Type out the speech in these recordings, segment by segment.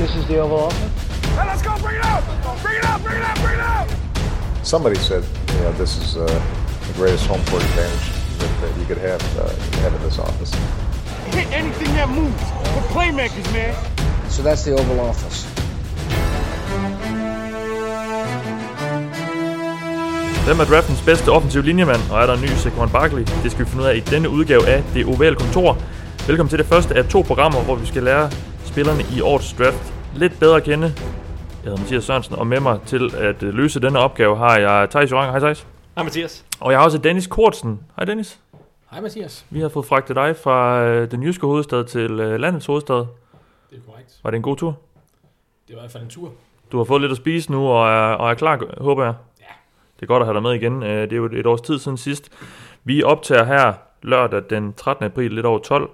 This is the Oval Office. Hey, let's go! Bring it out! Bring it out! Bring it out! Bring it out! Somebody said, you know, this is uh, the greatest home court advantage that, that you could have, uh, have in this office. Hit anything that moves. We're playmakers, man. So that's the Oval Office. Hvem er draftens bedste offensiv linjemand, og er der en ny Saquon Barkley? Det skal vi finde ud af i denne udgave af Det Ovale Kontor. Velkommen til det første af to programmer, hvor vi skal lære spillerne i årets draft lidt bedre at kende. Jeg hedder Mathias Sørensen, og med mig til at øh, løse denne opgave har jeg Thijs Joranger. Hej Thijs. Hej Mathias. Og jeg har også Dennis Kortsen. Hej Dennis. Hej Mathias. Vi har fået fragtet dig fra øh, den jyske hovedstad til øh, landets hovedstad. Det er korrekt. Var det en god tur? Det var i hvert fald en tur. Du har fået lidt at spise nu, og er, og er klar, håber jeg. Ja. Det er godt at have dig med igen. Det er jo et års tid siden sidst. Vi optager her lørdag den 13. april lidt over 12,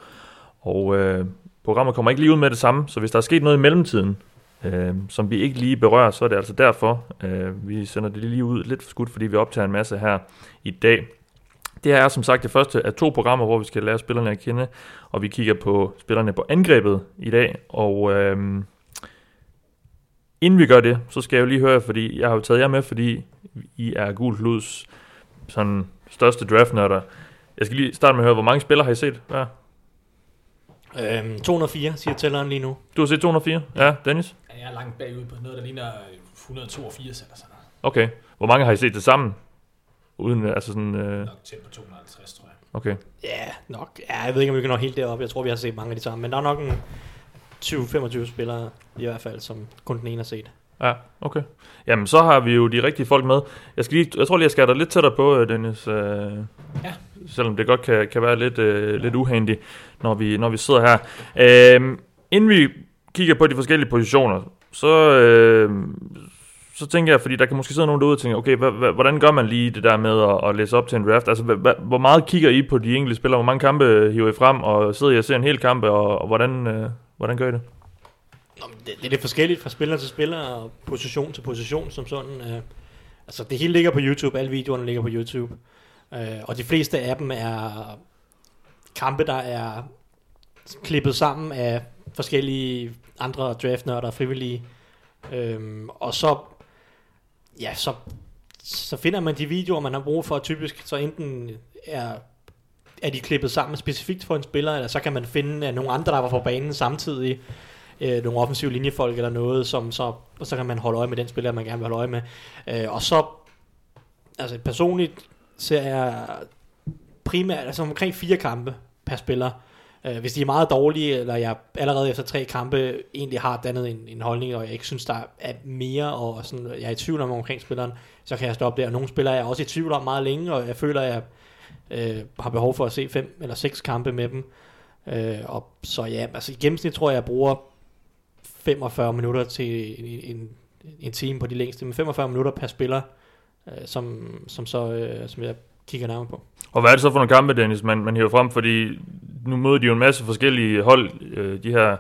og øh, programmet kommer ikke lige ud med det samme, så hvis der er sket noget i mellemtiden, øh, som vi ikke lige berører, så er det altså derfor. Øh, vi sender det lige ud lidt for skudt, fordi vi optager en masse her i dag. Det her er som sagt det første af to programmer, hvor vi skal lære spillerne at kende, og vi kigger på spillerne på angrebet i dag, og... Øh, Inden vi gør det, så skal jeg jo lige høre, fordi jeg har jo taget jer med, fordi I er Gul Luds sådan største draftnørder. Jeg skal lige starte med at høre, hvor mange spillere har I set? Ja. Øhm, 204 siger tælleren lige nu. Du har set 204? Ja, Dennis? Ja, jeg er langt bagud på noget, der ligner 182 eller sådan noget. Okay. Hvor mange har I set det sammen? Uden, altså sådan, øh, Nok tæt på 250, tror jeg. okay. Ja, nok. Ja, jeg ved ikke, om vi kan nå helt derop. Jeg tror, vi har set mange af de samme. Men der er nok en 20-25 spillere i hvert fald, som kun den ene har set. Ja, okay. Jamen, så har vi jo de rigtige folk med. Jeg, skal lige, jeg tror lige, jeg skal dig lidt tættere på, øh, Dennis. Øh, Ja. Selvom det godt kan, kan være lidt, øh, lidt uhandigt, når vi, når vi sidder her. Øh, inden vi kigger på de forskellige positioner, så, øh, så tænker jeg, fordi der kan måske sidde nogen derude og tænke, okay, hvordan gør man lige det der med at, at læse op til en draft? Altså, hvor meget kigger I på de enkelte spillere? Hvor mange kampe hiver I frem, og sidder I og ser en hel kamp, og, og hvordan, øh, hvordan gør I det? Nå, men det, det er lidt forskelligt fra spiller til spiller og position til position som sådan. Øh, altså det hele ligger på YouTube, alle videoerne ligger på YouTube. Øh, og de fleste af dem er kampe, der er klippet sammen af forskellige andre draftnørder og frivillige. Øhm, og så, ja, så, så finder man de videoer, man har brug for typisk, så enten er, er de klippet sammen specifikt for en spiller, eller så kan man finde at nogle andre, der var på banen samtidig, øh, nogle offensive linjefolk eller noget, som så, og så kan man holde øje med den spiller, man gerne vil holde øje med. Øh, og så, altså personligt ser jeg primært, altså omkring fire kampe per spiller. Øh, hvis de er meget dårlige, eller jeg allerede efter tre kampe egentlig har dannet en, en holdning, og jeg ikke synes, der er mere, og sådan, jeg er i tvivl om omkring spilleren, så kan jeg stoppe der. Nogle spillere er jeg også i tvivl om meget længe, og jeg føler, at jeg øh, har behov for at se fem eller seks kampe med dem. Øh, og så ja, altså i gennemsnit tror jeg, jeg bruger 45 minutter til en, en, en time på de længste, men 45 minutter per spiller, øh, som, som, så, øh, som jeg kigger nærmere på. Og hvad er det så for nogle kampe, Dennis, man, man hiver frem? Fordi nu møder de jo en masse forskellige hold, øh, de her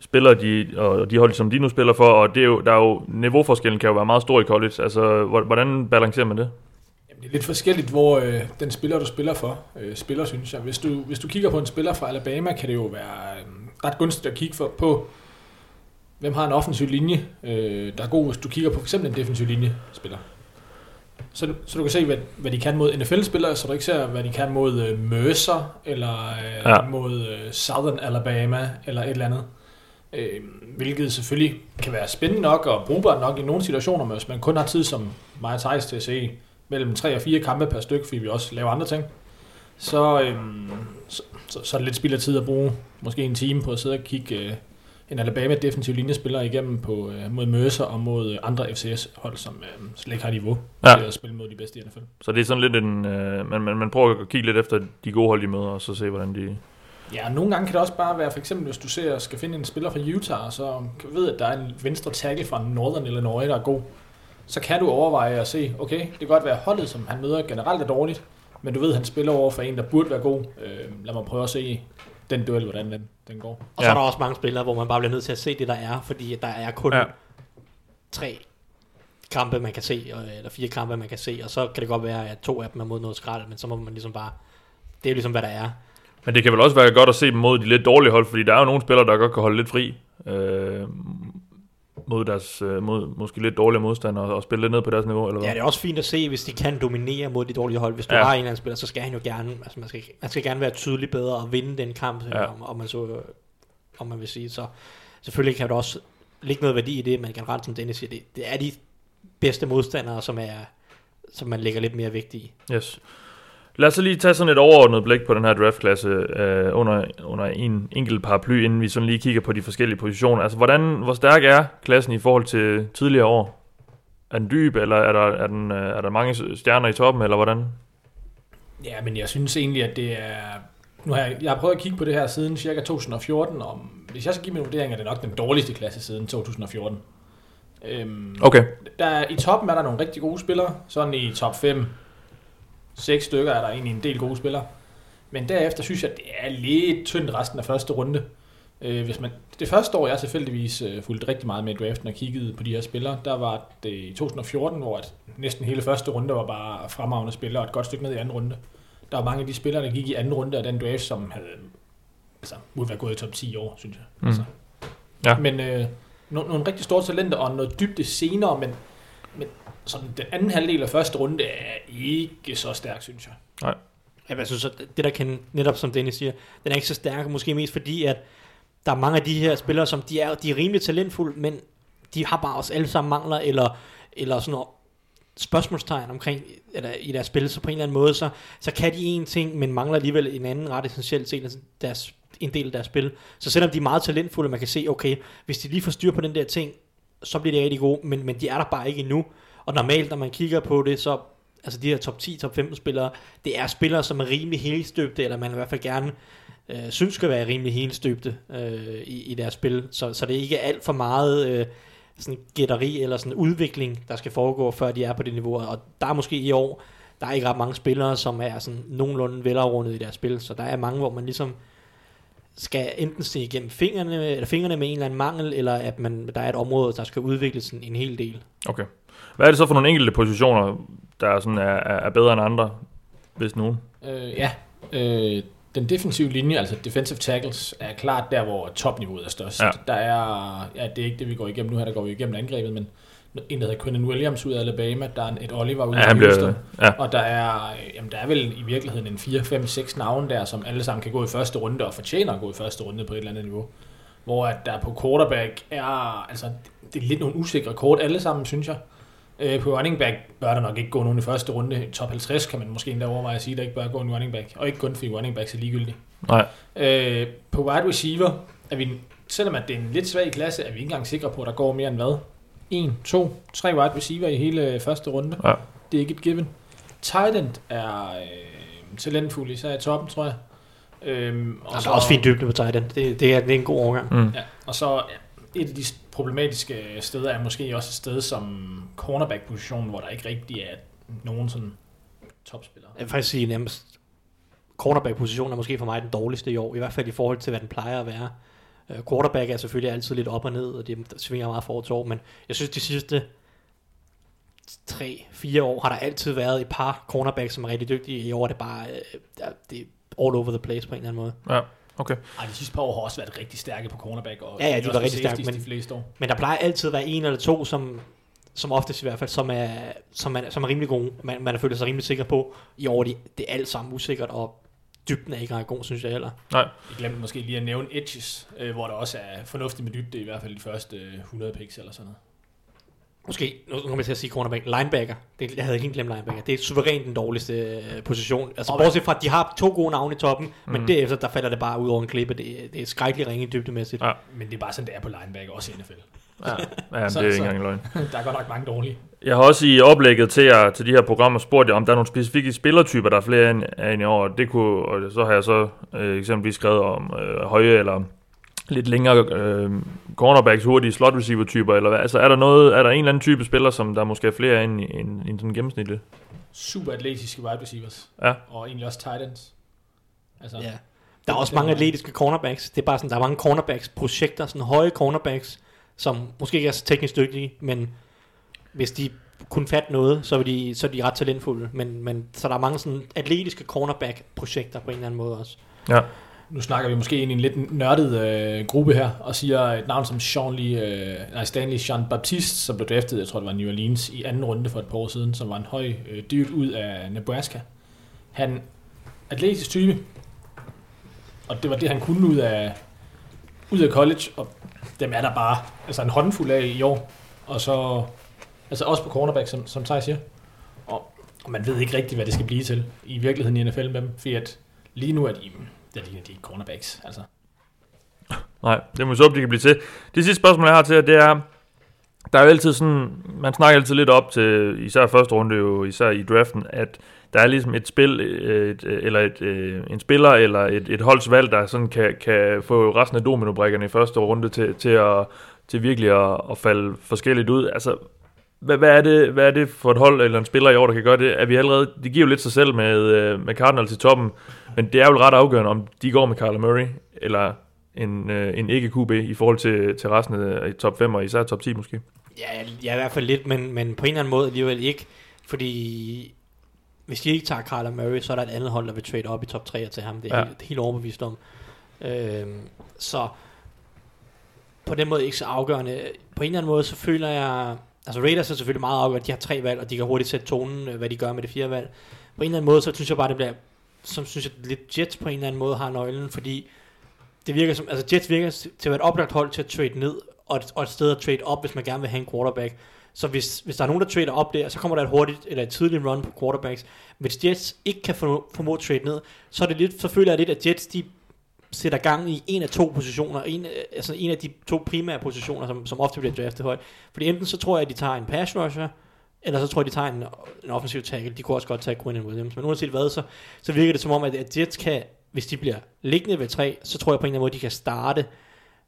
spillere, de, og de hold, som de nu spiller for, og det er jo, der er jo, niveauforskellen kan jo være meget stor i college. Altså, hvor- hvordan balancerer man det? Jamen, det er lidt forskelligt, hvor øh, den spiller, du spiller for, øh, spiller, synes jeg. Hvis du, hvis du kigger på en spiller fra Alabama, kan det jo være øh, ret gunstigt at kigge for, på, hvem har en offensiv linje, øh, der er god, hvis du kigger på for eksempel en defensiv linjespiller. Så, du- så du kan se, hvad, hvad de kan mod NFL-spillere, så du ikke ser, hvad de kan mod øh, Mercer, eller øh, Ja. mod øh, Southern Alabama, eller et eller andet. Øh, hvilket selvfølgelig kan være spændende nok og brugbart nok i nogle situationer, men hvis man kun har tid som mig og til at se mellem 3 og 4 kampe per stykke, fordi vi også laver andre ting, så, øhm, så, så, så er det lidt spild af tid at bruge måske en time på at sidde og kigge øh, en Alabama defensiv linjespiller igennem på, øh, mod Mercer og mod øh, andre FCS-hold, som øh, slet ikke har niveau Ja. til at spille mod de bedste i NFL. Så det er sådan lidt en... Øh, man, man, man prøver at kigge lidt efter de gode hold, de møder, og så se, hvordan de... Ja, og nogle gange kan det også bare være, for eksempel hvis du ser, skal finde en spiller fra Utah, så kan ved, at der er en venstre tackle fra Northern Illinois, der er god, så kan du overveje at se, okay, det kan godt være holdet, som han møder generelt er dårligt, men du ved, at han spiller over for en, der burde være god. Øh, lad mig prøve at se den duel, hvordan den, den går. Og så Ja. er der også mange spillere, hvor man bare bliver nødt til at se det, der er, fordi der er kun Ja. tre kampe, man kan se, eller fire kampe, man kan se, og så kan det godt være, at to af dem er mod noget skrald, men så må man ligesom bare, det er ligesom, hvad der er. Men det kan vel også være godt at se dem mod de lidt dårlige hold, fordi der er jo nogle spillere, der godt kan holde lidt fri. Øh, mod deres øh, mod, måske lidt dårligere modstandere og, og spille lidt ned på deres niveau, eller hvad? Ja, det er også fint at se, hvis de kan dominere mod de dårlige hold. Hvis du Ja. har en eller anden spiller, så skal han jo gerne, altså man skal, man skal gerne være tydelig bedre og vinde den kamp, ja. om, om, man så, om man vil sige. Så selvfølgelig kan der også ligge noget værdi i det, men generelt, som Dennis siger, det, det er de bedste modstandere, som er som man lægger lidt mere vægt i. Yes. Lad os så lige tage sådan et overordnet blik på den her draftklasse øh, under, under en enkelt paraply, inden vi sådan lige kigger på de forskellige positioner. Altså, hvordan, hvor stærk er klassen i forhold til tidligere år? Er den dyb, eller er der, er, den, øh, er der mange stjerner i toppen, eller hvordan? Ja, men jeg synes egentlig, at det er... Nu har jeg, jeg har prøvet at kigge på det her siden cirka 2014, og hvis jeg skal give min vurdering, er det nok den dårligste klasse siden 2014. Øhm, Okay. der, I toppen er der nogle rigtig gode spillere. Sådan i top 5, 6 stykker er der egentlig en del gode spillere. Men derefter synes jeg, at det er lidt tyndt resten af første runde. Øh, hvis man, det første år, jeg tilfældigvis øh, fulgte rigtig meget med draften og kiggede på de her spillere, der var det i 2014, hvor at næsten hele første runde var bare fremragende spillere, og et godt stykke ned i anden runde. Der var mange af de spillere, der gik i anden runde af den draft, som havde, altså, burde være gået i top 10 år, synes jeg. Mm. Altså. Ja. Men øh, nogle, nogle rigtig store talenter og noget dybde senere, men, men sådan den anden halvdel af første runde er ikke så stærk, synes jeg. Ja, jeg synes, at det der kan, netop som Dennis siger, den er ikke så stærk, måske mest fordi, at der er mange af de her spillere, som de er, de er rimelig talentfulde, men de har bare også alle sammen mangler, eller, eller sådan noget spørgsmålstegn omkring eller i deres spil, så på en eller anden måde, så, så kan de en ting, men mangler alligevel en anden ret essentiel ting, altså deres, en del af deres spil. Så selvom de er meget talentfulde, man kan se, okay, hvis de lige får styr på den der ting, så bliver de rigtig gode, men, men de er der bare ikke endnu. Og normalt, når man kigger på det, så altså de her top 10, top 15 spillere, det er spillere, som er rimelig helstøbte, eller man i hvert fald gerne øh, synes skal være rimelig helstøbte øh, i, i deres spil. Så, så det er ikke alt for meget øh, sådan gætteri eller sådan udvikling, der skal foregå, før de er på det niveau. Og der er måske i år, der er ikke ret mange spillere, som er sådan nogenlunde velafrundet i deres spil. Så der er mange, hvor man ligesom skal enten se igennem fingrene, eller fingrene med en eller anden mangel, eller at man, der er et område, der skal udvikles en, en hel del. Okay. Hvad er det så for nogle enkelte positioner, der sådan er, er, er bedre end andre, hvis nogen? Øh, ja, øh, den defensive linje, altså defensive tackles, er klart der, hvor topniveauet er størst. Ja. Der er, ja, det er ikke det, vi går igennem nu her, der går vi igennem angrebet, men en, der hedder Quinnen Williams ud af Alabama, der er et Oliver ud Ja, af han bliver, Houston, ja. og der er, øh, jamen, der er vel i virkeligheden en 4, 5, 6 navne der, som alle sammen kan gå i første runde, og fortjener at gå i første runde på et eller andet niveau. Hvor at der på quarterback er, altså, det er lidt nogle usikre kort alle sammen, synes jeg. Øh, på running back bør der nok ikke gå nogen i første runde. Top 50 kan man måske endda overveje at sige, der ikke bør gå en running back. Og ikke kun fordi running backs er ligegyldigt. Nej. Øh, på wide receiver er vi, selvom at det er en lidt svag klasse, er vi ikke engang sikre på, at der går mere end hvad? 1, 2, 3 wide receiver i hele øh, første runde. Ja. Det er ikke et given. Tight er øh, talentfuld, især i toppen, tror jeg. Øhm, Og der er også fint dybde på tight end. Det, det, er, det er en god overgang. Mm. Ja, og så ja, et af de problematiske steder er måske også et sted som cornerback-positionen, hvor der ikke rigtig er nogen sådan topspillere. Jeg vil faktisk sige nærmest, cornerback-positionen er måske for mig den dårligste i år, i hvert fald i forhold til, hvad den plejer at være. Uh, quarterback er selvfølgelig altid lidt op og ned, og det svinger meget for til år, men jeg synes, de sidste 3-4 år har der altid været et par cornerbacks, som er rigtig dygtige. I år er det bare, uh, det er all over the place på en eller anden måde. Ja, okay. Ej, de sidste par år har også været rigtig stærke på cornerback. Og Ja, ja, de var rigtig stærke, men- de fleste år. Men der plejer altid at være en eller to, som, som oftest i hvert fald, som er, som er, som er rimelig gode. Man, man er følt sig rimelig sikker på. I år det, det er alt sammen usikkert, og dybden er ikke ret god, synes jeg heller. Nej. Jeg glemte måske lige at nævne edges, øh, hvor der også er fornuftigt med dybde, i hvert fald de første øh, 100 picks eller sådan noget. Måske, nu kommer jeg til at sige cornerback, linebacker. Det, jeg havde helt glemt linebacker. Det er suverænt den dårligste øh, position. Altså Og- bortset fra, at de har to gode navne i toppen, mm. men derefter, der falder det bare ud over en klippe. Det, det er skrækkeligt ringe dybdemæssigt. Ja. Men det er bare sådan, det er på linebacker, også i NFL. Ja, ja Så- det er ikke engang løgn. der er godt nok mange dårlige. Jeg har også i oplægget til, jer, til de her programmer spurgt jer, om der er nogle specifikke spillertyper, der er flere end, end i år. Det kunne, og så har jeg så øh, eksempelvis skrevet om øh, høje eller lidt længere øh, cornerbacks, hurtige slot receiver typer, eller hvad? Altså er der noget, er der en eller anden type spiller, som der måske er flere end, end, end sådan gennemsnitligt? Super atletiske wide receivers. Ja. Og egentlig også tight ends. Altså, Ja. Der er også mange atletiske cornerbacks. Det er bare sådan, der er mange cornerbacks-projekter, sådan høje cornerbacks, som måske ikke er så teknisk dygtige, men hvis de kunne fatte noget, så er de, så er de ret talentfulde. Men, men, så der er mange sådan atletiske cornerback-projekter på en eller anden måde også. Ja. nu snakker vi måske ind i en lidt nørdet øh, gruppe her, og siger et navn som Sean Lee, øh, nej, Stanley Jean Baptiste, som blev draftet, jeg tror det var New Orleans, i anden runde for et par år siden, som var en høj øh, dyrt ud af Nebraska. Han atletisk type, og det var det, han kunne ud af, ud af college, og dem er der bare altså en håndfuld af i år. Og så, altså også på cornerback, som, som Thijs siger. Og, og man ved ikke rigtigt, hvad det skal blive til i virkeligheden i NFL med dem, fordi at lige nu er de, der ligner de ikke cornerbacks, altså. Nej, det må vi så håbe, de kan blive til. Det sidste spørgsmål, jeg har til jer, det er, der er jo altid sådan, man snakker altid lidt op til, især første runde jo, især i draften, at der er ligesom et spil, øh, et, øh, eller et, øh, en spiller, eller et, et holdsvalg, der sådan kan, kan få resten af dominobrikkerne i første runde til, til, at, til virkelig at, at falde forskelligt ud. Altså, hvad, hvad, er det, hvad er det for et hold eller en spiller i år, der kan gøre det? Er vi allerede, det giver jo lidt sig selv med, med Cardinals i toppen, men det er jo ret afgørende, om de går med Carla Murray, eller en, en ikke-QB i forhold til, til resten af top 5, og især top 10 måske. Ja, ja, i hvert fald lidt, men, men på en eller anden måde alligevel ikke, fordi hvis de ikke tager Kyler Murray, så er der et andet hold, der vil trade op i top 3 til ham. Det er ja. helt, helt overbevist om. Øhm, så på den måde ikke så afgørende. På en eller anden måde, så føler jeg... Altså Raiders er selvfølgelig meget afgørende. De har tre valg, og de kan hurtigt sætte tonen, hvad de gør med det fjerde valg. På en eller anden måde, så synes jeg bare, det bliver... Som synes jeg lidt Jets på en eller anden måde har nøglen, fordi det virker som... Altså Jets virker til at være et oplagt hold til at trade ned, og et, og et sted at trade op, hvis man gerne vil have en quarterback. Så hvis, hvis der er nogen, der trader op der, så kommer der et hurtigt eller et tidligt run på quarterbacks. Hvis Jets ikke kan formå at trade ned, så, er det lidt, så føler jeg lidt, at Jets de sætter gang i en af to positioner, en, øh, altså en af de to primære positioner, som, som ofte bliver draftet højt. Fordi enten så tror jeg, at de tager en pass rusher, eller så tror jeg, de tager en, en offensiv tackle. De kunne også godt tage Quinn Williams. Men uanset hvad, så, så virker det som om, at, at Jets kan, hvis de bliver liggende ved tre, så tror jeg på en eller anden måde, de kan starte.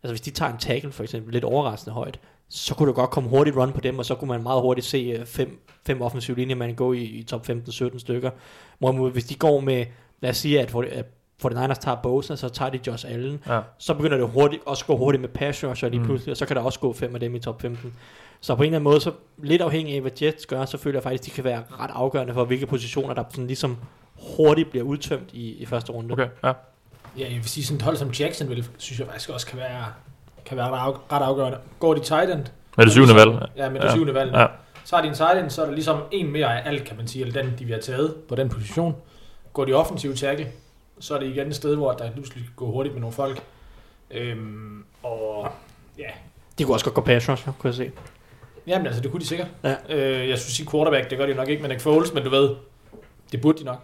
Altså hvis de tager en tackle for eksempel, lidt overraskende højt, så kunne du godt komme hurtigt run på dem, og så kunne man meget hurtigt se øh, fem, fem offensive linjer, man gå i, i top 15-17 stykker. Hvorimod hvis de går med, lad os sige, at for, at for den Niners tager Bosa, så tager de Josh Allen, ja. så begynder det hurtigt, også gå hurtigt med pass rusher lige mm. pludselig, og så kan der også gå fem af dem i top 15. Så på en eller anden måde, så lidt afhængig af, hvad Jets gør, så føler jeg faktisk, de kan være ret afgørende for, hvilke positioner, der sådan ligesom hurtigt bliver udtømt i, i første runde. Okay, ja. Ja, jeg vil sige, sådan et hold som Jacksonville, synes jeg faktisk også kan være kan være ret, afgørende. Går de tight end? Med det syvende valg. Ja, med det ja. syvende valg. Ja. Så har de en tight end, så er der ligesom en mere af alt, kan man sige, eller den, de vi har taget på den position. Går de offensive tackle, så er det igen et sted, hvor der pludselig går hurtigt med nogle folk. Øhm, og ja. De kunne også godt gå pass rush, kunne jeg se. Jamen altså, det kunne de sikkert. Ja. Øh, jeg synes sige quarterback, det gør de nok ikke med Nick Foles, men du ved, det burde de nok.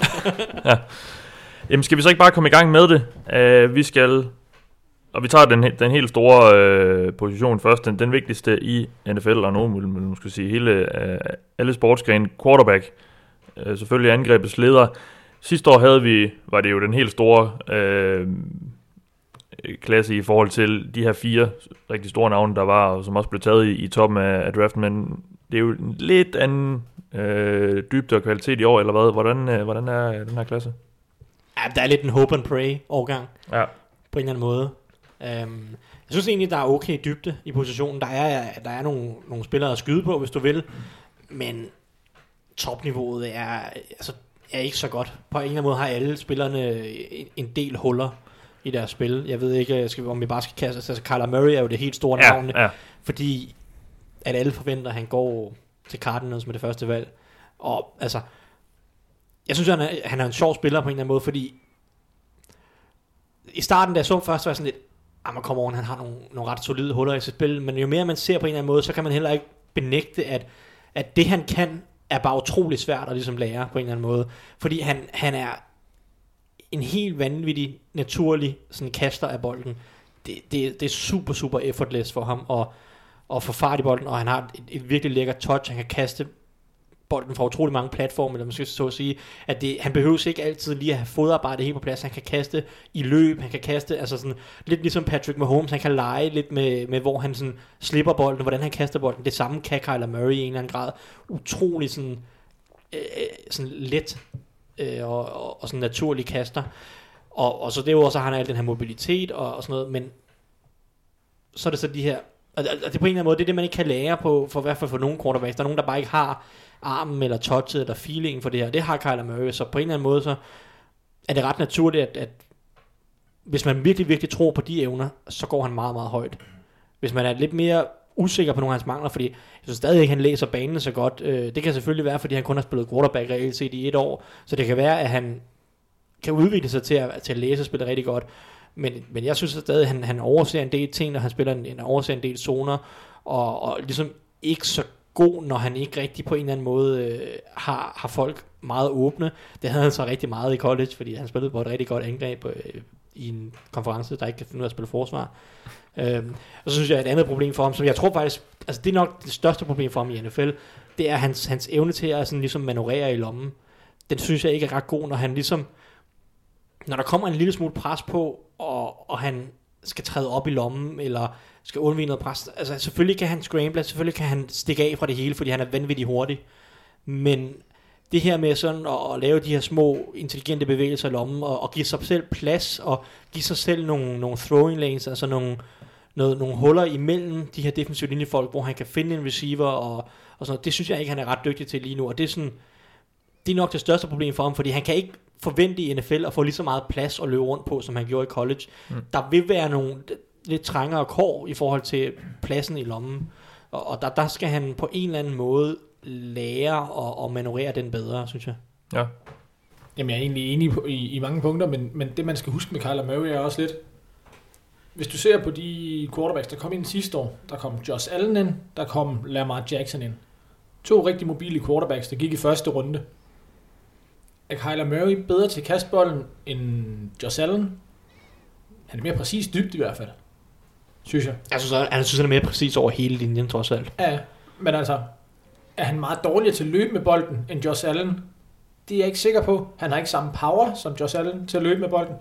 ja. Jamen skal vi så ikke bare komme i gang med det? Uh, vi skal og vi tager den, den helt store øh, position først, den, den vigtigste i NFL, og nogen vil man måske sige hele, øh, alle sportsgrene, quarterback, øh, selvfølgelig angrebets leder. Sidste år havde vi, var det jo den helt store øh, klasse i forhold til de her fire rigtig store navne, der var, og som også blev taget i, i toppen af, af draften, men det er jo lidt anden øh, dybde og kvalitet i år, eller hvad? Hvordan, øh, hvordan er den her klasse? Ja, der er lidt en hope and pray årgang. Ja. På en eller anden måde. Um, jeg synes egentlig, der er okay dybde i positionen. Der er, der er nogle, nogle spillere at skyde på, hvis du vil. Men topniveauet er, altså, er ikke så godt. På en eller anden måde har alle spillerne en, en del huller i deres spil. Jeg ved ikke, skal, om vi bare skal kaste... Altså, Kyler Murray er jo det helt store ja, navn. Ja. Fordi at alle forventer, at han går til Cardinals med det første valg. Og altså, jeg synes, han er, han er en sjov spiller på en eller anden måde, fordi i starten, da jeg så først, var jeg sådan lidt, ah, man kommer over, han har nogle, nogle ret solide huller i sit spil, men jo mere man ser på en eller anden måde, så kan man heller ikke benægte, at, at det han kan, er bare utrolig svært at ligesom lære på en eller anden måde. Fordi han, han er en helt vanvittig, naturlig sådan kaster af bolden. Det, det, det er super, super effortless for ham at, at få fart i bolden, og han har et, et virkelig lækkert touch. Han kan kaste bolden fra utrolig mange platforme, eller man skal så at sige, at det, han behøver ikke altid lige at have fodarbejdet helt på plads. Han kan kaste i løb, han kan kaste, altså sådan, lidt ligesom Patrick Mahomes, han kan lege lidt med, med hvor han sådan slipper bolden, hvordan han kaster bolden. Det samme kan Kyler Murray i en eller anden grad. Utrolig sådan, øh, øh sådan let øh, og, og, og, sådan naturlig kaster. Og, og så det er jo også, at han har al den her mobilitet og, og sådan noget, men så er det så de her og det på en eller anden måde, det er det, man ikke kan lære på, for i hvert fald for nogle quarterbacks. Der er nogen, der bare ikke har armen, eller touchet, eller feelingen for det her. Det har Kyler Murray, så på en eller anden måde, så er det ret naturligt, at, at hvis man virkelig, virkelig tror på de evner, så går han meget, meget højt. Hvis man er lidt mere usikker på nogle af hans mangler, fordi jeg synes stadig ikke, han læser banen så godt. Øh, det kan selvfølgelig være, fordi han kun har spillet quarterback reelt set i et år, så det kan være, at han kan udvikle sig til at, til at læse og spille rigtig godt. Men, men jeg synes at stadig, at han, han overser en del ting, når han spiller en, en overser en del zoner, og, og ligesom ikke så god, når han ikke rigtig på en eller anden måde øh, har, har folk meget åbne. Det havde han så rigtig meget i college, fordi han spillede på et rigtig godt angreb øh, i en konference, der ikke kan finde ud af at spille forsvar. Øhm, og så synes jeg, at et andet problem for ham, som jeg tror faktisk, altså det er nok det største problem for ham i NFL, det er hans, hans evne til at sådan ligesom manøvrere i lommen. Den synes jeg ikke er ret god, når han ligesom, når der kommer en lille smule pres på, og, og han skal træde op i lommen, eller skal undvige noget pres. Altså selvfølgelig kan han scramble, selvfølgelig kan han stikke af fra det hele, fordi han er vanvittigt hurtig. Men det her med sådan at, at lave de her små intelligente bevægelser i lommen, og, og give sig selv plads, og give sig selv nogle, nogle throwing lanes, altså nogle, noget, nogle huller imellem de her defensive linjefolk, hvor han kan finde en receiver, og, og sådan noget. Det synes jeg ikke, han er ret dygtig til lige nu, og det er sådan, det er nok det største problem for ham, fordi han kan ikke forvente i NFL at få lige så meget plads at løbe rundt på, som han gjorde i college. Mm. Der vil være nogle lidt trængere kår i forhold til pladsen i lommen, og, og der, der skal han på en eller anden måde lære og, og manøvrere den bedre, synes jeg. Ja. Jamen, jeg er egentlig enig på, i, i mange punkter, men, men det, man skal huske med Kyler Murray, er også lidt... Hvis du ser på de quarterbacks, der kom ind sidste år, der kom Josh Allen ind, der kom Lamar Jackson ind. To rigtig mobile quarterbacks, der gik i første runde. Er Kyler Murray bedre til kastbolden end Josh Allen? Han er mere præcis dybt i hvert fald, synes jeg. Jeg synes, han synes, han er mere præcis over hele linjen, trods alt. Ja, men altså, er han meget dårligere til at løbe med bolden end Josh Allen? Det er jeg ikke sikker på. Han har ikke samme power som Josh Allen til at løbe med bolden.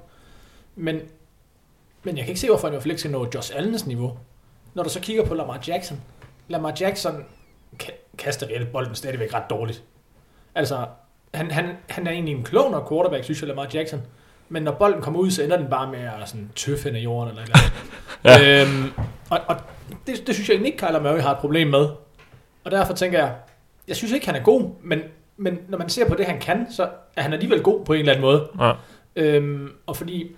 Men, men jeg kan ikke se, hvorfor han i hvert fald ikke skal nå Josh Allens niveau. Når du så kigger på Lamar Jackson. Lamar Jackson ka- kaster reelt bolden stadigvæk ret dårligt. Altså, han, han, han er egentlig en klog nok quarterback, synes jeg, Lamar Jackson. Men når bolden kommer ud, så ender den bare med at sådan tøffe hen ad jorden. Eller, eller. Ja. øhm, og og det, det synes jeg ikke, Kyler Murray har et problem med. Og derfor tænker jeg, jeg synes ikke, han er god, men, men når man ser på det, han kan, så er han alligevel god på en eller anden måde. ja. Øhm, og fordi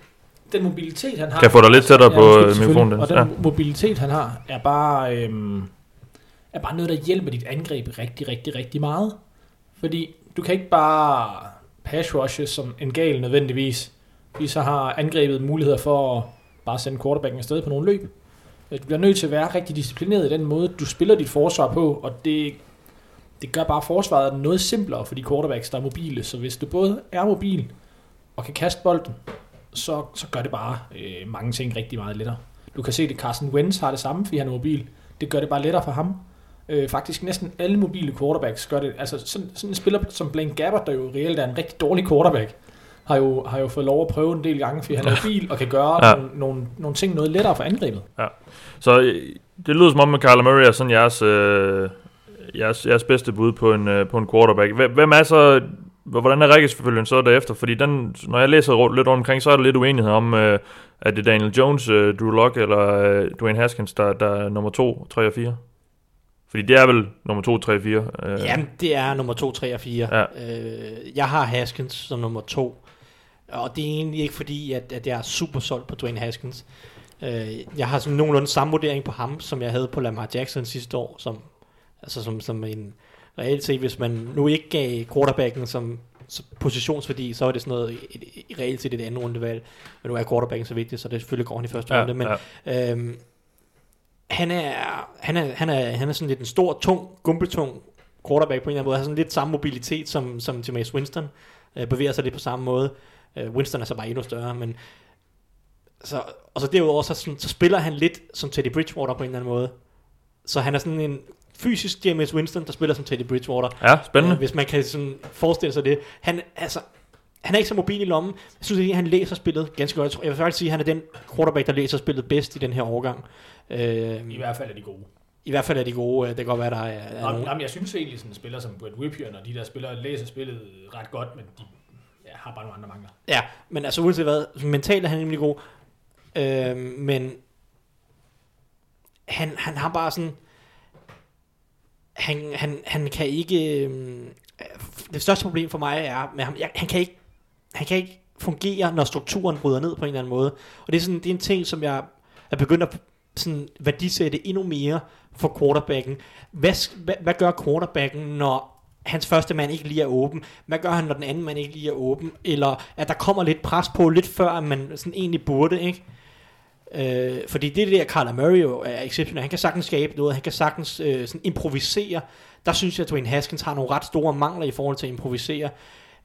den mobilitet, han har... Kan jeg få dig lidt tættere på, undskyld, øh, mikrofonen, Og den ja. mobilitet, han har, er bare, øhm, er bare noget, der hjælper dit angreb rigtig, rigtig, rigtig meget. Fordi du kan ikke bare pass rushe som en gal nødvendigvis. Fordi så har angrebet muligheder for at bare sende quarterbacken afsted på nogle løb. Øh, du bliver nødt til at være rigtig disciplineret i den måde, du spiller dit forsvar på, og det, det gør bare forsvaret noget simplere for de quarterbacks, der er mobile. Så hvis du både er mobil og kan kaste bolden, så, så gør det bare øh, mange ting rigtig meget lettere. Du kan se, at Carson Wentz har det samme, fordi han er mobil. Det gør det bare lettere for ham. Øh, faktisk næsten alle mobile quarterbacks gør det. Altså sådan, sådan en spiller som Blaine Gabbert, der jo reelt er en rigtig dårlig quarterback, har jo, har jo fået lov at prøve en del gange, fordi han er mobil og kan gøre Ja. ja. nogle, nogle, nogle ting noget lettere for angrebet. Så øh, det lyder som om, at Kyler Murray er sådan jeres, øh, jeres, jeres bedste bud på en, øh, på en quarterback. Hvem- er så, hvordan er rækkefølgen så derefter? Fordi den, når jeg læser lidt rundt omkring, så er der lidt uenighed om, øh, at det er Daniel Jones, øh, Drew Lock eller øh, Dwayne Haskins, der, der er nummer 2, 3 og 4. Fordi det er vel nummer 2, 3 og 4. Øh, Jamen, det er nummer 2, 3 og 4. Ja. Øh, jeg har Haskins som nummer 2. Og det er egentlig ikke fordi, at, at jeg er super solgt på Dwayne Haskins. Øh, jeg har sådan nogenlunde samme vurdering på ham, som jeg havde på Lamar Jackson sidste år. Som, altså som, som en reelt set, hvis man nu ikke gav quarterbacken som positionsværdi, så var det sådan noget et, et, reelt set et andet rundevalg. Men nu er quarterbacken så vigtig, så det selvfølgelig går han i første ja, runde. Men ja. Øhm, han, er, han, er, han, er, han er sådan lidt en stor, tung, gumpetung quarterback på en eller anden måde. Han har sådan lidt samme mobilitet som, som Jameis Winston. Øh, bevæger sig lidt på samme måde. Øh, Winston er så bare endnu større, men så, og så derudover, så, sådan, så spiller han lidt som Teddy Bridgewater på en eller anden måde. Så han er sådan en fysisk Jameis Winston, der spiller som Teddy Bridgewater. ja, spændende. Øh, hvis man kan sådan forestille sig det. Han, altså, han er ikke så mobil i lommen. Jeg synes ikke, han læser spillet ganske godt. Jeg vil faktisk sige, at han er den quarterback, der læser spillet bedst i den her årgang. Øh, I hvert fald er de gode. I hvert fald er de gode. Det kan godt være, der er, er Jamen, jamen, jeg synes egentlig, sådan en spiller som Brett Whippian og de der spillere læser spillet ret godt, men de ja, har bare nogle andre mangler. Ja, men altså uanset hvad, mentalt er han rimelig god. Øh, men han, han har bare sådan... Han, han, han kan ikke... Øh, det største problem for mig er med ham, jeg, han kan ikke han kan ikke fungere, når strukturen bryder ned på en eller anden måde. Og det er, sådan, det er en ting, som jeg er begyndt at sådan, værdisætte endnu mere for quarterbacken. Hvad, hvad, hvad gør quarterbacken, når hans første mand ikke lige er åben? Hvad gør han, når den anden mand ikke lige er åben? Eller at der kommer lidt pres på, lidt før at man sådan egentlig burde, ikke? Øh, fordi det det der, Carla Murray jo er exceptionel. Han kan sagtens skabe noget, han kan sagtens øh, sådan improvisere. Der synes jeg, at Dwayne Haskins har nogle ret store mangler i forhold til at improvisere.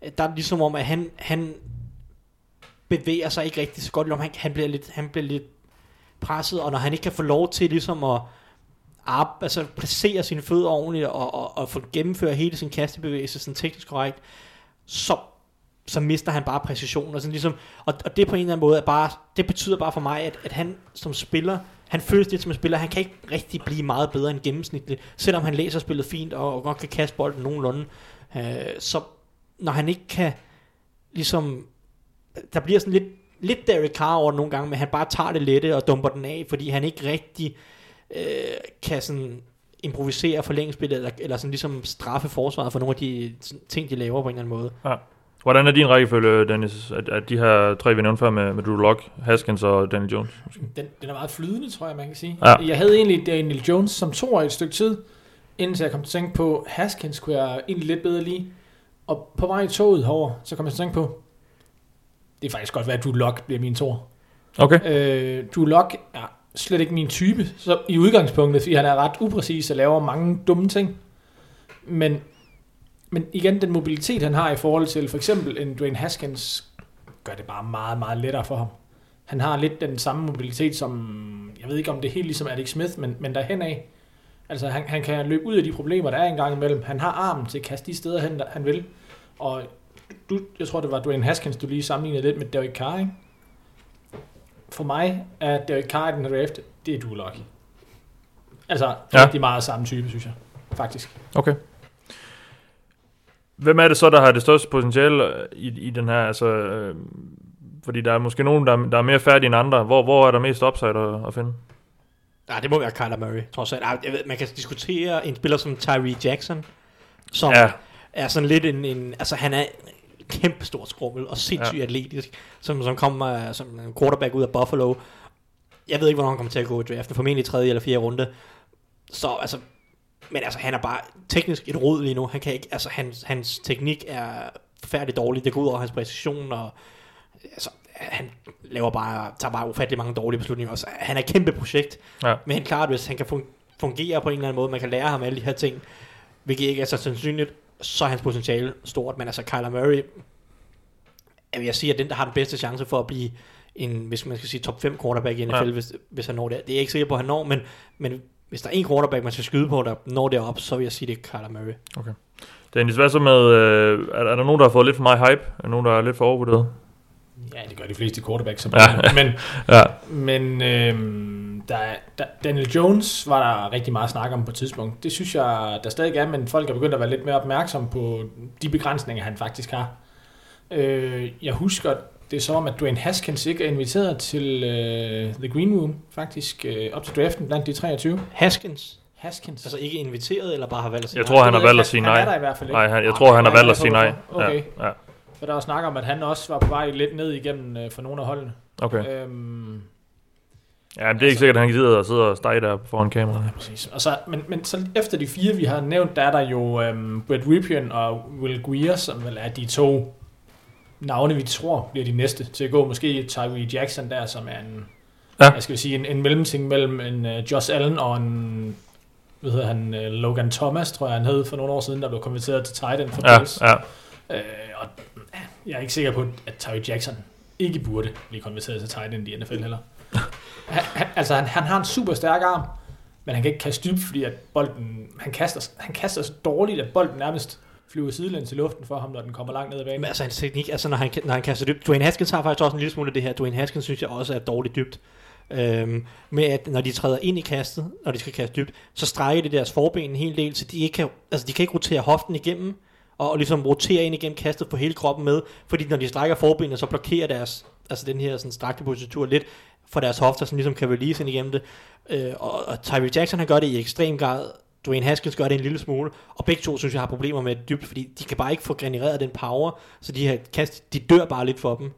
Der er det ligesom om, at han, han bevæger sig ikke rigtig så godt. Om han, han, bliver lidt, han bliver lidt presset, og når han ikke kan få lov til ligesom at arbe, altså placere sine fødder ordentligt og, og, og få gennemføre hele sin kastebevægelse sådan teknisk korrekt, så, så mister han bare præcision. Og, sådan ligesom, og, og det på en eller anden måde er bare, det betyder bare for mig, at, at han som spiller, han føles lidt som en spiller, han kan ikke rigtig blive meget bedre end gennemsnitligt, selvom han læser spillet fint og, og godt kan kaste bolden nogenlunde. Øh, så når han ikke kan, ligesom, der bliver sådan lidt, lidt Derek Carr over nogle gange, men han bare tager det lette og dumper den af, fordi han ikke rigtig øh, kan sådan improvisere forlængspillet, eller, eller sådan ligesom straffe forsvaret for nogle af de sådan, ting, de laver på en eller anden måde. Ja. Hvordan er din rækkefølge, Dennis, at, at de her tre, vi nævnte før med, med Drew Lock, Haskins og Daniel Jones? Den, den er meget flydende, tror jeg, man kan sige. Ja. Jeg havde egentlig Daniel Jones som to et stykke tid, indtil jeg kom til at tænke på, Haskins kunne jeg egentlig lidt bedre lide. Og på vej i toget herover, så kom jeg til at tænke på, det er faktisk godt være, at Drew Lock bliver min tor. Okay. Øh, Drew Lock er slet ikke min type, så i udgangspunktet, fordi han er ret upræcis og laver mange dumme ting. Men, men igen, den mobilitet, han har i forhold til for eksempel en Dwayne Haskins, gør det bare meget, meget lettere for ham. Han har lidt den samme mobilitet som, jeg ved ikke om det er helt ligesom Alex Smith, men, men derhen af. Altså han, han kan løbe ud af de problemer, der er engang imellem. Han har armen til at kaste de steder hen, der han vil. Og du, jeg tror, det var Dwayne Haskins, du lige sammenlignede lidt med Derek Carr, ikke? For mig er Derek Carr i den her draft, det er Drew Lock. Altså, Ja. ja. rigtig meget samme type, synes jeg. Faktisk. Okay. Hvem er det så, der har det største potentiale øh, i, i den her, altså, øh, fordi der er måske nogen, der, er- der er mere færdige end andre. Hvor, hvor er der mest upside at, at finde? Ja, det må være Kyler Murray, trods alt. Ah, Jeg ved, man kan diskutere en spiller som Tyree Jackson, som Ja. Er sådan lidt en, en altså han er kæmpe stor skrummel og sindssygt Ja. atletisk, som, som kommer som en quarterback ud af Buffalo. Jeg ved ikke, hvornår han kommer til at gå i draften, formentlig i tredje eller fjerde runde. Så altså, men altså han er bare teknisk et rod lige nu. Han kan ikke, altså hans, hans teknik er forfærdeligt dårlig. Det går ud over hans præcision og altså, han laver bare, tager bare ufattelig mange dårlige beslutninger. Også. Han er et kæmpe projekt. Ja. Men klart, hvis han kan fun- fungere på en eller anden måde, man kan lære ham alle de her ting, hvilket ikke er så sandsynligt, så er hans potentiale stort. Men altså, Kyler Murray, jeg vil sige, at den, der har den bedste chance for at blive en, hvis man skal sige top 5 quarterback i NFL, Ja. hvis, hvis han når det. Det er jeg ikke sikker på, at han når, men, men hvis der er en quarterback, man skal skyde på, der når det op, så vil jeg sige, det er Kyler Murray. Dennis, hvad så med, øh, er, er der nogen, der har fået lidt for meget hype? Er der nogen, der er lidt for overvurderet? Ja, det gør de fleste quarterbacks. Ja. Men, Ja. men øhm, der, er- der, Daniel Jones var der rigtig meget snak om på et tidspunkt. Det synes jeg, der stadig er, men folk er begyndt at være lidt mere opmærksomme på de begrænsninger, han faktisk har. Øh, jeg husker, det er som om, at Dwayne Haskins ikke er inviteret til øh, The Green Room, faktisk øh, op til draften blandt de 23. Haskins, Haskins. altså ikke inviteret, eller bare har valgt at sige Jeg nej? tror, han har valgt at sige han nej. er der i hvert fald ikke. Nej, han, jeg tror, han har valgt at sige nej. Okay. Ja, ja. For der var snak om, at han også var på vej lidt ned igennem øh, for nogle af holdene. Okay. Øhm, Ja, men det er ikke sikkert, at han gider at sidde og stege der foran kameraet. Præcis. Og så, men, men så efter de fire, vi har nævnt, der er der jo øhm, Brett Ripien og Will Greer, som vel er de to navne, vi tror bliver de næste til at gå. Måske Tyree Jackson der, som er en, Ja. ja. jeg skal sige, en, en mellemting mellem en uh, Josh Allen og en, hvad hedder han, uh, Logan Thomas, tror jeg han hed for nogle år siden, der blev konverteret til tight end for Ja, Bills. ja. Øh, og ja, jeg er ikke sikker på, at Tyree Jackson ikke burde blive konverteret til tight end i NFL heller han, altså, han, han har en super stærk arm, men han kan ikke kaste dybt, fordi at bolden, han kaster, han kaster så dårligt, at bolden nærmest flyver sidelæns i luften for ham, når den kommer langt ned ad banen. Men altså hans teknik, altså når han, når han kaster dybt. Dwayne Haskins har faktisk også en lille smule af det her. Dwayne Haskins synes jeg også er dårligt dybt. Øhm, med at når de træder ind i kastet, når de skal kaste dybt, så strækker de deres forben en hel del, så de ikke kan, altså de kan ikke rotere hoften igennem, og, og ligesom rotere ind igennem kastet på hele kroppen med, fordi når de strækker forbenene, så blokerer deres, altså den her sådan strakte positur lidt for deres hofter, som ligesom kan release ind igennem det. Øh, og, og Tyree Jackson, han gør det i ekstrem grad. Dwayne Haskins gør det en lille smule, og begge to synes jeg har problemer med det dybt, fordi de kan bare ikke få genereret den power, så de her kast, de dør bare lidt for dem.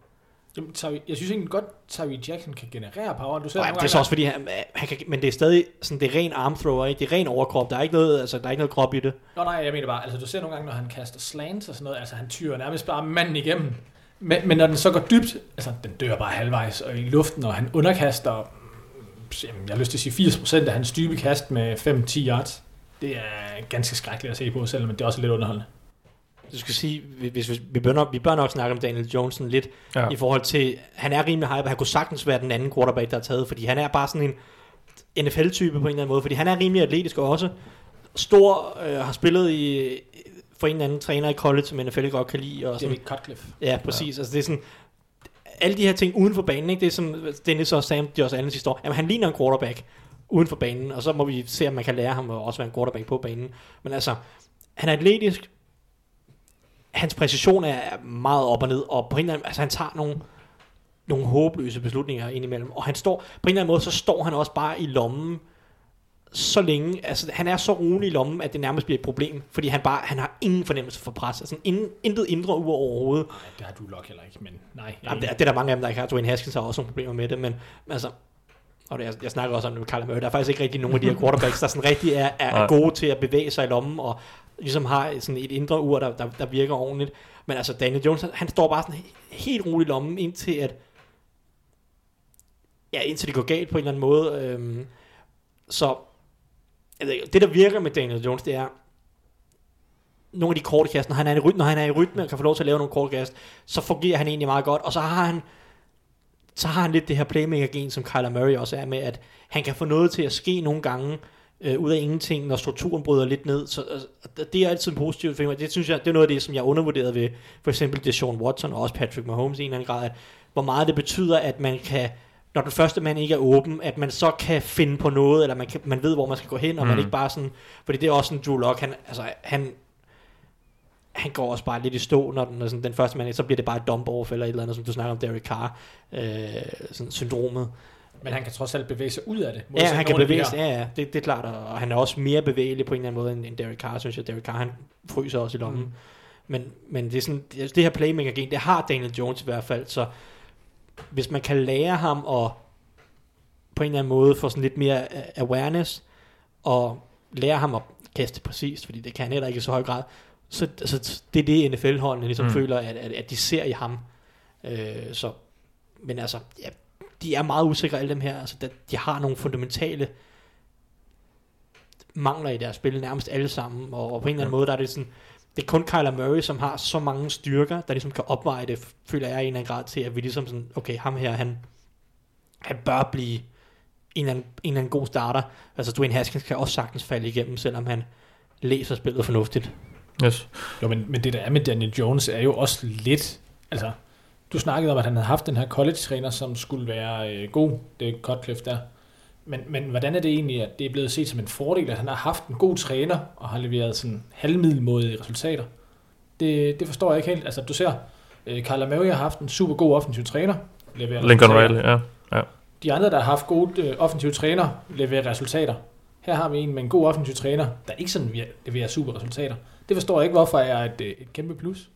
Jamen, Tyree, jeg synes egentlig godt, Tyree Jackson kan generere power. Du ser Nej, nogle det er så også fordi, han, han kan, men det er stadig sådan, det er ren arm thrower, ikke? det er ren overkrop, der er ikke noget, altså, der er ikke noget krop i det. Nå nej, jeg mener bare, altså du ser nogle gange, når han kaster slants og sådan noget, altså han tyrer nærmest bare manden igennem. Men, men når den så går dybt, altså den dør bare halvvejs og i luften, og han underkaster, jamen, jeg har lyst til at sige 80% af hans dybe kast med 5-10 yards. Det er ganske skrækkeligt at se på, selvom det er også lidt underholdende. Du skal sige, hvis, hvis, vi, bør nok, vi bør nok snakke om Daniel Johnson lidt, Ja. i forhold til, han er rimelig hype, han kunne sagtens være den anden quarterback, der er taget, fordi han er bare sådan en NFL-type på en eller anden måde, fordi han er rimelig atletisk og også stor, øh, har spillet i, for en eller anden træner i college, som NFL godt kan lide, og sådan, Jimmy Cutcliffe. Ja, præcis. Ja. Altså, det er sådan, alle de her ting uden for banen, ikke? det er som Dennis og Sam, de også andet sidste år. Jamen, han ligner en quarterback uden for banen, og så må vi se, om man kan lære ham at også være en quarterback på banen. Men altså, han er atletisk, hans præcision er er meget op og ned, og på en eller anden, altså han tager nogle, nogle håbløse beslutninger indimellem, og han står, på en eller anden måde, så står han også bare i lommen, så længe, altså han er så rolig i lommen, at det nærmest bliver et problem, fordi han bare, han har ingen fornemmelse for pres, altså ingen, intet indre ur overhovedet, Nej, det har du nok heller ikke, men nej. jeg er Jamen, det, er- det er der mange af dem, der ikke har. Dwayne Haskins har også nogle problemer med det, men altså, og det, jeg, jeg snakker også om det med Kyler Murray, der er faktisk ikke rigtig nogen af de her quarterbacks, der sådan rigtig er, er, er gode til at bevæge sig i lommen, og ligesom har sådan et indre ur, der, der, der virker ordentligt. Men altså, Daniel Jones, han, han står bare sådan he- helt roligt i lommen, indtil at, ja, indtil det går galt på en eller anden måde. Øhm, så, jeg ved ikke, det der virker med Daniel Jones, det er, nogle af de korte kast, når han er i rytme, når han er i rytme og kan få lov til at lave nogle korte kast, så fungerer han egentlig meget godt, og så har han så har han lidt det her playmaker-gen, som Kyler Murray også er med, at han kan få noget til at ske nogle gange, øh, ud af ingenting, når strukturen bryder lidt ned. Så øh, det er altid positivt for mig. Det synes jeg, det er noget af det, som jeg undervurderede ved for eksempel det Sean Watson og også Patrick Mahomes i en eller anden grad, at hvor meget det betyder, at man kan, når den første mand ikke er åben, at man så kan finde på noget, eller man, kan, man ved, hvor man skal gå hen, og mm. man ikke bare sådan, fordi det er også sådan, Drew Lock, han, altså, han, han går også bare lidt i stå, når den, når sådan, den første mand, så bliver det bare et dump eller et eller andet, som du snakker om, Derek Carr, øh, sådan syndromet. Men han kan trods alt bevæge sig ud af det. Ja, han kan bevæge sig, ja, ja, det, det er klart, og han er også mere bevægelig på en eller anden måde end, end Derek Carr, synes jeg. Derek Carr, han fryser også i lommen. Mm. Men, men det, er sådan, det, det her playmaker gen, det har Daniel Jones i hvert fald, så hvis man kan lære ham at på en eller anden måde få sådan lidt mere awareness, og lære ham at kaste præcist, fordi det kan han heller ikke i så høj grad, så, så det er det NFL-holdene ligesom mm. Føler, at, at, at de ser i ham. Øh, så, men altså, ja, de er meget usikre alle dem her, altså de, de har nogle fundamentale mangler i deres spil, nærmest alle sammen, og, og på en eller anden måde, der er det sådan, det er kun Kyler Murray, som har så mange styrker, der ligesom kan opveje det, føler jeg i en eller anden grad til, at vi ligesom sådan, okay, ham her, han, han bør blive en eller, anden, en eller anden god starter. Altså Dwayne Haskins kan også sagtens falde igennem, selvom han læser spillet fornuftigt. Yes. Jo, men, men det der er med Daniel Jones er jo også lidt, altså, du snakkede om, at han havde haft den her college-træner, som skulle være øh, god, det er Cutcliffe der. Men, men hvordan er det egentlig, at det er blevet set som en fordel, at han har haft en god træner, og har leveret sådan halvmiddelmådige resultater? Det, det forstår jeg ikke helt. Altså, du ser, øh, Kyler Murray har haft en super god offensiv træner, leverer Lincoln resultater. Riley, ja. De andre, der har haft gode øh, offensive træner, leverer resultater. Her har vi en med en god offensiv træner, der ikke sådan leverer super resultater. Det forstår jeg ikke, hvorfor er et, øh, et kæmpe plus.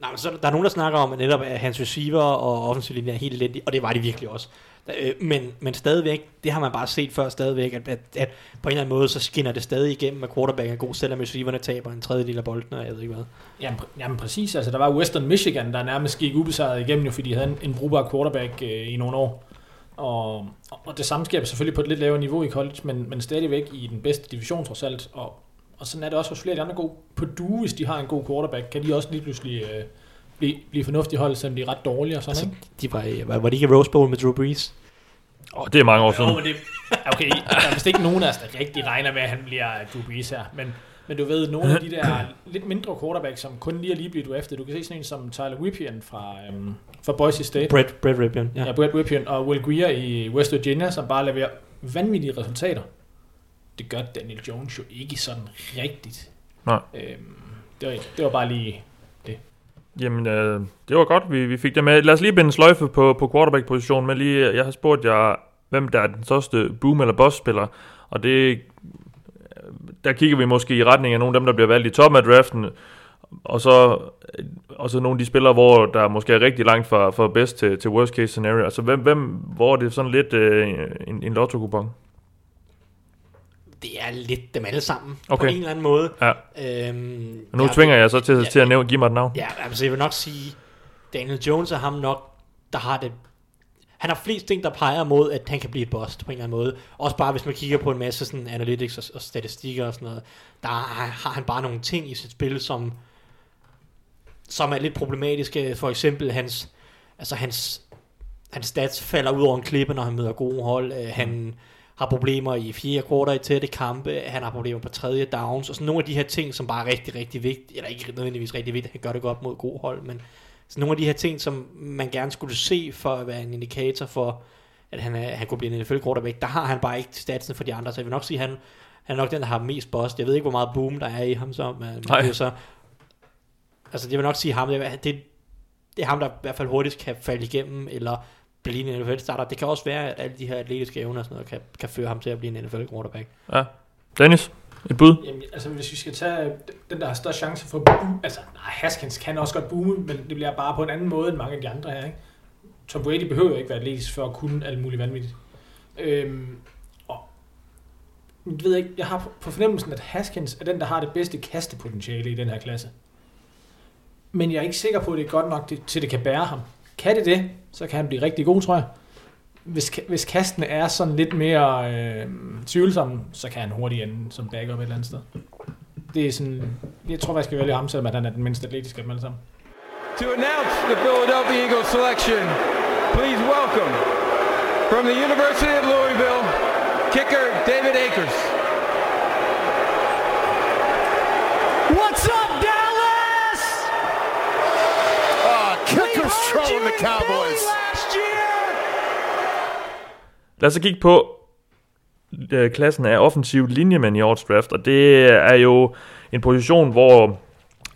Nej, men så der er nogen, der snakker om, at netop at hans receiver og offensiv linje er helt elendige, og det var de virkelig også. Øh, Men, men stadigvæk, det har man bare set før stadigvæk, at, at, at på en eller anden måde, så skinner det stadig igennem, at quarterback er god, selvom receiverne taber en tredjedel af bolden, og jeg ved ikke hvad. Jamen, pr- jamen præcis, altså der var Western Michigan, der nærmest gik ubesejret igennem, jo, fordi de havde en, en brugbar quarterback øh, i nogle år. Og, og det samme sker selvfølgelig på et lidt lavere niveau i college, men, men stadigvæk i den bedste division trods alt. Og, og sådan er det også hos flere af de andre gode. På du, hvis de har en god quarterback, kan de også lige pludselig øh, blive, blive fornuftige hold, selvom de er ret dårlige og sådan Altså, ikke? de var, i- var, var de ikke i Rose Bowl med Drew Brees? Oh, det er mange år siden. Jo, men det, okay, der er vist ikke nogen af os, der rigtig regner med, at han bliver Drew Brees her. Men, men du ved, nogle af de der lidt mindre quarterbacks, som kun lige er lige blevet draftet. Du kan se sådan en som Tyler Whippian fra, øhm, fra Boise State. Brett, Brett Ripien, ja. Ja, Brett Whippian og Will Greer i West Virginia, som bare leverer vanvittige resultater. Det gør Daniel Jones jo ikke sådan rigtigt. Nej. Øhm, det, var, det var bare lige... Jamen, øh, det var godt, vi, vi fik det med. Lad os lige binde sløjfe på, på quarterback-positionen, men lige, jeg har spurgt jer, hvem der er den største boom- eller boss-spiller, og det, øh, der kigger vi måske i retning af nogle af dem, der bliver valgt i toppen af draften. og så, øh, og så nogle af de spillere, hvor der måske er rigtig langt fra, fra best til, til worst case scenario. Altså, hvem, hvem, hvor er det sådan lidt øh, en, en lotto-kupon? Det er lidt dem alle sammen, Okay. på en eller anden måde. Ja. Øhm, Og nu jeg- tvinger jeg så til, Ja, til at nævne, give mig et navn. Ja, altså jeg vil nok sige, Daniel Jones er ham nok, der har det... Han har flest ting, der peger mod, at han kan blive et bust på en eller anden måde. Også bare hvis man kigger på en masse sådan analytics og, og statistikker og sådan noget, der har har han bare nogle ting i sit spil, som, som er lidt problematiske. For eksempel hans, altså hans, hans stats falder ud over en klippe, når han møder gode hold. Øh, Han har problemer i fjerde kvartal i tætte kampe. Han har problemer på tredje downs. Og sådan nogle af de her ting, som bare er rigtig, rigtig vigtige. Eller ikke nødvendigvis rigtig vigtige. Han gør det godt mod gode hold. Men sådan nogle af de her ting, som man gerne skulle se for at være en indikator for, at han, er, han kunne blive en NFL quarterback, der har han bare ikke statsen for de andre. Så jeg vil nok sige, at han, han er nok den, der har mest bust. Jeg ved ikke, hvor meget boom der er i ham, så, men Nej. det er så... Altså, jeg vil nok sige ham. Det, det, det er ham, der i hvert fald hurtigst kan falde igennem, eller blive en NFL-starter. Det kan også være, at alle de her atletiske evner og sådan noget, kan, kan føre ham til at blive en NFL-quarterback. Ja. Dennis, et bud? Jamen, altså hvis vi skal tage den, der har størst chance for at boom, altså nej, Haskins kan også godt boome, men det bliver bare på en anden måde end mange af de andre her, ikke? Tom Brady behøver jo ikke være atletisk for at kunne alt muligt vanvittigt. Øhm, og jeg ved ikke, jeg har på- på fornemmelsen, at Haskins er den, der har det bedste kastepotentiale i den her klasse. Men jeg er ikke sikker på, at det er godt nok, det- til det kan bære ham. Kan det det, så kan han blive rigtig god, tror jeg. Hvis, hvis kastene er sådan lidt mere øh, tvivlsomme, så kan han hurtigt ende som backup et eller andet sted. Det er sådan, jeg tror, jeg skal vælge ham, selvom at han er den mindst atletiske af dem alle sammen. To announce the Philadelphia Eagles selection, please welcome from the University of Louisville, kicker David Akers. What's up, Dallas? Just trolling the Cowboys. last year. Lad os så kigge på øh, klassen af offensiv linjemænd i årets draft, og det er jo en position, hvor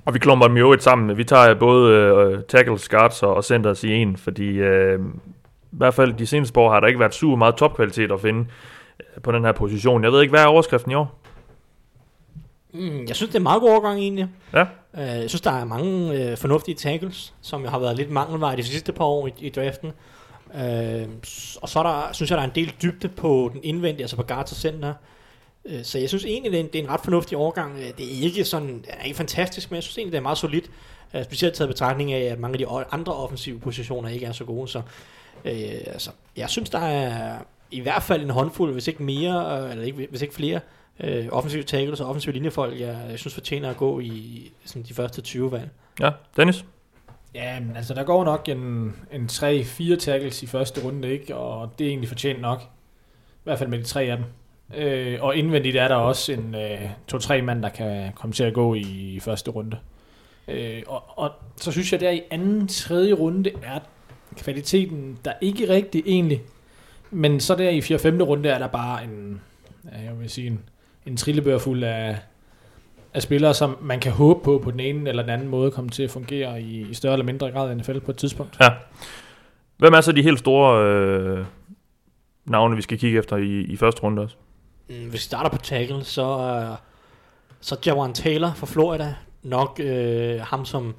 og vi klumper dem jo et sammen. Vi tager både øh, tackles, guards og, og centers i en, fordi øh, i hvert fald de seneste år har der ikke været super meget topkvalitet at finde øh, på den her position. Jeg ved ikke, hvad er overskriften i år? Mm, jeg synes, det er en meget god overgang egentlig. Ja. Uh, jeg synes, der er mange uh, fornuftige tackles, som har været lidt mangelvare de sidste par år i, i draften. Uh, og så er der, synes jeg, der er en del dybde på den indvendige, altså på guards og center. Uh, så jeg synes egentlig, det er, en, det er en ret fornuftig overgang. Uh, det er ikke sådan, er ikke fantastisk, men jeg synes egentlig, det er meget solidt. Uh, specielt taget betragtning af, at mange af de andre offensive positioner ikke er så gode. Så uh, altså, jeg synes, der er i hvert fald en håndfuld, hvis ikke mere, eller ikke, hvis ikke flere, øh, offensive tackles og offensive linjefolk, jeg, jeg synes fortjener at gå i sådan de første 20 valg. Ja, Dennis? Ja, men altså, der går nok en, en 3-4 tackles i første runde, ikke? Og det er egentlig fortjent nok. I hvert fald med de tre af dem. Øh, og indvendigt er der også en øh, to-tre mand, der kan komme til at gå i, i første runde. Øh, og, og så synes jeg, der i anden, tredje runde er kvaliteten der ikke rigtig egentlig. Men så der i 4. 5. runde er der bare en, jeg vil sige, en, en trillebør fuld af, af spillere, som man kan håbe på på den ene eller den anden måde kommer til at fungere i, i større eller mindre grad i NFL på et tidspunkt. Ja. Hvem er så de helt store øh, navne, vi skal kigge efter i, i første runde også? Mm, Hvis vi starter på tackle, så, øh, så Jawan Taylor fra Florida, nok øh, ham, som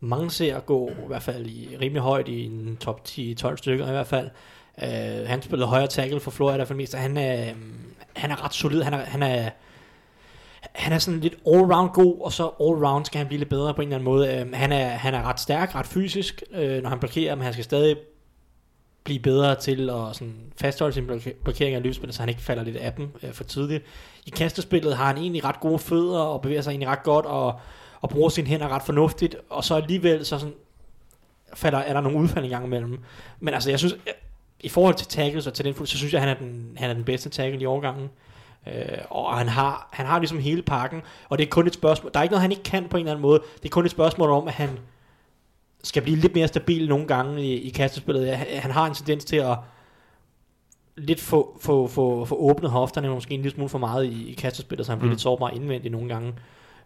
mange ser gå i hvert fald i rimelig højt i en top 10-12 stykker i hvert fald. Øh, han spillede højre tackle for Florida for det meste. Han er, øh, han er ret solid. Han er, han er han er sådan lidt all-round god, og så all-round skal han blive lidt bedre på en eller anden måde. Øh, han, er, han er ret stærk, ret fysisk, øh, når han blokerer, men han skal stadig blive bedre til at sådan fastholde sin blokering af løbespillet, så han ikke falder lidt af dem øh, for tidligt. I kastespillet har han egentlig ret gode fødder, og bevæger sig egentlig ret godt, og, og bruger sine hænder ret fornuftigt, og så alligevel så sådan, falder, er der nogle udfald en gang imellem. Men altså, jeg synes, i forhold til tackles og talentfuld, så synes jeg, at han er den, han er den bedste tackle i årgangen. Øh, og han har, han har ligesom hele pakken, og det er kun et spørgsmål, der er ikke noget, han ikke kan på en eller anden måde, det er kun et spørgsmål om, at han skal blive lidt mere stabil nogle gange i, i kastespillet. Han, han har en tendens til at lidt få, få, få, få åbnet hofterne måske en lille smule for meget i, i kastespillet, så han bliver Mm. lidt sårbar indvendigt nogle gange.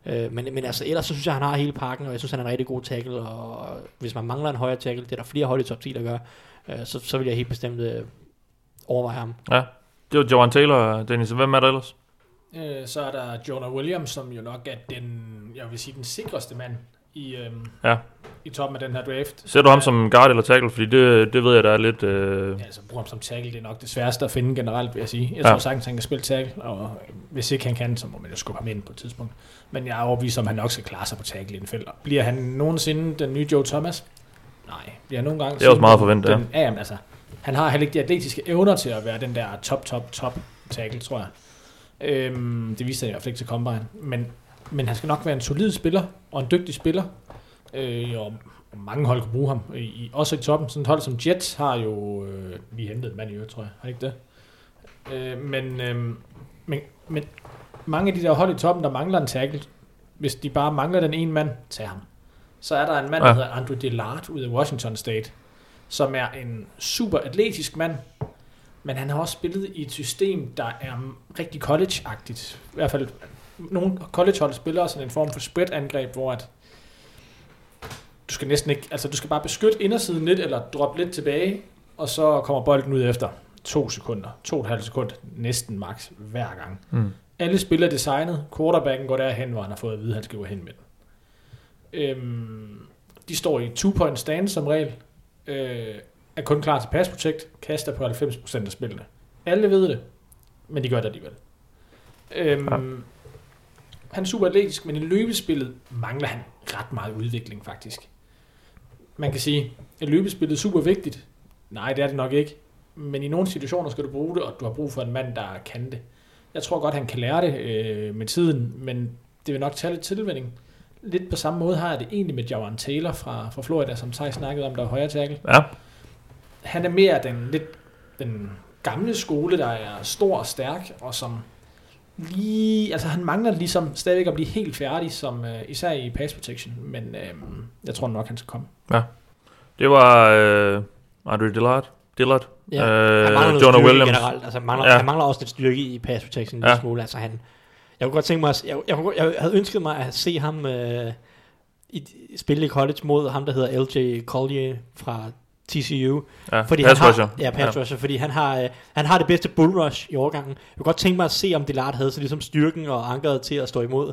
Øh, men, men altså, ellers så synes jeg, han har hele pakken, og jeg synes, han er en rigtig god tackle, og hvis man mangler en højere tackle, det er der flere hold i top 10, der gør, øh, så, så vil jeg helt bestemt øh, overveje ham. Ja, det var Joan Taylor, Dennis. Hvem er der ellers? Øh, så er der Jonah Williams, som jo nok er den, jeg vil sige, den sikreste mand i, øhm, Ja. i toppen af den her draft. Ser du ham som guard eller tackle? Fordi det, det ved jeg, der er lidt... Øh, Ja, altså bruger ham som tackle, det er nok det sværeste at finde generelt, vil jeg sige. Jeg Ja. tror sagtens, han kan spille tackle, og hvis ikke han kan, så må man jo skubbe ham ind på et tidspunkt. Men jeg er overbevist om, han nok skal klare sig på tackle i en felt. Bliver han nogensinde den nye Joe Thomas? Nej. Bliver nogle gange... Det er også meget forventet, den, ja. jamen, altså, han har heller ikke de atletiske evner til at være den der top, top, top tackle, tror jeg. Øhm, det viste han i hvert fald ikke til Combine. Men, men han skal nok være en solid spiller, og en dygtig spiller. Øh, og mange hold kan bruge ham, i, også i toppen. Sådan et hold som Jets har jo øh, lige hentet en mand i øvrigt, tror jeg. Har ikke det? Øh, men, øh, men, men mange af de der hold i toppen, der mangler en tackle, hvis de bare mangler den ene mand, tag ham. Så er der en mand, Ja. der hedder Andrew Dillard ud af Washington State, som er en super atletisk mand, men han har også spillet i et system, der er rigtig college-agtigt. I hvert fald nogle college-hold spiller sådan en form for spread-angreb, hvor at du skal næsten ikke, altså du skal bare beskytte indersiden lidt, eller droppe lidt tilbage, og så kommer bolden ud efter to sekunder, to og et halvt sekund, næsten max hver gang. Mm. Alle spiller designet, quarterbacken går derhen, hvor han har fået at vide, at han skal gå hen med den. Øhm, de står i two-point stand som regel, øh, er kun klar til pass protect, kaster på 90% af spillene. Alle ved det, men de gør det alligevel. Øhm, Ja. Han er super atletisk, men i løbespillet mangler han ret meget udvikling faktisk. Man kan sige, at løbespillet er super vigtigt. Nej, det er det nok ikke. Men i nogle situationer skal du bruge det, og du har brug for en mand, der kan det. Jeg tror godt, han kan lære det øh, med tiden, men det vil nok tage lidt tilvænning. Lidt på samme måde har jeg det egentlig med Jawan Taylor fra, fra Florida, som Thijs snakkede om, der er højre tackle. ja, Han er mere den, lidt den gamle skole, der er stor og stærk, og som lige, altså han mangler ligesom stadigvæk at blive helt færdig, som øh, især i pass protection, men øh, jeg tror nok, han skal komme. det var øh, Andre Dillard. Dillard. Ja. Øh, han Jonah Williams. generelt. Altså, han, mangler, Ja. ja. han mangler også lidt styrke i pass protection en Ja. lille smule. Altså, han, jeg kunne godt tænke mig, at, jeg, jeg, jeg, havde ønsket mig at se ham øh, i, spille i college mod ham, der hedder LJ Collier fra TCU. Ja, Fordi pass han rusher. har, ja, pass rusher, fordi han har, øh, han har det bedste bull rush i årgangen. Jeg kunne godt tænke mig at se, om Dillard havde så ligesom styrken og ankeret til at stå imod.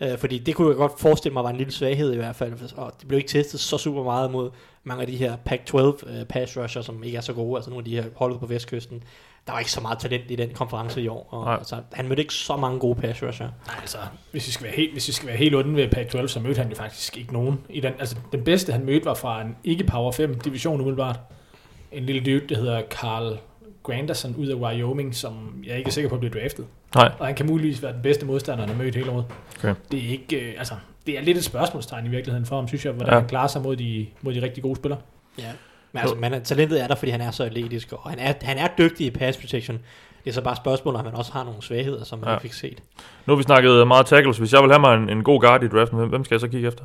Øh, fordi det kunne jeg godt forestille mig var en lille svaghed i hvert fald. Og det blev ikke testet så super meget mod mange af de her Pac-12 øh, pass rusher, som ikke er så gode. Altså nogle af de her holdet på vestkysten. Der var ikke så meget talent i den konference i år. Og, Nej. altså, han mødte ikke så mange gode pass rusher. Nej, altså, hvis vi skal være helt, hvis vi skal være helt onde ved Pac-12, så mødte han jo faktisk ikke nogen. I den, altså, den bedste, han mødte, var fra en ikke Power 5 division umiddelbart. En lille dude, der hedder Carl Granderson ud af Wyoming, som jeg ikke er sikker på bliver draftet. Nej, Og han kan muligvis være den bedste modstander, han har mødt hele året. Okay. Det er ikke, øh, altså, det er lidt et spørgsmålstegn i virkeligheden for ham, synes jeg, hvordan ja. han klarer sig mod de, mod de rigtig gode spillere. Ja. Men altså, man, talentet er der, fordi han er så atletisk, og han er, han er dygtig i pass protection. Det er så bare spørgsmålet, om han også har nogle svagheder, som man Ja. ja. ikke fik set. nu har vi snakket meget tackles. Hvis jeg vil have mig en, en god guard i draften, hvem- skal jeg så kigge efter?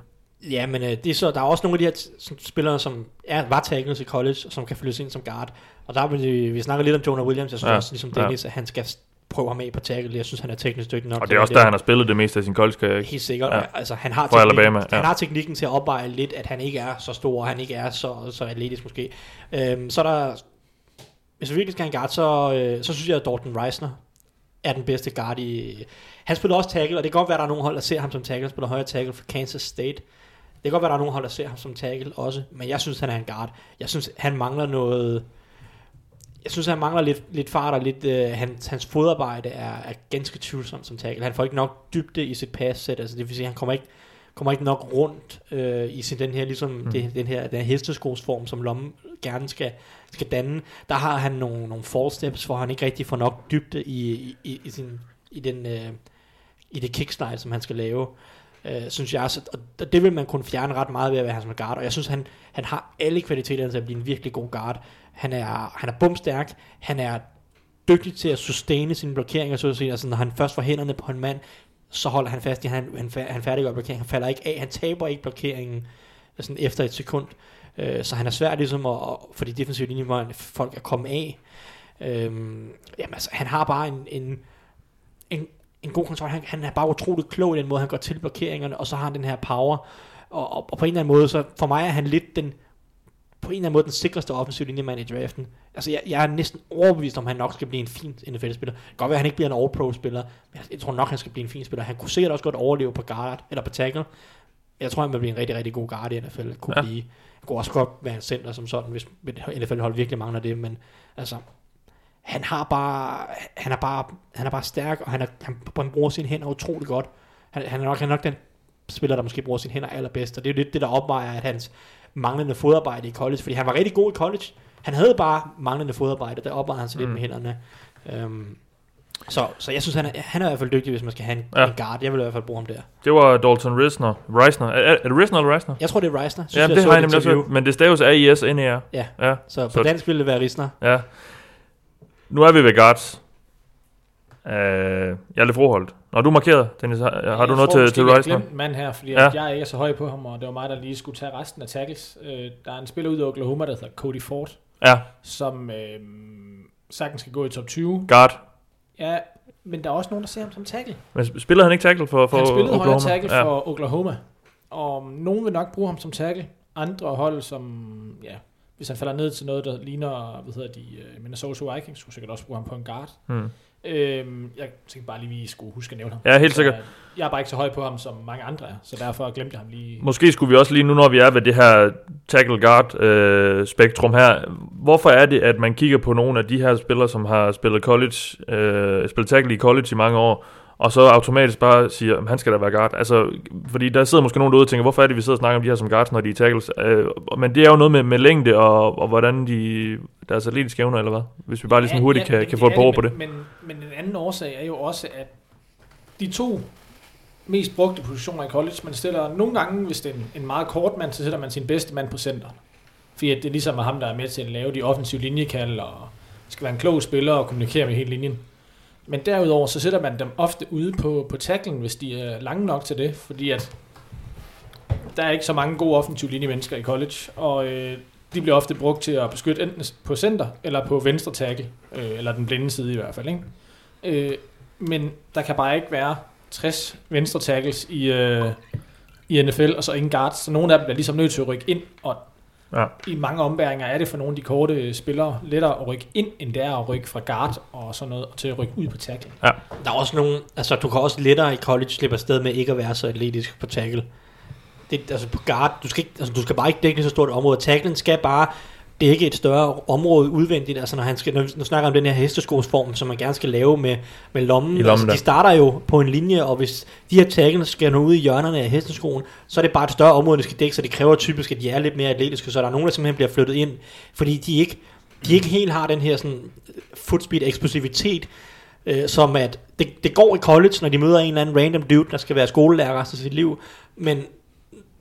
Ja, men øh, det er så, der er også nogle af de her spillere, som er, var tackles i college, som kan flyttes ind som guard. Og der vil vi, vi snakker lidt om Jonah Williams. Jeg synes Ja, ja, også, ligesom ja. Dennis, at han skal prøve ham af på tackle. Jeg synes, han er teknisk dygtig nok. Og det er også der, han har spillet det meste af sin college Helt sikkert. Ja. Altså, han har, Fra teknikken, Alabama, ja. han har teknikken til at opveje lidt, at han ikke er så stor, og han ikke er så, så atletisk måske. Øhm, så er der, hvis vi virkelig skal have en guard, så, øh, så synes jeg, at Dalton Reisner er den bedste guard i... Han spiller også tackle, og det kan godt være, at der er nogen hold, der ser ham som tackle. Han spiller højre tackle for Kansas State. Det kan godt være, at der er nogen hold, der ser ham som tackle også, men jeg synes, han er en guard. Jeg synes, han mangler noget... Jeg synes, han mangler lidt, lidt fart og lidt... Øh, hans, hans fodarbejde er, er ganske tvivlsomt som tackle. Han får ikke nok dybde i sit pass-sæt, altså det vil sige, han kommer ikke, kommer ikke nok rundt øh, i sin, den her, ligesom, mm. det, den her, den her hesteskosform, som Lomme gerne skal, skal danne. Der har han nogle, nogle fall steps, hvor han ikke rigtig får nok dybde i, i, i, i, sin, i, den, øh, i det kickslide, som han skal lave. Øh, synes jeg også, og det vil man kunne fjerne ret meget ved at være hans guard, og jeg synes, han, han har alle kvaliteterne til at blive en virkelig god guard. Han er, han er bumstærk, han er dygtig til at sustaine sine blokeringer, så at sige. Altså, når han først får hænderne på en mand, så holder han fast i, han, han, han færdiggør blokeringen. Han falder ikke af, han taber ikke blokeringen øh, sådan efter et sekund. Øh, så han er svær ligesom at, at for de defensive linje, hvor folk er kommet af. Øhm, jamen, altså, han har bare en, en, en, en god kontrol. Han, han er bare utrolig klog i den måde, han går til blokeringerne, og så har han den her power. Og, og, og på en eller anden måde, så for mig er han lidt den på en eller anden måde den sikreste offensiv linjemand i draften. Altså, jeg, jeg er næsten overbevist om, at han nok skal blive en fin NFL-spiller. Godt være, at han ikke bliver en all-pro-spiller, men jeg, tror nok, han skal blive en fin spiller. Han kunne sikkert også godt overleve på guard, eller på tackle. Jeg tror, han vil blive en rigtig, rigtig god guard i NFL. Kunne Ja. ja. blive, han kunne også godt være en center som sådan, hvis NFL-hold virkelig mangler det, men altså, han har bare, han er bare, han er bare stærk, og han, er, han, han bruger sine hænder utrolig godt. Han, han, er nok, han er nok den spiller, der måske bruger sine hænder allerbedst, og det er jo lidt det, der opvejer, at hans manglende fodarbejde i college, fordi han var rigtig god i college. Han havde bare manglende fodarbejde, der opvejede han sig lidt Mm. med hænderne. Um, så, så jeg synes, han er, han er i hvert fald dygtig, hvis man skal have en, Ja. en guard. Jeg vil i hvert fald bruge ham der. Det var Dalton Risner. Reisner. Er, er, det Risner eller Reisner? Jeg tror, det er Reisner. Synes, Ja, det har jeg nemlig også men det staves A-I-S-N-E-R. Ja, Ja, så på Så- dansk ville det være Risner. ja. Nu er vi ved guards. Uh, jeg er lidt froholdt. Når du er markeret, Dennis, har, har Jeg du noget tror til, til har Reisner? glemt en mand her, fordi Ja. ja. jeg ikke er så høj på ham, og det var mig, der lige skulle tage resten af tackles. Øh, der er en spiller ud af Oklahoma, der hedder Cody Ford, Ja, som øh, sagtens skal gå i top 20. guard. Ja, men der er også nogen, der ser ham som tackle. Men spiller han ikke tackle for, for Han spillede Oklahoma? højre tackle ja. for Oklahoma, og nogen vil nok bruge ham som tackle. Andre hold, som, ja, hvis han falder ned til noget, der ligner, hvad hedder de, øh, Minnesota Vikings, skulle sikkert også bruge ham på en guard. Hmm. Øhm, jeg tænkte bare lige, vi skulle huske at nævne ham. Ja, helt Så, sikkert. Jeg er bare ikke så høj på ham, som mange andre er, så derfor glemte jeg ham lige. Måske skulle vi også lige nu, når vi er ved det her tackle guard øh, spektrum her, hvorfor er det, at man kigger på nogle af de her spillere, som har spillet college, øh, spillet tackle i college i mange år, og så automatisk bare siger, at han skal da være guard. Altså, fordi der sidder måske nogen derude og tænker, hvorfor er det, vi sidder og snakker om de her som guards, når de er tackles? Øh, men det er jo noget med, med længde og, og hvordan de, deres atletiske evner, eller hvad? Hvis vi bare lige sådan hurtigt kan, men kan få et par på det. Men, men, en anden årsag er jo også, at de to mest brugte positioner i college, man stiller nogle gange, hvis det er en, en meget kort mand, så sætter man sin bedste mand på center. Fordi det er ligesom ham, der er med til at lave de offensive linjekald, og skal være en klog spiller og kommunikere med hele linjen. Men derudover, så sætter man dem ofte ude på, på tacklen, hvis de er lange nok til det, fordi at der er ikke så mange gode offensive linjemennesker i college, og øh, de bliver ofte brugt til at beskytte enten på center eller på venstre tackle, øh, eller den blinde side i hvert fald. Ikke? Øh, men der kan bare ikke være 60 venstre tackles i, øh, i NFL, og så ingen guards, så nogle af dem bliver ligesom nødt til at rykke ind, og Ja. i mange ombæringer er det for nogle af de korte spillere lettere at rykke ind, end det er at rykke fra guard og sådan noget, og til at rykke ud på tackle. Der er også nogle, altså du kan også lettere i college slippe afsted med ikke at være så atletisk på tackle. Det, altså på guard, du skal, ikke, altså, du skal bare ikke dække så stort område. Tacklen skal bare dække et større område udvendigt. Altså når han skal, når vi snakker om den her hesteskosform, som man gerne skal lave med, med lommen. I lommen altså, de starter jo på en linje, og hvis de her tackles skal nå ud i hjørnerne af hesteskoen, så er det bare et større område, de skal dække, så det kræver typisk, at de er lidt mere atletiske, så der er nogen, der simpelthen bliver flyttet ind, fordi de ikke, de ikke helt har den her sådan footspeed eksplosivitet, øh, som at det, det går i college, når de møder en eller anden random dude, der skal være skolelærer resten af sit liv, men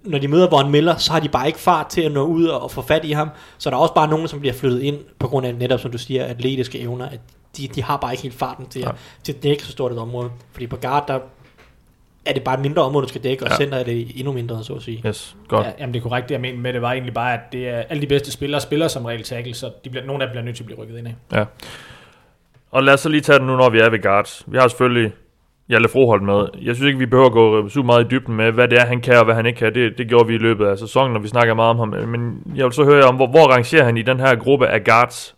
når de møder Von Miller, så har de bare ikke fart til at nå ud og, få fat i ham, så der er også bare nogen, som bliver flyttet ind, på grund af netop, som du siger, atletiske evner, at de, de har bare ikke helt farten til, Ja. at, til at dække så stort et område, fordi på guard, der er det bare et mindre område, du skal dække, og Ja. center er det endnu mindre, så at sige. Yes, godt. Ja, jamen det er korrekt, det jeg mener med det var egentlig bare, at det er alle de bedste spillere spiller som regel tackle, så de bliver, nogle af dem bliver nødt til at blive rykket ind af. Og lad os så lige tage den nu, når vi er ved guards. Vi har selvfølgelig Hjalte Froholt med. Jeg synes ikke, vi behøver at gå super meget i dybden med, hvad det er, han kan og hvad han ikke kan. Det, det gjorde vi i løbet af sæsonen, når vi snakker meget om ham. Men jeg vil så høre om, hvor, hvor rangerer han i den her gruppe af guards?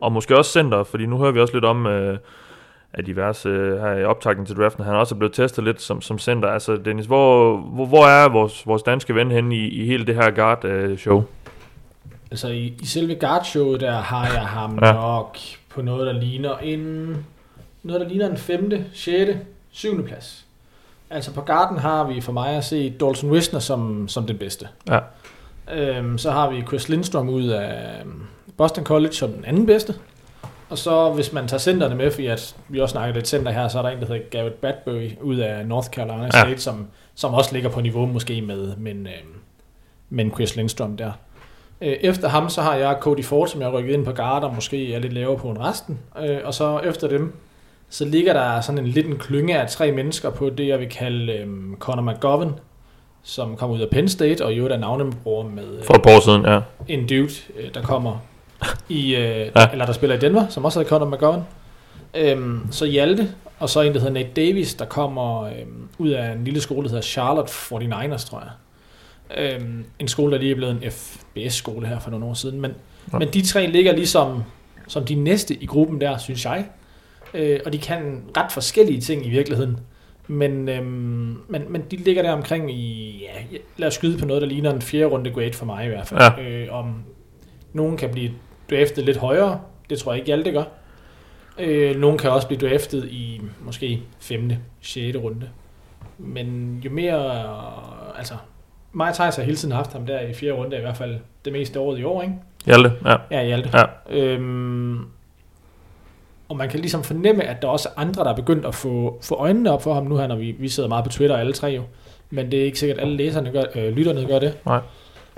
Og måske også center, fordi nu hører vi også lidt om øh, af diverse øh, her i optakten til draften. Han er også blevet testet lidt som, som center. Altså Dennis, hvor, hvor, hvor er vores, vores danske ven henne i, i hele det her guard-show? Altså i, i selve guardshowet, der har jeg ham ja. nok på noget, der ligner en, noget, der ligner en femte, sjette, syvende plads. Altså på garden har vi for mig at se Dalton Wisner som, som den bedste. Ja. Øhm, så har vi Chris Lindstrom ud af øhm, Boston College som den anden bedste. Og så hvis man tager centerne med, fordi at vi også snakker lidt center her, så er der en, der hedder Garrett Bradbury ud af North Carolina Ja. State, som, som også ligger på niveau måske med, men, øhm, men Chris Lindstrom der. Øh, Efter ham, så har jeg Cody Ford, som jeg har rykket ind på guard, og måske er lidt lavere på en resten. Øh, Og så efter dem, så ligger der sådan en liten klynge af tre mennesker på det, jeg vil kalde øhm, Conor McGovern, som kommer ud af Penn State, og i øvrigt er navnebror med øh, For et par år siden, ja. en dude, øh, der kommer i, øh, Ja. ja. eller der spiller i Denver, som også hedder Conor McGovern. Øhm, så Hjalte, og så en, der hedder Nate Davis, der kommer øhm, ud af en lille skole, der hedder Charlotte 49ers, tror jeg. Øhm, en skole, der lige er blevet en FBS-skole her for nogle år siden. Men, Ja. men de tre ligger ligesom som de næste i gruppen der, synes jeg. Øh, og de kan ret forskellige ting i virkeligheden. Men, øhm, men, men de ligger der omkring i, ja, lad os skyde på noget, der ligner en fjerde runde grade for mig i hvert fald. Ja. Øh, om nogen kan blive draftet lidt højere, det tror jeg ikke Hjalte gør. Øh, nogen kan også blive draftet i måske 5. 6. runde. Men jo mere, altså, mig og Thijs har hele tiden haft ham der i fjerde runde, i hvert fald det meste året i år, ikke? Hjalte, ja. Ja, i alt. Ja. Øhm, og man kan ligesom fornemme, at der også er andre, der er begyndt at få, få øjnene op for ham nu her, når vi, vi sidder meget på Twitter alle tre jo. Men det er ikke sikkert, at alle læserne gør, øh, lytterne gør det. Nej.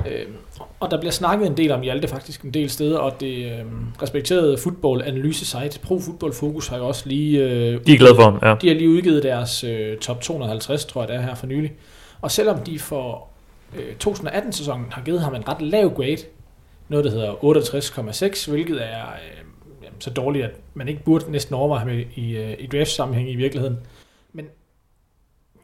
Øhm, og der bliver snakket en del om Hjalte faktisk en del steder, og det øhm, respekterede football analyse site, Pro Football Focus, har jo også lige... Øh, De er glade for ham, ja. de har lige udgivet deres øh, top 250, tror jeg det er her for nylig. Og selvom de for øh, 2018-sæsonen har givet ham en ret lav grade, noget der hedder 68,6, hvilket er øh, så dårligt, at man ikke burde næsten overveje ham i, i, øh, i draft-sammenhæng i virkeligheden. Men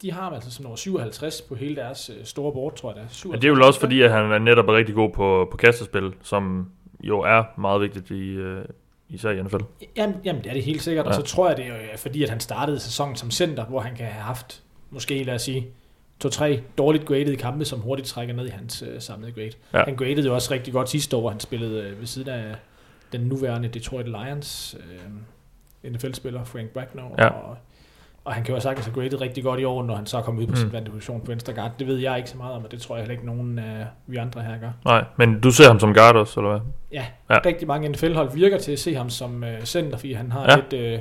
de har ham altså som nummer 57 på hele deres øh, store board, tror jeg det er. 57. Men det er jo også fordi, at han er netop rigtig god på, på kastespil, som jo er meget vigtigt i, øh, især i NFL. Jamen, jamen, det er det helt sikkert. Ja. Og så tror jeg, det er fordi, at han startede sæsonen som center, hvor han kan have haft, måske lad os sige, to-tre dårligt graded kampe, som hurtigt trækker ned i hans øh, samlede grade. Ja. Han gradede jo også rigtig godt sidste år, hvor han spillede øh, ved siden af den nuværende Detroit Lions øh, NFL-spiller, Frank Bracknow. Ja. Og, og han kan jo sagtens have gradet rigtig godt i år, når han så er kommet ud på mm. sin vante position på venstre guard. Det ved jeg ikke så meget om, og det tror jeg heller ikke nogen af vi andre her gør. Nej, men du ser ham som guard også, eller hvad? Ja, Ja. rigtig mange NFL-hold virker til at se ham som øh, center, fordi han har Ja. lidt øh,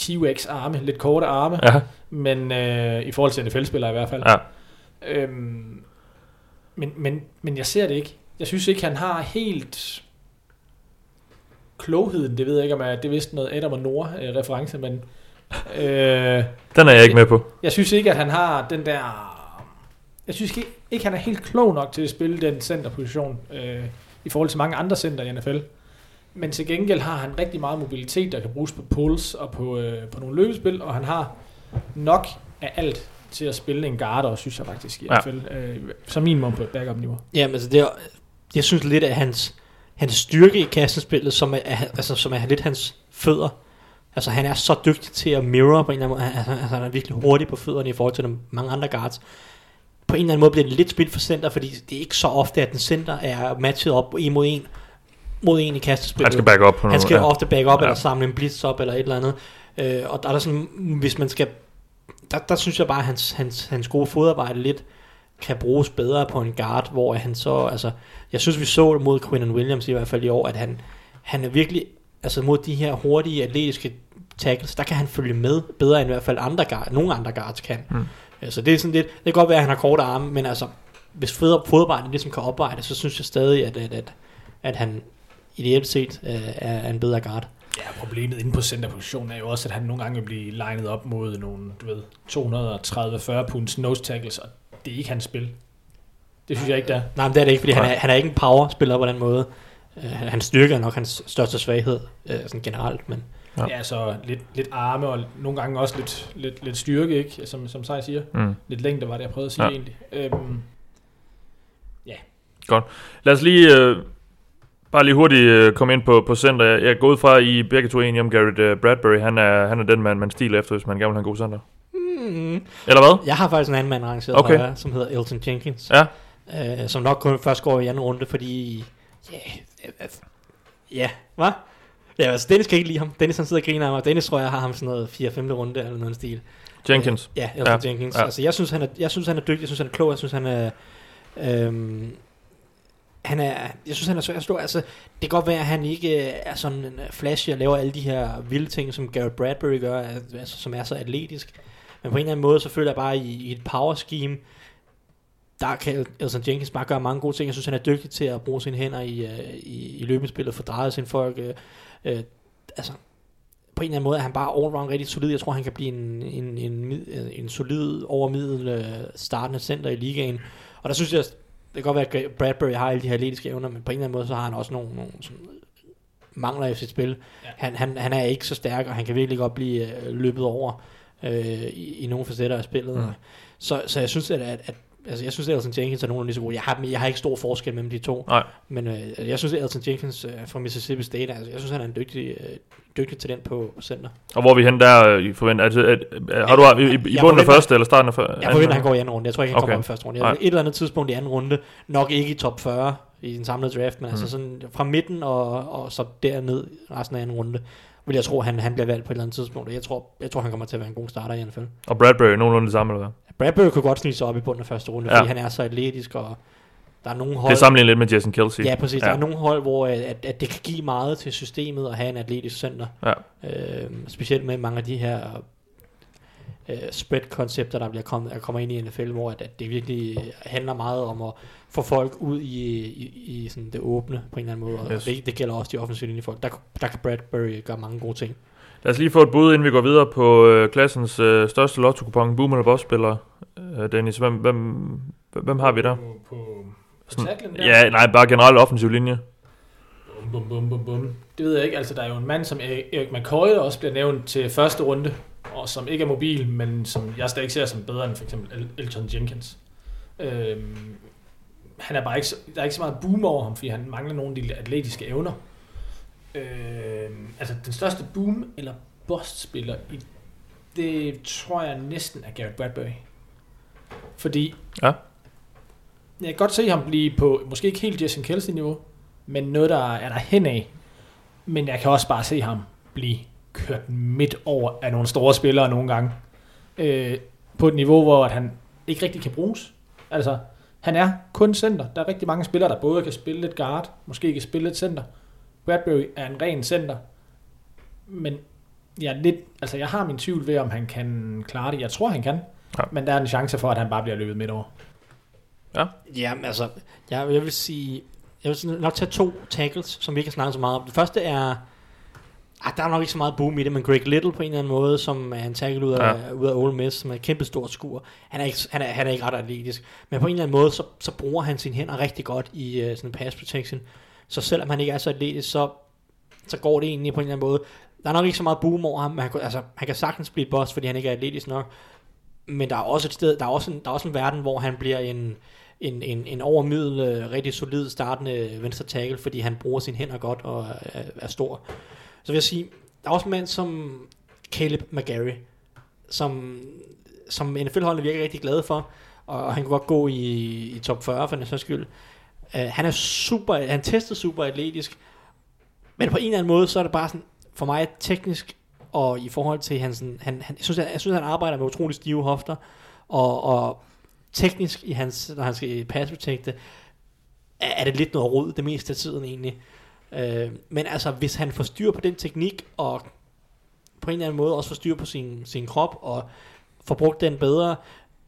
T-Rex arme, lidt korte arme, Ja, men øh, i forhold til NFL-spillere i hvert fald. ja. Øhm, men, men, men jeg ser det ikke. Jeg synes ikke, han har helt klogheden. Det ved jeg ikke, om jeg, det er vist noget Adam og Nora øh, reference, men øh, Den er jeg ikke med på. jeg synes ikke, at han har den der... Jeg synes ikke, ikke han er helt klog nok til at spille den centerposition øh, i forhold til mange andre center i NFL. Men til gengæld har han rigtig meget mobilitet, der kan bruges på pulls og på, øh, på nogle løbespil, og han har nok af alt til at spille en guard, og synes jeg faktisk i Ja. hvert fald, øh, som minimum på et backup-niveau. Jamen, altså, det er, jeg synes lidt, at hans, hans styrke i kastespillet, som er, altså, som er lidt hans fødder, altså han er så dygtig til at mirror på en eller anden måde, altså, altså han er virkelig hurtig på fødderne i forhold til de mange andre guards. På en eller anden måde bliver det lidt spildt for center, fordi det er ikke så ofte, at den center er matchet op en mod en, mod en i kastespillet. Han skal back up på Han noget. skal ja. ofte back up, Ja. ja. eller samle en blitz op, eller et eller andet. Øh, og der er der sådan, hvis man skal, der, der synes jeg bare, at hans, hans, hans gode fodarbejde lidt kan bruges bedre på en guard, hvor han så, altså, jeg synes vi så mod Quinton Williams i hvert fald i år, at han, han er virkelig, altså mod de her hurtige, atletiske tackles, der kan han følge med bedre end i hvert fald andre guard, nogle andre guards kan. Mm. Altså det er sådan lidt, det kan godt være, at han har korte arme, men altså, hvis fodar- fodarbejdet ligesom kan opveje så synes jeg stadig, at, at, at, at han ideelt set øh, er, er en bedre guard. Ja, problemet inde på centerpositionen er jo også, at han nogle gange vil blive legnet op mod nogle, du ved, 230-40 punds nose tackles, og det er ikke hans spil. Det synes jeg ikke, der. er. Nej, men det er det ikke, fordi han er, han er ikke en power-spiller på den måde. Uh, hans styrke er nok hans største svaghed, uh, sådan generelt, men Ja. Ja, så lidt, lidt arme, og nogle gange også lidt, lidt, lidt styrke, ikke? Som, som Sej siger. Mm. Lidt længde var det, jeg prøvede at sige Ja. ja. egentlig. Øhm, Lad os lige, øh, bare lige hurtigt øh, komme ind på, på center. Jeg går ud fra, I begge to er enige om Garrett øh, Bradbury. Han er, han er den, man, man stiler efter, hvis man gerne vil have en god center. Mm, Eller hvad? jeg har faktisk en anden mand rangeret Okay. højere, som hedder Elton Jenkins, Ja, uh, som nok kun først går i anden runde, fordi, ja, yeah, ja, hvad? Ja, altså Dennis kan ikke lide ham. Dennis han sidder og griner af mig. Dennis tror jeg har ham sådan noget 4-5. runde eller noget stil. Jenkins. Ja, Elton Ja. Jenkins. ja. Altså, jeg synes, han er, jeg synes, han er dygtig. Jeg synes, han er klog. Jeg synes, han er... Øhm, han er, jeg synes, han er svær at slå. Altså, det kan godt være, at han ikke øh, er sådan en øh, flashy og laver alle de her vilde ting, som Garrett Bradbury gør, altså, som er så atletisk. Men på en eller anden måde, så føler jeg bare, i, i et power scheme, der kan Elton Jenkins bare gøre mange gode ting. Jeg synes, han er dygtig til at bruge sine hænder i, øh, i, i løbespillet, få drejet sine folk. Øh, øh, altså, på en eller anden måde er han bare allround rigtig solid. Jeg tror, han kan blive en, en, en, øh, en solid overmiddel øh, startende center i ligaen. Og der synes jeg, det kan godt være, at Bradbury har alle de her atletiske evner, men på en eller anden måde, så har han også nogle, nogle sådan, mangler i sit spil. Ja. Ja. Han, han, han er ikke så stærk, og han kan virkelig godt blive øh, løbet over øh, i, i nogle facetter af spillet. Mm. Så, så jeg synes, at, at, at altså jeg synes, at Elton Jenkins er nogenlunde lige så god. Jeg har, jeg har ikke stor forskel mellem de to. Nej. Men øh, jeg synes, at Elton Jenkins øh, fra Mississippi State, altså, jeg synes, han er en dygtig, øh, dygtig talent på center. Og hvor er vi hen der øh, i forventer? Altså, at, at, har du i, i, i Jeg bunden af første eller starten af første? Jeg forventer, at han går i anden runde. Jeg tror ikke, han Okay. kommer i første runde. Jeg, et eller andet tidspunkt i anden runde. Nok ikke i top 40 i den samlede draft, men mm. altså sådan fra midten og, og så derned resten af anden runde, vil jeg tro, han, han bliver valgt på et eller andet tidspunkt. Og jeg tror, jeg tror, han kommer til at være en god starter i NFL. Og Bradbury nogenlunde det samme, eller hvad? Bradbury kunne godt snige sig op i bunden af første runde, Ja. fordi han er så atletisk, og der er nogle hold... Det er sammenlignet lidt med Jason Kelsey. Ja, præcis. Ja. Der er nogle hold, hvor øh, at, at det kan give meget til systemet at have en atletisk center. Ja. Øh, specielt med mange af de her øh, spread-koncepter, der bliver kommet, der kommer ind i NFL, hvor at, at det virkelig handler meget om at få folk ud i, i, i sådan det åbne på en eller anden måde. Og Yes. det, det gælder også de offensive linjefolk. Der, der kan Bradbury gøre mange gode ting. Lad os lige få et bud, inden vi går videre på øh, klassens øh, største lotto-kupon, Boom eller Boss-spiller. Øh, Dennis, hvem, hvem, hvem har vi der? På, på, på Sådan- tacklen der? Ja, nej, bare generelt offensiv linje. Bum, bum, bum, bum, bum. Det ved jeg ikke. Altså, der er jo en mand som Erik Erik McCoy, der også bliver nævnt til første runde, og som ikke er mobil, men som jeg stadig ser som bedre end for eksempel El- Elton Jenkins. Øhm, han er bare ikke, så- der er ikke så meget boom over ham, fordi han mangler nogle af de atletiske evner. Øhm, altså, den største boom eller bust-spiller, i, det tror jeg næsten er Garrett Bradbury. Fordi Ja. jeg kan godt se ham blive på, måske ikke helt Jason Kelsey-niveau, men noget, der er der hen af. Men jeg kan også bare se ham blive kørt midt over af nogle store spillere nogle gange. Øh, på et niveau, hvor at han ikke rigtig kan bruges. Altså, han er kun center. Der er rigtig mange spillere, der både kan spille lidt guard, måske kan spille lidt center. Bradbury er en ren center. Men jeg, er lidt, altså jeg har min tvivl ved, om han kan klare det. Jeg tror, han kan. Ja. Men der er en chance for, at han bare bliver løbet midt over. Ja, men altså, jeg, jeg vil sige, jeg vil nok tage to tackles, som vi ikke har snakket så meget om. Det første er, ah, der er nok ikke så meget boom i det, men Greg Little på en eller anden måde, som er en tackle ud af, ja. ud af Ole Miss, som er et kæmpe stort skur. Han er, ikke, han, er, han er ikke ret atletisk, men på en eller anden måde, så, så bruger han sine hænder rigtig godt i uh, sådan en pass protection. Så selvom han ikke er så atletisk, så, så går det egentlig på en eller anden måde. Der er nok ikke så meget boom over ham, men han, altså, han kan sagtens blive et boss, fordi han ikke er atletisk nok. Men der er også et sted, der er også en, der er også en verden, hvor han bliver en, en, en, en overmiddel, øh, rigtig solid startende venstre tackle, fordi han bruger sine hænder godt og er, er stor. Så vil jeg sige, der er også en mand som Caleb McGarry, som, som NFL-holdene virker rigtig glade for, og, og han kunne godt gå i, i top 40 for den sags skyld. Uh, han er super, han tester super atletisk, men på en eller anden måde, så er det bare sådan, for mig teknisk, og i forhold til hans, han, han, jeg, synes, jeg, jeg synes, han arbejder med utrolig stive hofter, og, og teknisk, i hans, når han skal pass protecte, er, er det lidt noget rod det meste af tiden egentlig. Øh, men altså, hvis han får styr på den teknik, og på en eller anden måde også får styr på sin, sin krop, og får brugt den bedre,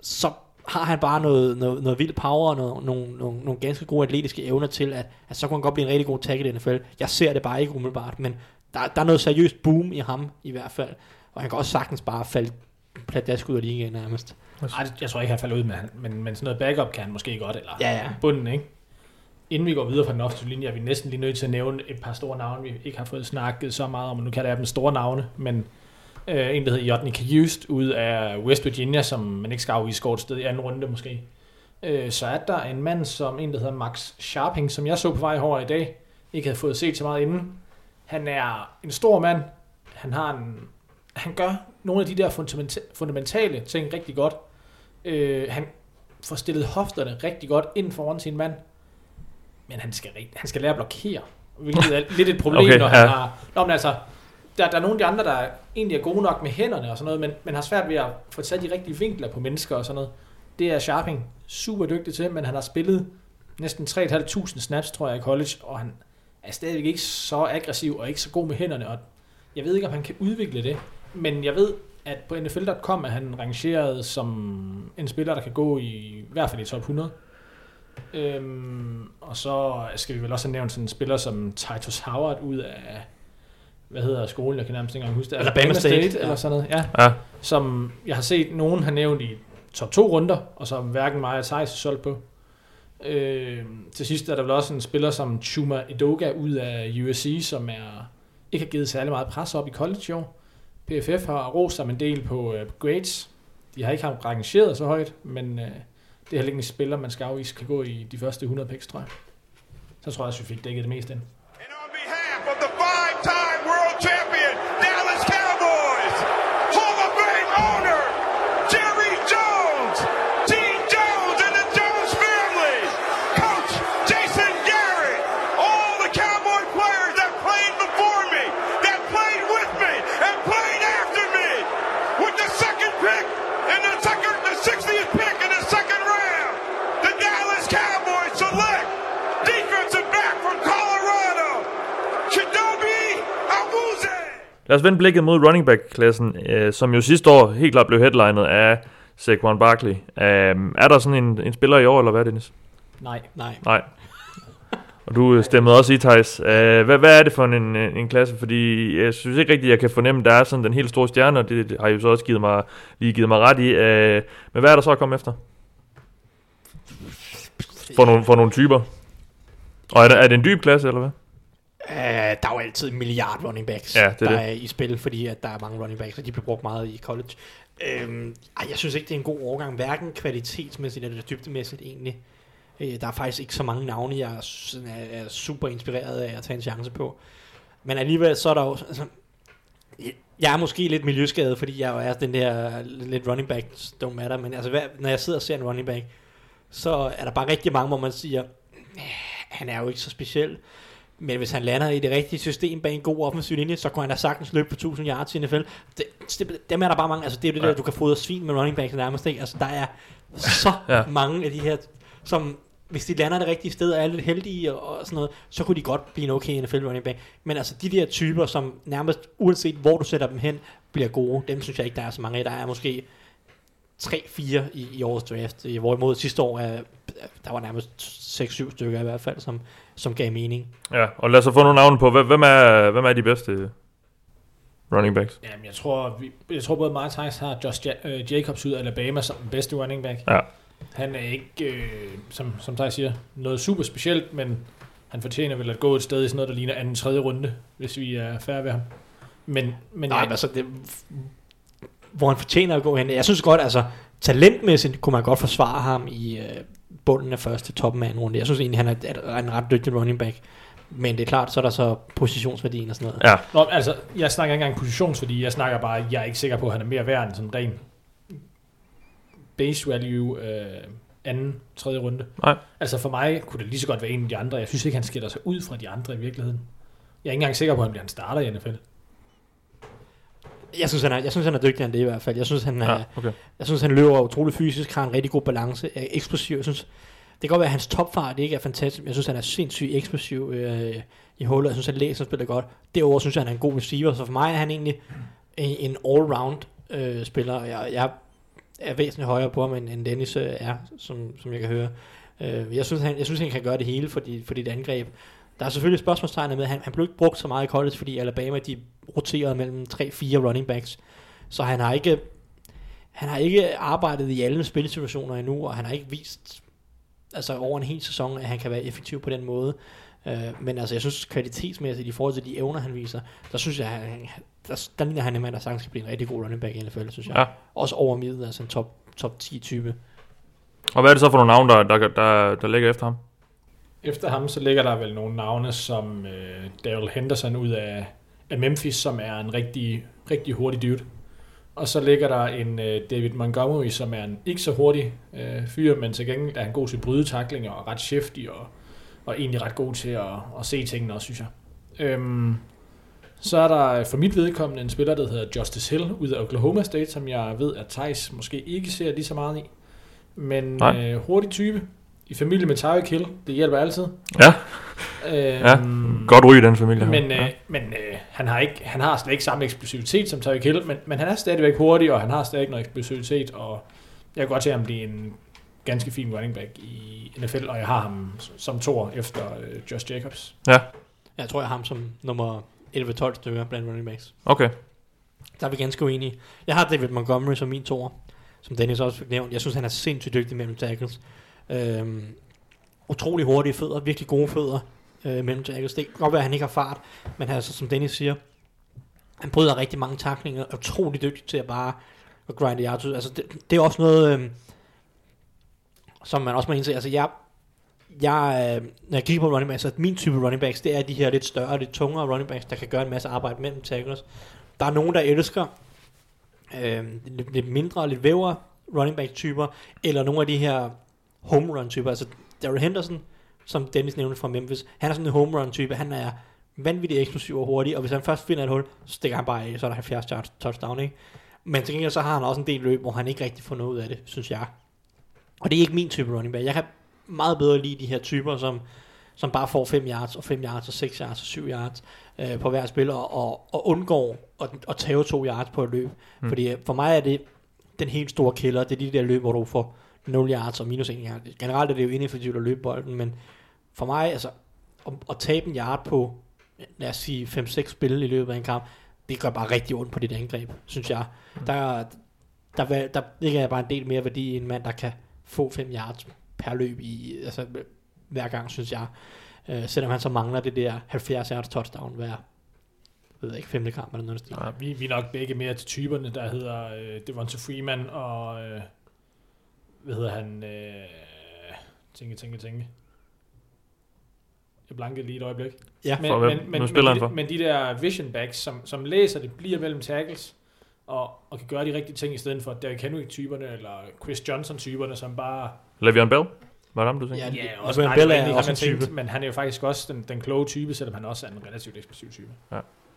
så har han bare noget, noget, noget vild power og noget, nogle, nogle, nogle ganske gode atletiske evner til, at, at så kunne han godt blive en rigtig god tackle i NFL. Jeg ser det bare ikke umiddelbart, men der, der er noget seriøst boom i ham i hvert fald. Og han kan også sagtens bare falde pladask ud af ligaen nærmest. Ej, jeg tror ikke, han falder ud, men, men, men sådan noget backup kan han måske godt, eller Ja, ja. bunden, ikke? Inden vi går videre fra den offensive linje, er vi næsten lige nødt til at nævne et par store navne, vi ikke har fået snakket så meget om, og nu kan der dem store navne, men øh, en, der hedder Jotny Kajust, ud af West Virginia, som man ikke skal afvise skort sted i anden runde måske. Øh, så er der en mand, som en, der hedder Max Sharping, som jeg så på vej herover i dag, ikke havde fået set så meget inden. Han er en stor mand. Han har en, han gør nogle af de der fundamenta- fundamentale ting rigtig godt. Øh, han får stillet hofterne rigtig godt ind foran sin mand. Men han skal, han skal lære at blokere. Hvilket er lidt et problem, Okay, okay, når han ja. har... Nå, men altså, der, der er nogle af de andre, der egentlig er gode nok med hænderne og sådan noget, men, men har svært ved at få sat de rigtige vinkler på mennesker og sådan noget. Det er Sharping super dygtig til, men han har spillet næsten 3.500 snaps, tror jeg, i college, og han er stadigvæk ikke så aggressiv og ikke så god med hænderne, og jeg ved ikke, om han kan udvikle det, men jeg ved, at på NFL.com er han rangeret som en spiller, der kan gå i, i hvert fald i top 100. Øhm, og så skal vi vel også have nævnt sådan en spiller som Titus Howard ud af, hvad hedder skolen, jeg kan nærmest ikke engang huske det. Alabama State, eller ja. sådan noget, ja. Ja, Som jeg har set nogen har nævnt i top 2 runder, og som hverken mig og Thijs er solgt på. Øh, til sidst er der vel også en spiller som Chuma Edoga ud af USC, som er, ikke har givet særlig meget pres op i college i år. PFF har rost ham en del på, øh, grades. De har ikke ham rangeret så højt, men øh, det er heller ikke en spiller, man skal afvise, kan gå i de første 100 picks, tror jeg. Så tror jeg, også, vi fik dækket det meste ind. And on behalf of the five-time world champion Dallas Cowboys, Hall of Fame owner Jerry Jones, Dean Jones and the Jones family, Coach Jason Garrett, all the Cowboy players that played before me, that played with me, and played after me, with the second pick and the second, the 60th pick in the second round, the Dallas Cowboys select defensive back from Colorado, Chidobe Awuzie. Lad os vende blikket mod running back-klassen, øh, som jo sidste år helt klart blev headlinet af Saquon Barkley. Øh, er der sådan en, en spiller i år, eller hvad, Dennis? Nej. Nej. Nej. Og du øh, stemmede også i, Thijs. Øh, hvad, hvad er det for en, en, en klasse? Fordi jeg synes ikke rigtigt, jeg kan fornemme, at der er sådan den helt store stjerne, og det, har I jo så også givet mig, lige givet mig ret i. Øh, men hvad er der så at komme efter? For nogle, for nogle typer. Og er det, er det en dyb klasse, eller hvad? Uh, der er jo altid en milliard running backs, Ja, det er der det. er i spil, fordi at der er mange running backs, og de bliver brugt meget i college. Øhm, ej, jeg synes ikke, det er en god overgang, hverken kvalitetsmæssigt eller dybdemæssigt egentlig. Øh, der er faktisk ikke så mange navne, jeg er, er, er super inspireret af at tage en chance på. Men alligevel så er der jo... Altså, jeg er måske lidt miljøskadet, fordi jeg jo er den der lidt running back, don't matter, men altså, hvad, når jeg sidder og ser en running back, så er der bare rigtig mange, hvor man siger, "Eh, han er jo ikke så speciel. Men hvis han lander i det rigtige system bag en god offensiv linje, så kunne han da sagtens løbe på 1000 yards i NFL. Det, det, dem er der bare mange. Altså, det er det Ja. der, du kan fodre svin med running backs nærmest. Ikke? Altså, der er så ja. mange af de her, som hvis de lander det rigtige sted og er lidt heldige og, og sådan noget, så kunne de godt blive en okay NFL running back. Men altså de der typer, som nærmest uanset hvor du sætter dem hen, bliver gode, dem synes jeg ikke, der er så mange af. Der er måske 3-4 i, i årets draft, i- hvorimod sidste år, er, der var nærmest 6-7 stykker i hvert fald, som, som gav mening. Ja, og lad os få nogle navne på. Hvem er, hvem er de bedste running backs? Jamen, jeg tror, vi, jeg tror både Thijs har Josh ja- øh, Jacobs ud af Alabama som den bedste running back. Ja. Han er ikke, øh, som, som Thijs siger, noget super specielt, men han fortjener vel at gå et sted i sådan noget, der ligner anden tredje runde, hvis vi er færre ved ham. Men, men Nej, jeg, men altså, det, hvor han fortjener at gå hen. Jeg synes godt, altså, talentmæssigt kunne man godt forsvare ham i øh, bunden af første toppen af en runde. Jeg synes egentlig, han er, er en ret dygtig running back. Men det er klart, så er der så positionsværdien og sådan noget. Ja, Nå, altså, jeg snakker ikke engang positions, fordi jeg snakker bare, jeg er ikke sikker på, at han er mere værd end sådan ren base value øh, anden, tredje runde. Nej. Altså for mig kunne det lige så godt være en af de andre. Jeg synes ikke, han skiller sig ud fra de andre i virkeligheden. Jeg er ikke engang sikker på, at han bliver en starter i NFL. Jeg synes, han er, jeg synes, han er dygtig end det i hvert fald. Jeg synes, han, er, ja okay. jeg synes, han løber utrolig fysisk, har en rigtig god balance, er eksplosiv. Jeg synes, det kan godt være, at hans topfart ikke er fantastisk, men jeg synes, han er sindssygt eksplosiv øh, i hullet. Jeg synes, han læser og spiller godt. Derudover synes jeg, han er en god receiver, så for mig er han egentlig en, en all-round øh, spiller. og Jeg, jeg er væsentligt højere på ham, end, end Dennis øh, er, som, som jeg kan høre. Øh, jeg, synes, han, jeg synes, han kan gøre det hele for, de, for dit angreb. Der er selvfølgelig spørgsmålstegn med, at han, han blev ikke brugt så meget i college, fordi Alabama de roterede mellem 3-4 running backs. Så han har ikke han har ikke arbejdet i alle spilsituationer endnu, og han har ikke vist altså over en hel sæson, at han kan være effektiv på den måde. Øh, men altså, jeg synes kvalitetsmæssigt i forhold til de evner, han viser, der synes jeg, han, der, der ligner han en mand, der sagtens kan blive en rigtig god running back i NFL, synes jeg. Ja. Også over middel, altså en top, top 10 type. Og hvad er det så for nogle navne, der, der, der, der ligger efter ham? Efter ham, så ligger der vel nogle navne som øh, Daryl Henderson ud af, af Memphis, som er en rigtig, rigtig hurtig dude. Og så ligger der en øh, David Montgomery, som er en ikke så hurtig øh, fyr, men til gengæld er han god til brydetaklinger og ret shifty og, og egentlig ret god til at, at se tingene også, synes jeg. Øhm, så er der for mit vedkommende en spiller, der hedder Justice Hill ud af Oklahoma State, som jeg ved, at Thijs måske ikke ser lige så meget i. Men Nej. øh, hurtig type, i familie med Tyreek Hill, det hjælper altid. Ja, Øhm, ja. godt ryge i den familie. men, ja. øh, men øh, han, har ikke, han har slet ikke samme eksplosivitet som Tyreek Hill, men, men han er stadigvæk hurtig, og han har stadig noget eksplosivitet, og jeg kan godt se ham blive en ganske fin running back i NFL, og jeg har ham som tor efter øh, Josh Jacobs. Ja, Jeg tror, jeg har ham som nummer 11-12 stykker blandt running backs. okay. Der er vi ganske uenige. Jeg har David Montgomery som min toer, som Dennis også fik nævnt. Jeg synes, han er sindssygt dygtig mellem tackles. Øhm, utrolig hurtige fødder, virkelig gode fødder øh, mellem tackles. Det kan godt være, at han ikke har fart, men altså, som Dennis siger, han bryder rigtig mange taklinger, er utrolig dygtig til at bare at grinde yards ud. Altså, det, det er også noget... Øh, som man også må indse, altså jeg, jeg, øh, når jeg kigger på running backs, så min type running backs, det er de her lidt større, lidt tungere running backs, der kan gøre en masse arbejde mellem tackles. Der er nogen, der elsker øh, lidt, lidt mindre, lidt vævere running back typer, eller nogle af de her home run typer, altså Daryl Henderson, som Dennis nævnte fra Memphis, han er sådan en home run type, han er vanvittigt eksplosiv og hurtig, og hvis han først finder et hul, så stikker han bare af, så er der 70 yards touchdown, ikke? Men til gengæld så har han også en del løb, hvor han ikke rigtig får noget ud af det, synes jeg. Og det er ikke min type running back. Jeg kan meget bedre lide de her typer, som, som bare får 5 yards, og 5 yards, og 6 yards, og 7 yards øh, på hver spil, og, og, og undgår at, at tage 2 yards på et løb. Mm. Fordi øh, for mig er det den helt store killer, det er de der løb, hvor du får 0 yards og minus 1 yard. Generelt er det jo ineffektivt at løbe bolden, men for mig, altså, at, at tabe en yard på, lad os sige, 5-6 spil i løbet af en kamp, det gør bare rigtig ondt på dit angreb, synes jeg. Mm. Der, der, der, der ligger jeg bare en del mere værdi i en mand, der kan få 5 yards per løb i, altså hver gang, synes jeg. Øh, selvom han så mangler det der 70 yards touchdown hver, jeg ved ikke, femte kamp eller noget stil. Ja, vi, vi er nok begge mere til typerne, der hedder øh, Devonta Freeman og, øh, hvad hedder han, øh, tænke, tænke, tænke. Jeg blankede lige et øjeblik. Ja, Men, For hvem? men, men, Nu spiller men, han de, for. men de der vision backs, som, som læser det, bliver mellem tackles, og, og kan gøre de rigtige ting, i stedet for Derrick Henry-typerne, eller Chris Johnson-typerne, som bare... Le'Veon Bell? Var det ham, du tænkte? Ja, Ja, også nej, Bell er egentlig også en type. Men han er jo faktisk også den, den kloge type, selvom han også er en relativt eksplosiv type.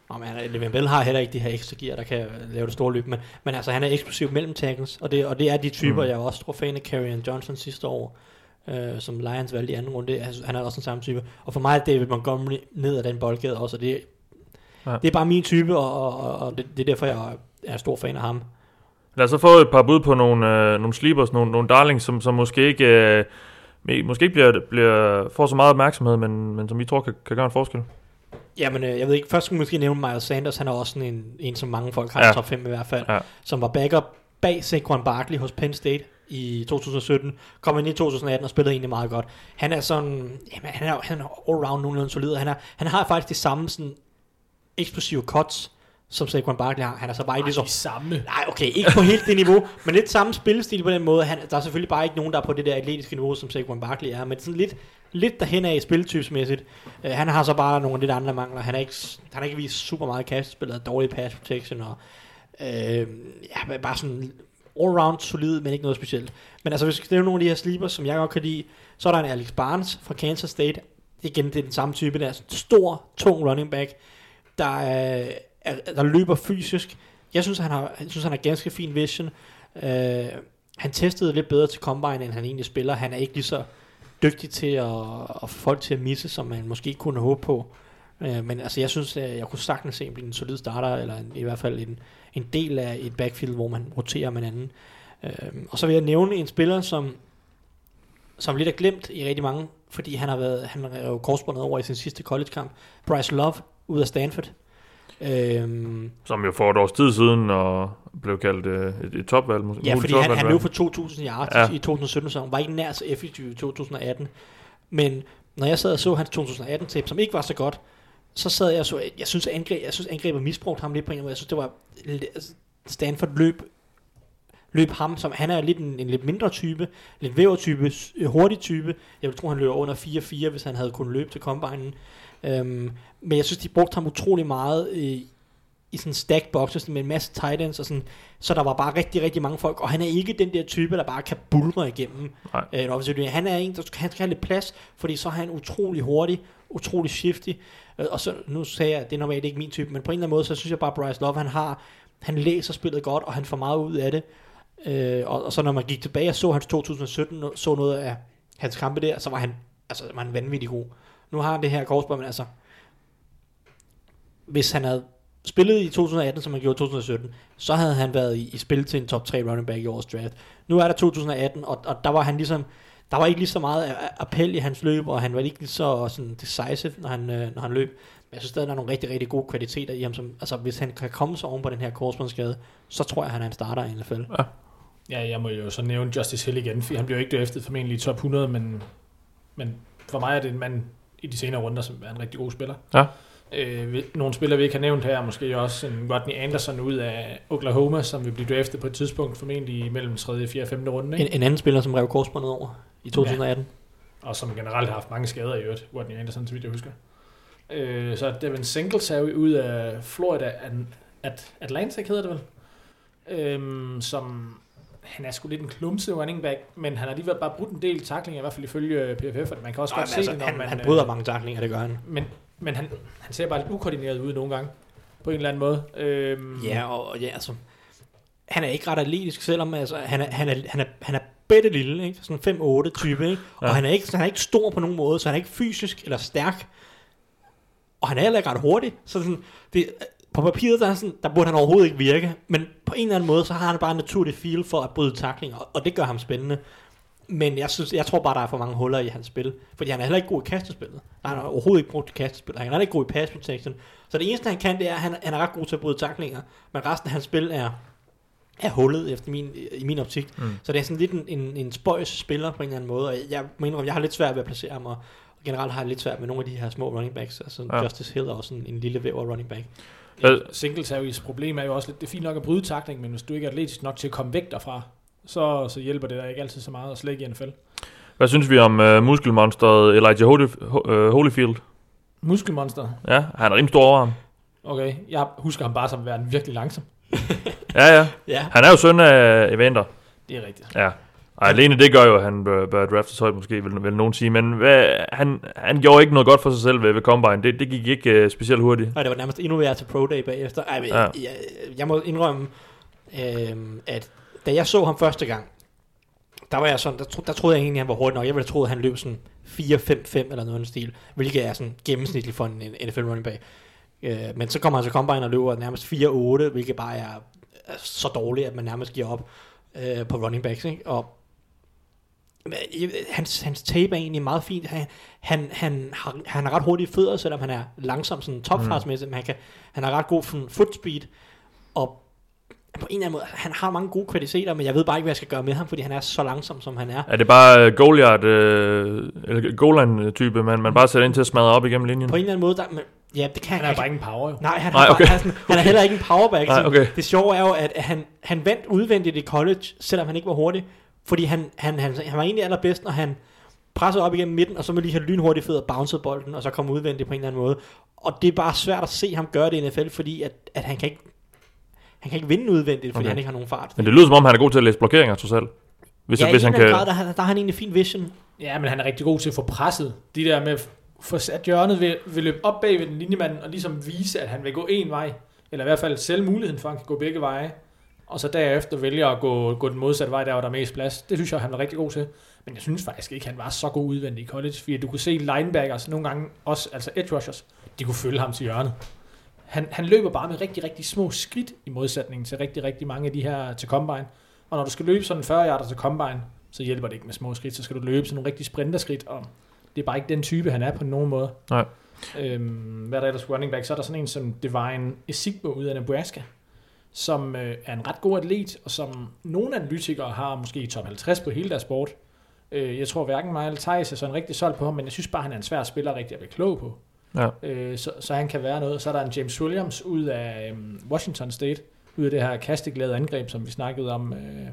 Nå, men Le'Veon Bell har heller ikke de her ekstra gear, der kan lave det store løb, men, men altså han er eksplosiv mellem tackles, og det, og det er de typer, Mm. jeg også stor fan af Carrion Johnson sidste år, øh, som Lions valgte i anden runde, altså, han er også den samme type, og for mig er David Montgomery ned ad den boldgade også, og det, Ja. det er bare min type, og, og, og, det, det er derfor, jeg er stor fan af ham. Lad os så få et par bud på nogle, øh, nogle sleepers, nogle, nogle darlings, som, som måske ikke, øh, måske ikke bliver, bliver, får så meget opmærksomhed, men, men som vi tror kan, kan gøre en forskel. Jamen, øh, jeg ved ikke, først skulle måske nævne Miles Sanders, han er også sådan en, en som mange folk har Ja. ja. i top 5 i hvert fald, Ja. som var backup bag Saquon Barkley hos Penn State i 2017, kom ind i 2018 og spillede egentlig meget godt. Han er sådan, jamen, han er, han er all-round nogenlunde solid, og han, er, han har faktisk de samme sådan eksplosive cuts, som Saquon Barkley har. Han er så bare ikke lige så De samme. Nej, okay, ikke på helt det niveau, men lidt samme spillestil på den måde. Han, der er selvfølgelig bare ikke nogen, der er på det der atletiske niveau, som Saquon Barkley er, men sådan lidt, lidt derhen af spiltypsmæssigt. Uh, han har så bare nogle lidt andre mangler. Han har ikke, han har ikke vist super meget kastespil, og dårlig pass protection, og uh, ja, bare sådan all-round solid, men ikke noget specielt. Men altså, hvis vi skal nævne nogle af de her sleepers, som jeg godt kan lide, så er der en Alex Barnes fra Kansas State. Igen, det er den samme type der. Stor, tung running back, der, øh, er, der løber fysisk. Jeg synes, han har, jeg synes, han har ganske fin vision. Uh, han testede lidt bedre til Combine, end han egentlig spiller. Han er ikke lige så dygtig til at, at få folk til at misse, som man måske kunne håbe på. Øh, men altså, jeg synes, at jeg kunne sagtens se at blive en solid starter, eller en, i hvert fald en, en del af et backfield, hvor man roterer med hinanden. Øh, og så vil jeg nævne en spiller, som, som lidt er glemt i rigtig mange, fordi han har været, han er jo korsbundet over i sin sidste college-kamp. Bryce Love, ud af Stanford. Øhm, Som jo for et års tid siden og blev kaldt øh, et, et topvalg. mås- ja, fordi han, han løb for 2000 yards Ja. ja. i 2017, så han var ikke nær så effektiv i 2018. Men når jeg sad og så hans 2018-tape, som ikke var så godt, så sad jeg og så, jeg synes, angreb, jeg synes angrebet misbrugte ham lidt på en måde. Jeg synes, det var, altså, Stanford løb, løb ham, som han er lidt en, en lidt mindre type, lidt væver type, hurtig type. Jeg vil tro, han løber under 4-4, hvis han havde kunnet løbe til combinen. Øhm, men jeg synes, de brugte ham utrolig meget i, i sådan stack boxes med en masse tight ends og sådan, så der var bare rigtig, rigtig mange folk, og han er ikke den der type, der bare kan bulre igennem. Nej. Øh, linje. han er en, der skal, han skal have lidt plads, fordi så er han utrolig hurtig, utrolig shifty, øh, og så, nu sagde jeg, at det er normalt ikke min type, men på en eller anden måde, så synes jeg bare, at Bryce Love, han har, han læser spillet godt, og han får meget ud af det. Øh, og, og, så når man gik tilbage og så hans 2017, og så noget af hans kampe der, så var han, altså, var han vanvittig god. Nu har han det her korsbånd, men altså, hvis han havde spillet i 2018, som han gjorde i 2017, så havde han været i, i spil til en top 3 running back i årets draft. Nu er der 2018, og, og der var han ligesom, der var ikke lige så meget appel i hans løb, og han var ikke lige så sådan decisive, når han, øh, når han løb. Men jeg synes stadig, der er nogle rigtig, rigtig gode kvaliteter i ham. Som, altså, hvis han kan komme sig oven på den her korsbåndsskade, så tror jeg, han er en starter i NFL. Ja, jeg må jo så nævne Justice Hill igen, for han bliver jo ikke draftet formentlig i top 100, men, men for mig er det en mand i de senere runder, som er en rigtig god spiller. Ja. Øh, nogle spillere, vi ikke har nævnt her, er måske også en Rodney Anderson ud af Oklahoma, som vil blive draftet på et tidspunkt, formentlig mellem 3., 4., 5. runde. En, Ikke? en anden spiller, som rev korsbåndet over i 2018. og som generelt har haft mange skader i øvrigt, Rodney Anderson, så vidt jeg husker. Øh, så Devin Singletary ud af Florida At- At- Atlantic hedder det vel, øhm, som han er sgu lidt en klumse running back, men han har alligevel bare brudt en del taklinger, i hvert fald ifølge PFF, og man kan også Nå, godt se altså, det, når han, man... han øh, bryder mange taklinger, det gør han. Men, men han, han ser bare lidt ukoordineret ud nogle gange, på en eller anden måde. Øhm, Ja, og, ja, altså, han er ikke ret atletisk, selvom altså, han, er, han, er, han, er, han er bedre lille, ikke? sådan 5-8 type, ikke? og Ja. han, er ikke, han er ikke stor på nogen måde, så han er ikke fysisk eller stærk, og han er heller ikke ret hurtig, så sådan, det, på papiret, der, er sådan, der burde han overhovedet ikke virke, men på en eller anden måde, så har han bare en naturlig feel for at bryde taklinger, og det gør ham spændende. Men jeg, synes, jeg tror bare, der er for mange huller i hans spil. Fordi han er heller ikke god i kastespillet. Han er overhovedet ikke brugt i kastespillet. Han er heller ikke god i pass protection. Så det eneste, han kan, det er, at han, han er ret god til at bryde taklinger. Men resten af hans spil er, er hullet efter min, i min optik. Mm. Så det er sådan lidt en, en, en spøjs spiller på en eller anden måde. Og jeg mener, jeg har lidt svært ved at placere ham. Og, generelt har jeg lidt svært med nogle af de her små running backs. Altså ja. Justice Hill er også en, en lille væver running back. Hvad- Singletary's problem er jo også lidt, det er fint nok at bryde takling, men hvis du ikke er atletisk nok til at komme væk derfra, så, så hjælper det dig ikke altid så meget, og slet ikke i NFL. Hvad synes vi om uh, muskelmonsteret Elijah øh, Holyfield? Muskelmonster. Ja, han er rimelig stor over ham. Okay, jeg husker ham bare som værende virkelig langsom. Ja, ja. Ja, Han er jo søn af Evander. Det er rigtigt. Ja. Og alene det gør jo, at han bør, bør draftes højt måske, vil, vil nogen sige. Men hvad, han, han gjorde ikke noget godt for sig selv ved, ved Combine. Det, det gik ikke uh, specielt hurtigt. og det var nærmest endnu værre til Pro Day bagefter. Ej, men, Ja. ja. jeg, jeg, må indrømme, øhm, at da jeg så ham første gang, der var jeg sådan, der, tro, der troede jeg egentlig, han var hurtig nok. Jeg ville troet, at han løb sådan 4-5-5 eller noget i den stil, hvilket er sådan gennemsnitligt for en NFL running back. Øh, men så kommer han til combine og løber nærmest 4-8, hvilket bare er, er så dårligt, at man nærmest giver op øh, på running backs. Ikke? Og øh, hans, hans tape er egentlig meget fint. Han, han, han, har, han har ret hurtige fødder, selvom han er langsom sådan topfartsmæssigt, men han, kan, han har ret god sådan foot speed, og på en eller anden måde, han har mange gode kvaliteter, men jeg ved bare ikke, hvad jeg skal gøre med ham, fordi han er så langsom, som han er. Er det bare uh, Goliath, uh, eller Golan-type, man, man bare sætter ind til at smadre op igennem linjen? På en eller anden måde, der, men, ja, det kan Han er bare ingen power, jo. Nej, han, Nej, okay. okay. han, han er heller ikke en powerback. Nej, okay. Det sjove er jo, at han, han vandt udvendigt i college, selvom han ikke var hurtig. Fordi han, han, han, han var egentlig allerbedst, når han pressede op igennem midten, og så med lige have lynhurtige fødder bouncede bolden, og så komme udvendigt på en eller anden måde. Og det er bare svært at se ham gøre det i NFL, fordi at, at han kan ikke han kan ikke vinde udvendigt, fordi Okay. han ikke har nogen fart. Men det lyder som om, han er god til at læse blokeringer, trods alt. Hvis, ja, hvis i han kan... grad, der, der, der har han egentlig fin vision. Ja, men han er rigtig god til at få presset. De der med at få sat hjørnet ved, ved løbe op bag ved den linjemand, og ligesom vise, at han vil gå en vej. Eller i hvert fald sælge muligheden for, at han kan gå begge veje. Og så derefter vælge at gå, gå den modsatte vej, der hvor der er mest plads. Det synes jeg, han var rigtig god til. Men jeg synes faktisk ikke, han var så god udvendig i college. Fordi du kunne se linebackers nogle gange, også altså edge rushers, de kunne følge ham til hjørnet. Han, han løber bare med rigtig, rigtig små skridt i modsætning til rigtig, rigtig mange af de her til combine. Og når du skal løbe sådan 40 yarder til combine, så hjælper det ikke med små skridt. Så skal du løbe sådan nogle rigtig sprinterskridt, og det er bare ikke den type, han er på nogen måde. Nej. Øhm, hvad er der ellers running back? Så er der sådan en som Divine Esigbo ud af Nebraska, som øh, er en ret god atlet, og som nogle analytikere har måske i top 50 på hele deres sport. Øh, jeg tror hverken mig eller Thijs er sådan rigtig solgt på ham, men jeg synes bare, han er en svær spiller rigtig at blive klog på. Ja. Øh, så, så han kan være noget. Så er der en James Williams ud af øhm, Washington State, ud af det her kasteglade angreb, som vi snakkede om øh,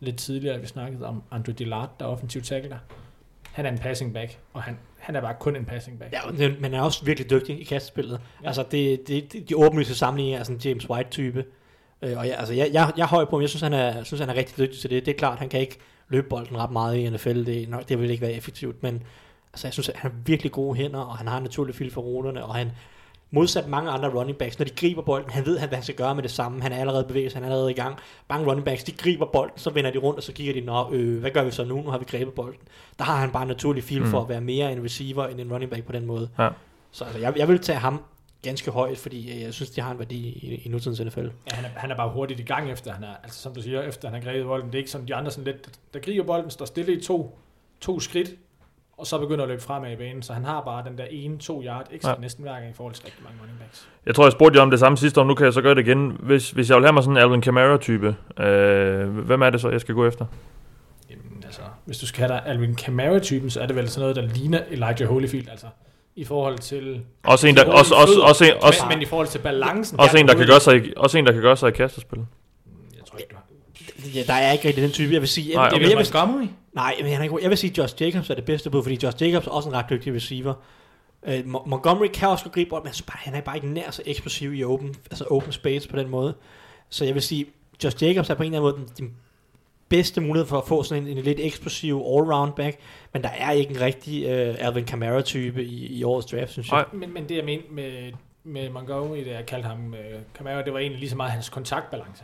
lidt tidligere. Vi snakkede om Andre Dillard, der er offensiv tackle der. Han er en passing back, og han, han er bare kun en passing back. Ja, men- han er også virkelig dygtig i kastespillet. Ja. Ja. Altså, det, det, det, de åbenlyse sammenligninger er sådan en James White-type. Øh, og jeg, altså, jeg, jeg, jeg er høj på ham. Jeg synes, han er, synes, han er rigtig dygtig til det. Det er klart, han kan ikke løbe bolden ret meget i NFL. Det, nok, det vil ikke være effektivt, men altså, jeg synes, han har virkelig gode hænder, og han har en naturlig fil for ruterne, og han modsat mange andre running backs, når de griber bolden, han ved, hvad han skal gøre med det samme. Han er allerede bevæget, han er allerede i gang. Mange running backs, de griber bolden, så vender de rundt, og så kigger de, Nå, øh, hvad gør vi så nu? Nu har vi grebet bolden. Der har han bare en naturlig fil mm. for at være mere en receiver end en running back på den måde. Ja. Så altså, jeg, jeg vil tage ham ganske højt, fordi øh, jeg synes, de har en værdi i, i nutidens NFL. Ja, han er, han er bare hurtigt i gang efter han er, altså som du siger, efter han har grebet bolden. Det er ikke som de andre sådan lidt, der griber bolden, står stille i to, to skridt, og så begynder at løbe fremad i banen. Så han har bare den der ene, to yard ekstra Ja. ja. næsten hver gang i forhold til rigtig mange running backs. Jeg tror, jeg spurgte jer om det samme sidste år, nu kan jeg så gøre det igen. Hvis, hvis jeg vil have mig sådan en Alvin Kamara-type, øh, hvem er det så, jeg skal gå efter? Jamen, altså, hvis du skal have dig Alvin Kamara-typen, så er det vel sådan noget, der ligner Elijah Holyfield, altså i forhold til... Også en, der, også, også, fødder, også, en, også, men, i forhold til balancen... også, en, der kan gøre sig, i- også en, der kan gøre sig i kastespil. Jeg tror ikke, du har... Ja, der er ikke rigtig den type, jeg vil sige. Jeg, Nej, jeg, okay. jeg, jeg, vil, Montgomery? nej, men han er ikke, jeg vil sige, at Josh Jacobs er det bedste bud, fordi Josh Jacobs er også en ret dygtig receiver. Uh, Montgomery kan også gribe bold, men han, han er bare ikke nær så eksplosiv i open, altså open space på den måde. Så jeg vil sige, Josh Jacobs er på en eller anden måde den, den bedste mulighed for at få sådan en, en lidt eksplosiv all-round back, men der er ikke en rigtig uh, Alvin Kamara-type i, i årets draft, synes jeg. Men, men det jeg mente med, med Montgomery, det jeg kaldte ham uh, Camaro, det var egentlig lige så meget hans kontaktbalance.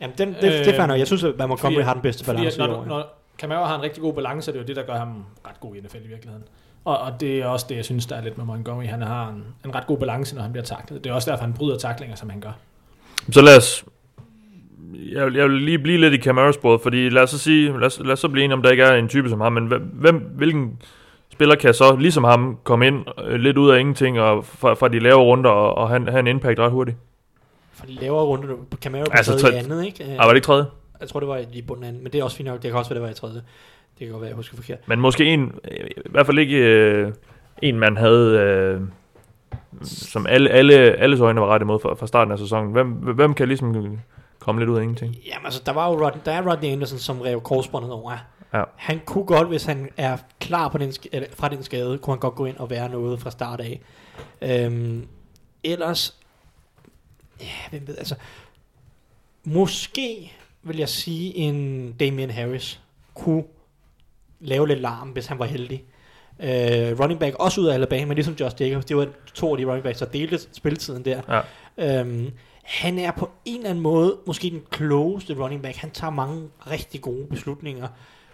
Jamen, den, det, det er fair Øh, nok. Jeg synes, at Montgomery fordi- har den bedste Fordi balance at i når, år. du- når Camaro har en rigtig god balance, det er jo det, der gør ham ret god i NFL i virkeligheden. Og, og det er også det, jeg synes, der er lidt med Montgomery. Han har en, en ret god balance, når han bliver taklet. Det er også derfor, han bryder taklinger, som han gør. Så lad os... Jeg vil, jeg vil lige blive lidt i Camaros fordi lad os så sige, lad os, lad os så blive enige om, der ikke er en type som ham, men hvem- hvilken spiller kan så, ligesom ham, komme ind øh, lidt ud af ingenting, og fra, fra de lave runder, og, og have, have en impact ret hurtigt? For de lavere runde, på Camaro på Altså, tredje tre- i andet, ikke? Ej, var det ikke tredje? Jeg tror, det var i bunden anden, men det er også fint nok. Det kan også være, det var i tredje. Det kan godt være, jeg husker forkert. Men måske en, i hvert fald ikke øh, en, man havde, øh, som alle, alle, alles øjne var ret imod fra, fra starten af sæsonen. Hvem, hvem kan ligesom komme lidt ud af ingenting? Jamen altså, der var jo Rod, der er Rodney Anderson, som rev korsbåndet over. Ja. Han kunne godt, hvis han er klar på den, eller fra den skade, kunne han godt gå ind og være noget fra start af. Øhm, ellers, ja, hvem ved, altså, måske vil jeg sige, en Damian Harris kunne lave lidt larm, hvis han var heldig. Øh, running back også ud af Alabama, men ligesom Josh Jacobs, det var to af de running backs, der delte spilletiden der. Ja. Øhm, han er på en eller anden måde måske den klogeste running back. Han tager mange rigtig gode beslutninger.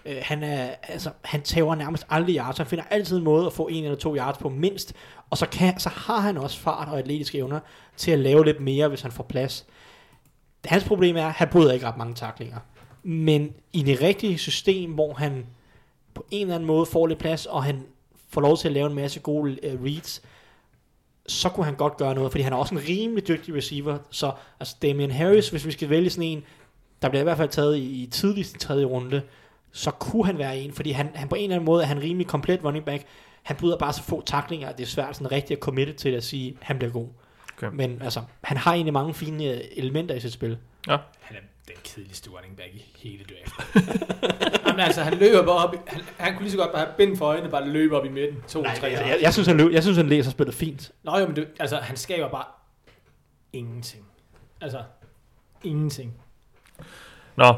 Øh, han, er, altså, han tager nærmest aldrig yards. Han finder altid en måde at få en eller to yards på mindst. Og så, kan, så har han også fart og atletiske evner til at lave lidt mere, hvis han får plads. Hans problem er, at han bryder ikke ret mange taklinger. Men i det rigtige system, hvor han på en eller anden måde får lidt plads, og han får lov til at lave en masse gode uh, reads, så kunne han godt gøre noget, fordi han er også en rimelig dygtig receiver. Så altså Damian Harris, hvis vi skal vælge sådan en, der bliver i hvert fald taget i, i tidligst tredje runde, så kunne han være en, fordi han, han på en eller anden måde er han rimelig komplet running back. Han bryder bare så få taklinger, at det er svært sådan rigtig at committe til at sige, at han bliver god. Okay. Men altså, han har egentlig mange fine øh, elementer i sit spil. Han er den kedeligste running back i hele draften. Jamen altså, han løber bare op i, han, han kunne lige så godt bare have bind for øjnene, bare løbe op i midten. To, Nej, tre jeg, jeg, jeg, synes, han, løb, jeg synes, han læser spillet fint. Nå jo, men det, altså, han skaber bare ingenting. Altså, ingenting. Nå,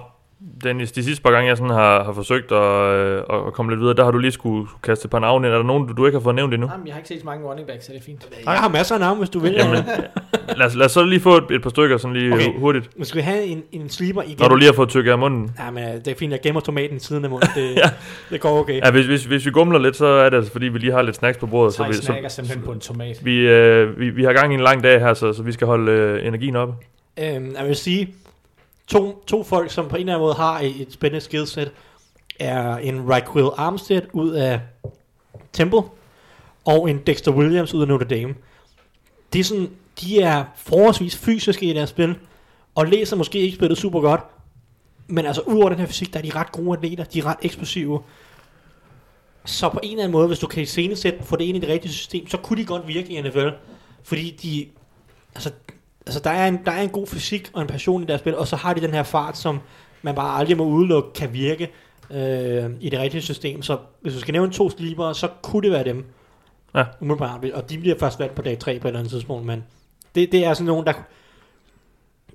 Dennis, de sidste par gange, jeg sådan har, har forsøgt at, øh, at komme lidt videre, der har du lige skulle kaste et par navne ind. Er der nogen, du, du ikke har fået nævnt endnu? Jamen, jeg har ikke set så mange running backs, så det er fint. Jeg har masser af navne, hvis du vil. Jamen, lad, os, lad os så lige få et, et par stykker sådan lige Okay. hurtigt. Nu skal vi have en, en sleeper igen. Når du lige har fået tykket af munden. Ja, men øh, det er fint, jeg gemmer tomaten i siden af munden. Det, ja. det går okay. Ja, hvis, hvis, hvis vi gumler lidt, så er det altså, fordi vi lige har lidt snacks på bordet. Så vi, snakker så, simpelthen på en tomat. vi, øh, vi, vi har gang i en lang dag her, så, så vi skal holde øh, energien oppe. Øhm, jeg vil sige, to, to folk, som på en eller anden måde har et, et spændende skillset, er en Raquel Armstead ud af Temple, og en Dexter Williams ud af Notre Dame. De er sådan, de er forholdsvis fysiske i deres spil, og læser måske ikke spillet super godt, men altså udover den her fysik, der er de ret gode atleter, de er ret eksplosive. Så på en eller anden måde, hvis du kan i scenesæt få det ind i det rigtige system, så kunne de godt virke i NFL. Fordi de, altså, altså der, er en, der er en god fysik og en passion i deres spil, og så har de den her fart, som man bare aldrig må udelukke, kan virke øh, i det rigtige system. Så hvis du skal nævne to sleeper, så kunne det være dem. Ja. Umiddelbart. Og de bliver først valgt på dag 3 på et eller andet tidspunkt, men det, det er sådan nogen, der...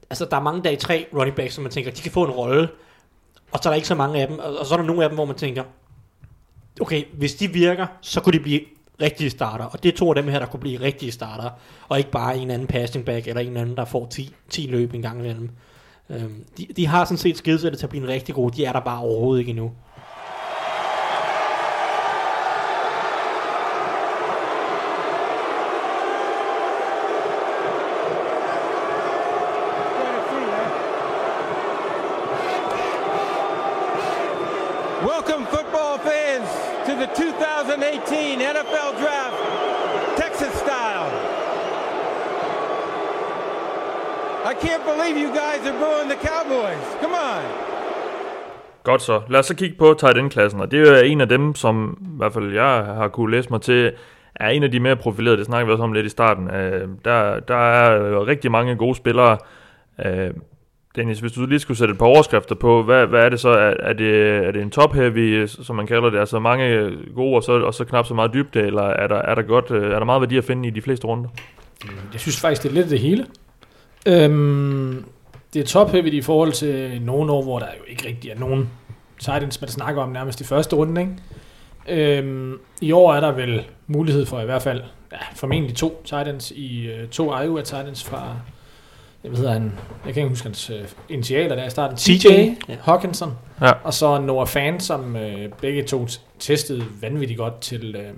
Altså, der er mange dag 3 running backs, som man tænker, de kan få en rolle, og så er der ikke så mange af dem, og, og så er der nogle af dem, hvor man tænker, okay, hvis de virker, så kunne de blive rigtige starter, og det er to af dem her, der kunne blive rigtige starter, og ikke bare en anden passing back, eller en anden, der får 10, 10 løb en gang imellem. Øhm, de, de har sådan set skidesættet til at blive en rigtig god, de er der bare overhovedet ikke endnu. Welcome, football fans, to the 2018 NFL Draft, Texas style. I can't believe you guys are booing the Cowboys. Come on. Godt så. Lad os så kigge på tight end-klassen, og det er en af dem, som i hvert fald jeg har kunne læse mig til, er en af de mere profilerede. Det snakker vi også om lidt i starten. Øh, der, der er rigtig mange gode spillere. Øh, Dennis, hvis du lige skulle sætte et par overskrifter på, hvad, hvad er det så? Er, er, det, er det en top-heavy, som man kalder det, altså mange gode, og så, og så knap så meget dybde, eller er der, er der, godt, øh, er der meget værdi at finde i de fleste runder? Jeg synes faktisk, det er lidt det hele. Øhm, det er top-heavy i forhold til nogle år, hvor der jo ikke rigtig er nogen Titans, man snakker om nærmest i første runde. Ikke? Øhm, I år er der vel mulighed for i hvert fald, ja, formentlig to Titans i øh, to Iowa Titans fra, jeg ved han, jeg kan ikke huske hans øh, initialer der i starten, TJ, ja. Hawkinson, Ja. og så Noah Fan, som øh, begge to testede vanvittigt godt til, øh,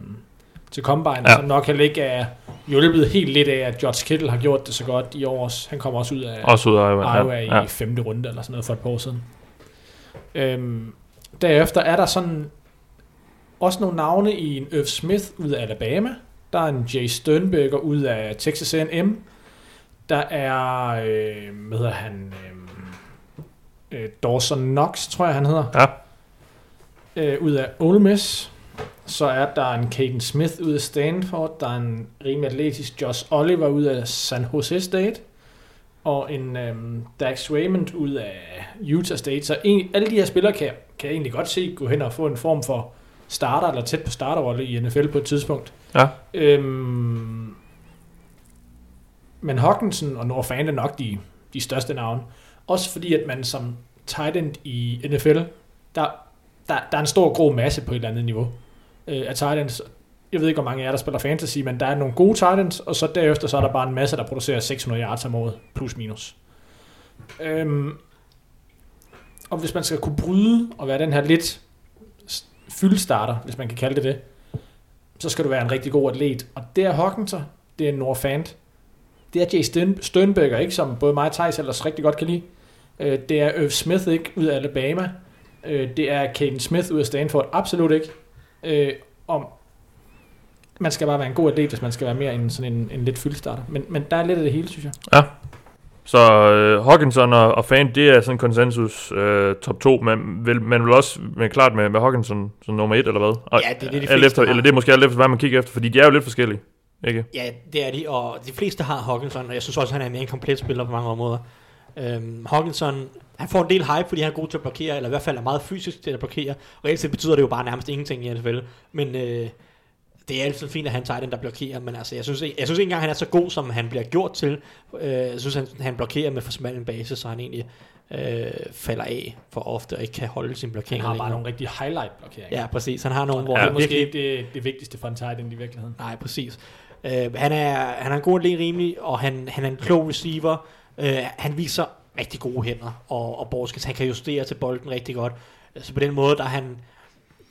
til Combine, Ja. som nok heller ikke er hjulpet helt lidt af, at George Kittle har gjort det så godt i år. Han kommer også ud af Også ud af Iowa. Iowa ja. i femte runde eller sådan noget for et par år siden. Øhm, derefter er der sådan også nogle navne i en Irv Smith ud af Alabama. Der er en Jay Sternberger ud af Texas A&M. Der er, øh, hvad hedder han, øh, øh, Dawson Knox, tror jeg han hedder. Ja. Øh, ud af Ole Miss. Så er der en Caden Smith ud af Stanford. Der er en rimelig atletisk Josh Oliver ud af San Jose State og en øhm, Dax Raymond ud af Utah State. Så en, alle de her spillere kan, kan jeg egentlig godt se gå hen og få en form for starter, eller tæt på starterrolle i NFL på et tidspunkt. Ja. Øhm, men Hawkinson og Noah Fant er nok de, de største navne. Også fordi, at man som tight end i NFL, der, der, der er en stor grå masse på et eller andet niveau øh, af Titans. Jeg ved ikke, hvor mange af jer, der spiller fantasy, men der er nogle gode Titans, og så derefter så er der bare en masse, der producerer 600 yards om året, plus minus. Øhm, og hvis man skal kunne bryde og være den her lidt fyldstarter, hvis man kan kalde det det, så skal du være en rigtig god atlet. Og det er Hawkinson, det er Norfant, Fant, det er Jay Stern- Sternberger, ikke, som både mig og Thijs ellers rigtig godt kan lide. Øh, det er Irv Smith ikke, ud af Alabama. Øh, det er Caden Smith ud af Stanford, absolut ikke. Øh, om man skal bare være en god atlet, hvis man skal være mere end sådan en, en lidt fyldstarter. Men, men der er lidt af det hele, synes jeg. Så øh, Hawkinson og, og Fan, det er sådan en konsensus øh, top 2, men vil, man vil også være klart med, med Hawkinson som nummer 1, eller hvad? Og, Ja, det er det, de fleste efter, har. Eller det er måske alt efter, hvad man kigger efter, fordi de er jo lidt forskellige, ikke? Ja, det er de, og de fleste har Hawkinson, og jeg synes også, at han er mere en komplet spiller på mange områder. Øhm, Hawkinson, han får en del hype, fordi han er god til at blokere, eller i hvert fald er meget fysisk til at blokere. Reelt set betyder det jo bare nærmest ingenting i NFL, men øh, det er altid fint, at han tager den, der blokerer, men altså, jeg synes, ikke, jeg synes ikke engang, han er så god, som han bliver gjort til. Øh, jeg synes, han, han blokerer med for smal en base, så han egentlig øh, falder af for ofte, og ikke kan holde sin Han blokering har bare længere. nogle rigtig highlight-blokeringer. Ja, præcis. Han har nogle, hvor det er han måske virkelig ikke det, det vigtigste for en tight end i virkeligheden. Nej, præcis. Øh, han, er, han er en god atlet rimelig, og han, han er en klog receiver. Øh, han viser rigtig gode hænder og, og borskes. Han kan justere til bolden rigtig godt. Så på den måde, der han...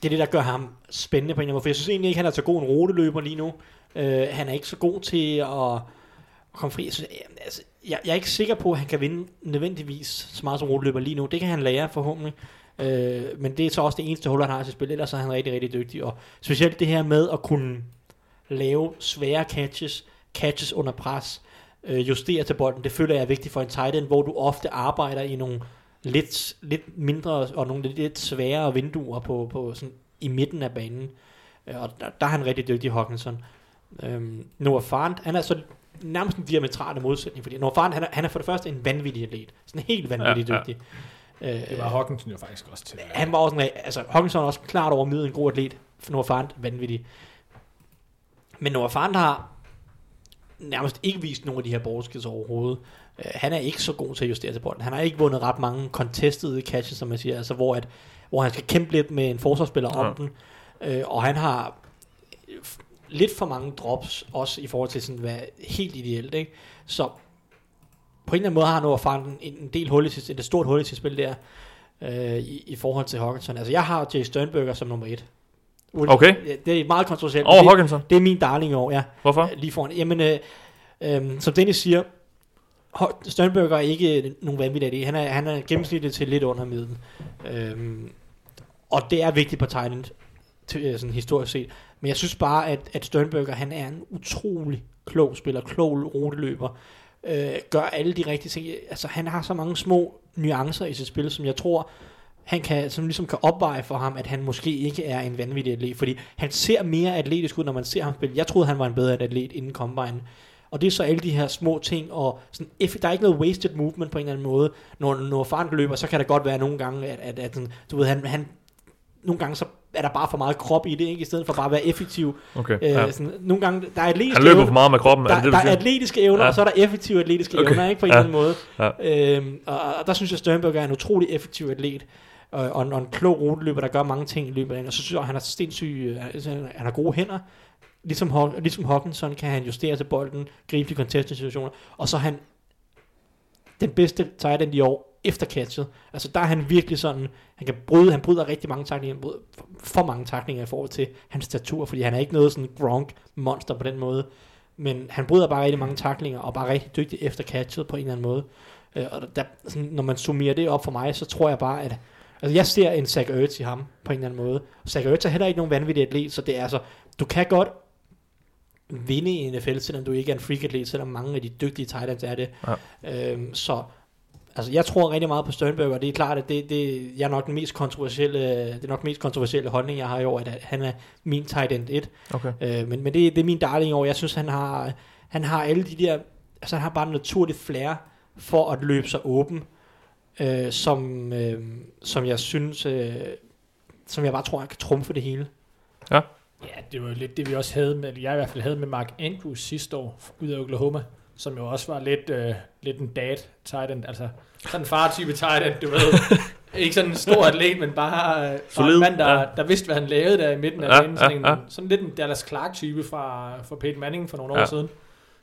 Det er det, der gør ham spændende på en eller anden måde. For jeg synes egentlig ikke, han er så god en roteløber lige nu. Øh, han er ikke så god til at, at komme fri. Jeg, synes, øh, altså, jeg, jeg er ikke sikker på, at han kan vinde nødvendigvis så meget som roteløber lige nu. Det kan han lære forhåbentlig. Øh, men det er så også det eneste hul, han har i sit spil. Ellers er han rigtig, rigtig dygtig. Og specielt det her med at kunne lave svære catches, catches under pres, øh, justere til bolden, det føler jeg er vigtigt for en tight end, hvor du ofte arbejder i nogle lidt, lidt mindre og nogle lidt, lidt sværere vinduer på, på sådan, i midten af banen. Øh, og der, der er han rigtig dygtig, Hawkinson. Øhm, Noah Fant, han er så nærmest en diametrale modsætning, fordi Noah Fant, han er, han er for det første en vanvittig atlet. Sådan helt vanvittig Ja, dygtig. Øh, Det var Hawkinson jo faktisk også til. han var også en, altså Hawkinson er også klart over middel en god atlet. Noah Fant, vanvittig. Men Noah Fant har nærmest ikke vist nogen af de her ballskills overhovedet. Uh, han er ikke så god til at justere til bolden. Han har ikke vundet ret mange contested catches, som man siger, altså hvor, at, hvor han skal kæmpe lidt med en forsvarsspiller om Ja. den. Uh, og han har lidt for mange drops, også i forhold til sådan, hvad helt ideelt. Ikke? Så på en eller anden måde har han Noah Fant en, en del hul i sit, et stort hul i sit spil der øh, i, i forhold til Hawkinson. Altså, jeg har Jay Sternberger som nummer et. Okay. Det er meget kontroversielt. Over Hawkinson. det, det er min darling i år, ja. Hvorfor? Lige foran. Jamen, øh, øh, som Dennis siger, Sternberger er ikke nogen vanvittig idé. Han er, han er gennemsnittet til lidt under middelen. Øhm, og det er vigtigt på tegnet, til, øh, sådan historisk set. Men jeg synes bare, at, at Sternberger, han er en utrolig klog spiller, klog ruteløber, øh, gør alle de rigtige ting. Altså, han har så mange små nuancer i sit spil, som jeg tror, han kan, som ligesom kan opveje for ham, at han måske ikke er en vanvittig atlet, fordi han ser mere atletisk ud, når man ser ham spille. Jeg troede, han var en bedre atlet inden Combine, Og det er så alle de her små ting, og sådan, der er ikke noget wasted movement på en eller anden måde. Når, når faren løber, så kan det godt være nogle gange, at, at, at sådan, du ved, han, han, nogle gange så er der bare for meget krop i det, ikke? i stedet for bare at være effektiv. Okay, Øh, ja. sådan, nogle gange, der er atletiske Han løber evner- for meget med kroppen, er der, det det, der er atletiske evner, Ja. og så er der effektive atletiske Okay. evner, ikke på en Ja. eller anden måde. Ja. Øhm, og, og der synes jeg, Sternberg er en utrolig effektiv atlet, og, og, en, og en klog ruteløber, der gør mange ting i løbet af dagen. Og så synes jeg, at han har sindssygt, øh, altså, han har gode hænder. Ligesom, ligesom Hawkinson kan han justere til bolden, gribe de contested situationer, og så er han den bedste tight end i år efter catchet. Altså der er han virkelig sådan, han kan bryde, han bryder rigtig mange taklinger, han bryder for, for mange taklinger i forhold til hans statur, fordi han er ikke noget sådan Gronk monster på den måde, men han bryder bare rigtig mange taklinger, og bare rigtig dygtig efter catchet på en eller anden måde. Øh, og der, sådan, når man summerer det op for mig, så tror jeg bare, at altså jeg ser en Zach Ertz i ham på en eller anden måde. Zach Ertz er heller ikke nogen vanvittig atlet, så det er altså, du kan godt vinde i NFL, selvom du ikke er en freak atlet, selvom mange af de dygtige tight ends er det. Ja. Øhm, så altså, jeg tror rigtig meget på Sternberg, og det er klart, at det, det jeg er nok den mest kontroversielle, det er nok den mest kontroversielle holdning, jeg har i år, at han er min tight end 1. Okay. Øh, men, men det, det er min darling i år. Jeg synes, han har, han har alle de der, altså han har bare en naturligt flair for at løbe sig åben, øh, som, øh, som jeg synes, øh, som jeg bare tror, han kan trumfe det hele. Ja, det var jo lidt det, vi også havde med, jeg i hvert fald havde med Mark Andrews sidste år ud af Oklahoma, som jo også var lidt, øh, lidt en dad tight end, altså sådan en far-type tight end, du ved. ikke sådan en stor atlet, men bare, øh, bare en mand, der, ja. der vidste, hvad han lavede der i midten af Ja, banen. Sådan, ja, en, ja. sådan lidt en Dallas Clark-type fra, fra Peyton Manning for nogle år Ja. siden.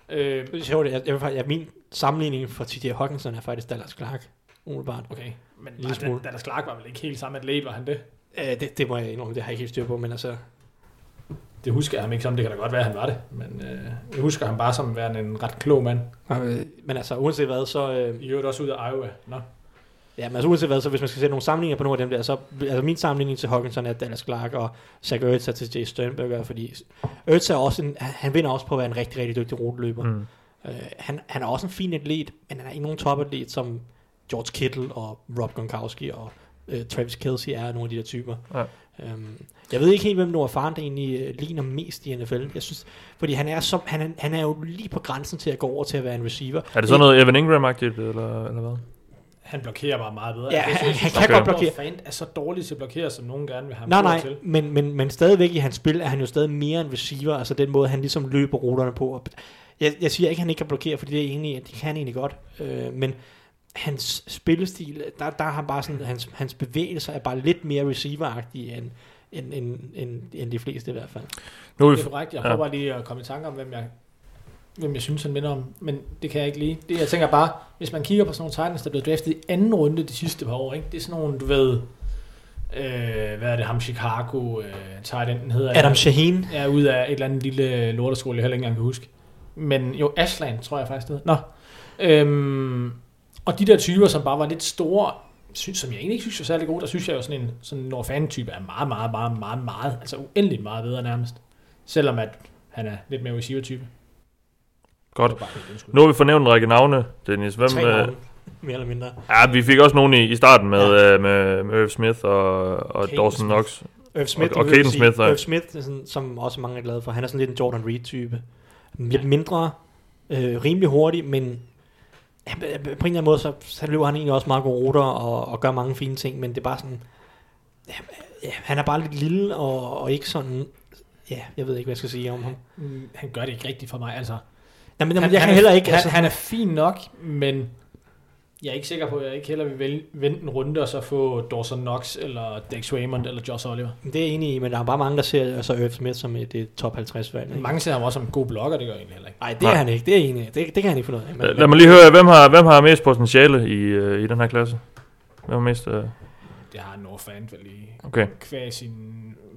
Øh, er jeg, jeg, jeg, jeg, min sammenligning for TJ Hawkinson er faktisk Dallas Clark, umiddelbart. okay, men smule. Dallas Clark var vel ikke helt samme atlet, var han det? Øh, det, det må jeg indrømme, det har jeg ikke helt styr på, men altså, Det husker jeg ham ikke som, det kan da godt være, han var det. Men øh, jeg husker ham bare som værende en ret klog mand. øh, men altså uanset hvad, så, øh, I øvrigt også ud af Iowa. Nå. ja, men altså uanset hvad, så hvis man skal sætte nogle sammenligninger på nogle af dem der, så, altså min sammenligning til Hawkinson er Dallas Clark, og Zach Ertz er til Jay Sternberger, fordi Ertz er også en, han vinder også på at være en rigtig, rigtig dygtig ruteløber. Mm. Øh, han, han er også en fin atlet, men han er ikke nogen topatlet som George Kittle og Rob Gronkowski og øh, Travis Kelce er nogle af de der typer. Ja. Øhm, jeg ved ikke helt, hvem Noah Fant egentlig øh, ligner mest i NFL. Jeg synes, fordi han er, så, han, han er jo lige på grænsen til at gå over til at være en receiver. Er det sådan noget Evan Ingram-agtigt, eller, eller hvad? Han blokerer bare meget bedre. Ja, Jeg han- synes, han at kan godt blokere. Fant er så dårlig til at blokere, som nogen gerne vil have ham Nej, gjort nej, til. men, men, men stadigvæk i hans spil er han jo stadig mere en receiver, altså den måde, han ligesom løber ruterne på. Jeg, jeg siger ikke, at han ikke kan blokere, fordi det er egentlig, det kan han egentlig godt, øh, men hans spillestil, der, der har han bare sådan, hans, hans bevægelser er bare lidt mere receiver-agtige end, end, end, end, end de fleste i hvert fald. Nu er Det er korrekt. Jeg Ja. prøver bare lige at komme i tanke om, hvem jeg, hvem jeg synes, han minder om. Men det kan jeg ikke lige. Det, jeg tænker bare, hvis man kigger på sådan nogle Titans, der blev draftet i anden runde de sidste par år, ikke? det er sådan nogle, du ved, øh, hvad er det, ham Chicago, øh, Titan hedder. Adam Shaheen, Ja, ud af et eller andet lille lorteskole, jeg heller ikke engang kan huske. Men jo, Ashland, tror jeg faktisk det hedder. Nå. Øhm, og de der typer, som bare var lidt store, synes, som jeg egentlig ikke synes var særlig gode, der synes jeg jo sådan en sådan en Norfan-type er meget, meget, meget, meget, meget, altså uendeligt meget bedre nærmest. Selvom at han er lidt mere receiver-type. Godt. Nu har vi fornævnt en række navne, Dennis. Hvem, tre øh, navne, mere eller mindre. ja, vi fik også nogen i, i starten med, ja. øh, med, med Irv Smith og, og Dawson Smith. Knox. Irv Smith, Og- og Caden. Smith, ja. Irv Smith, er sådan, som også mange er glade for. Han er sådan lidt en Jordan Reed-type. Lidt mindre, øh, rimelig hurtig, men ja, på en eller anden måde, så, så løber han egentlig også meget gode ruter og, og gør mange fine ting, men det er bare sådan, ja, ja, han er bare lidt lille og, og ikke sådan, ja, jeg ved ikke, hvad jeg skal sige om ham. Mm, Han gør det ikke rigtigt for mig, altså. Nej, men Han, han, jeg han kan er, heller ikke, han, altså, han er fin nok, men jeg er ikke sikker på, at jeg ikke heller vil vente en runde og så få Dawson Knox, eller Dex Raymond, eller Josh Oliver. det er jeg enig i, men der er bare mange, der ser altså Irv Smith som et, et top 50 valg. ikke? Mange ser ham også som en god blogger, det gør egentlig heller ikke. Nej, det er Nej. han ikke, det er enig. Det, det kan han ikke få noget af. Men, Lad, lad mig lige høre, hvem har, hvem har mest potentiale i, øh, i den her klasse? Hvem har mest... Øh, Det har Noah Fant vel i okay. kvæg sin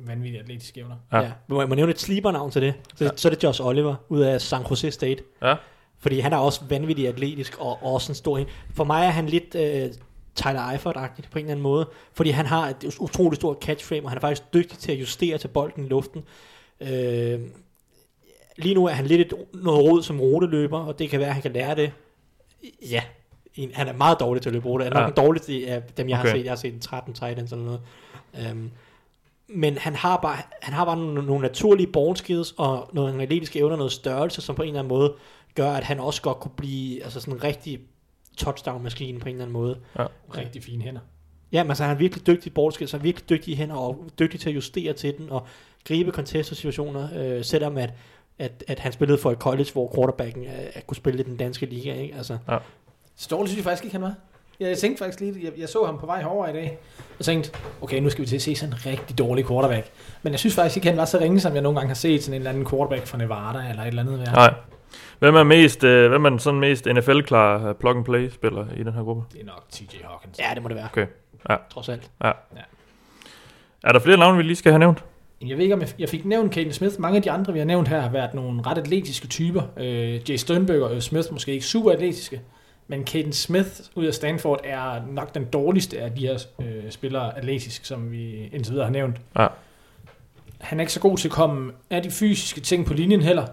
vanvittige atletiske evner. Ja. Ja. ja. Må jeg må nævne et sleeper-navn til det? Så, ja. så er det Josh Oliver ud af San Jose State. Ja. Fordi han er også vanvittig atletisk og også en stor. For mig er han lidt øh, Tyler Eifert-agtigt på en eller anden måde. Fordi han har et utroligt stort catchframe, og han er faktisk dygtig til at justere til bolden i luften. Øh, lige nu er han lidt et, noget rod som ruteløber, og det kan være, at han kan lære det. Ja, en, han er meget dårlig til at løbe rute. Han er Ja. nok den dårligste af dem, jeg har Okay. set. Jeg har set en 13 tight ends eller noget. Um, men han har bare, han har bare nogle, nogle naturlige ball skills og nogle atletiske evner, noget størrelse, som på en eller anden måde gør, at han også godt kunne blive altså sådan en rigtig touchdown-maskine på en eller anden måde. Rigtig fine hænder. Ja, men altså, han er virkelig dygtig ball skills, han er virkelig dygtig i hænder og dygtig til at justere til den og gribe contested situationer, øh, selvom at, at, at han spillede for et college, hvor quarterbacken øh, kunne spille i den danske liga, ikke? Altså, Så dårligt synes jeg faktisk ikke, han var. Jeg tænkte faktisk lige, jeg, jeg så ham på vej herover i dag, og tænkte, okay, nu skal vi til at se sådan en rigtig dårlig quarterback. Men jeg synes faktisk ikke, han var så ringe, som jeg nogle gange har set sådan en eller anden quarterback fra Nevada, eller et eller andet. Være. Nej. Hvem er, mest, øh, hvem er sådan mest NFL-klar øh, plug-and-play-spiller i den her gruppe? Det er nok TJ Hawkins. ja, det må det være, Okay. Ja. trods alt. Er der flere navne, vi lige skal have nævnt? Jeg ved ikke, om jeg, jeg fik nævnt Caden Smith. Mange af de andre, vi har nævnt her, har været nogle ret atletiske typer. Øh, Jay Sternberg og Smith måske ikke super atletiske, men Caden Smith ud af Stanford er nok den dårligste af de her øh, spillere atletisk, som vi indtil videre har nævnt. Ja. Han er ikke så god til at komme af de fysiske ting på linjen heller,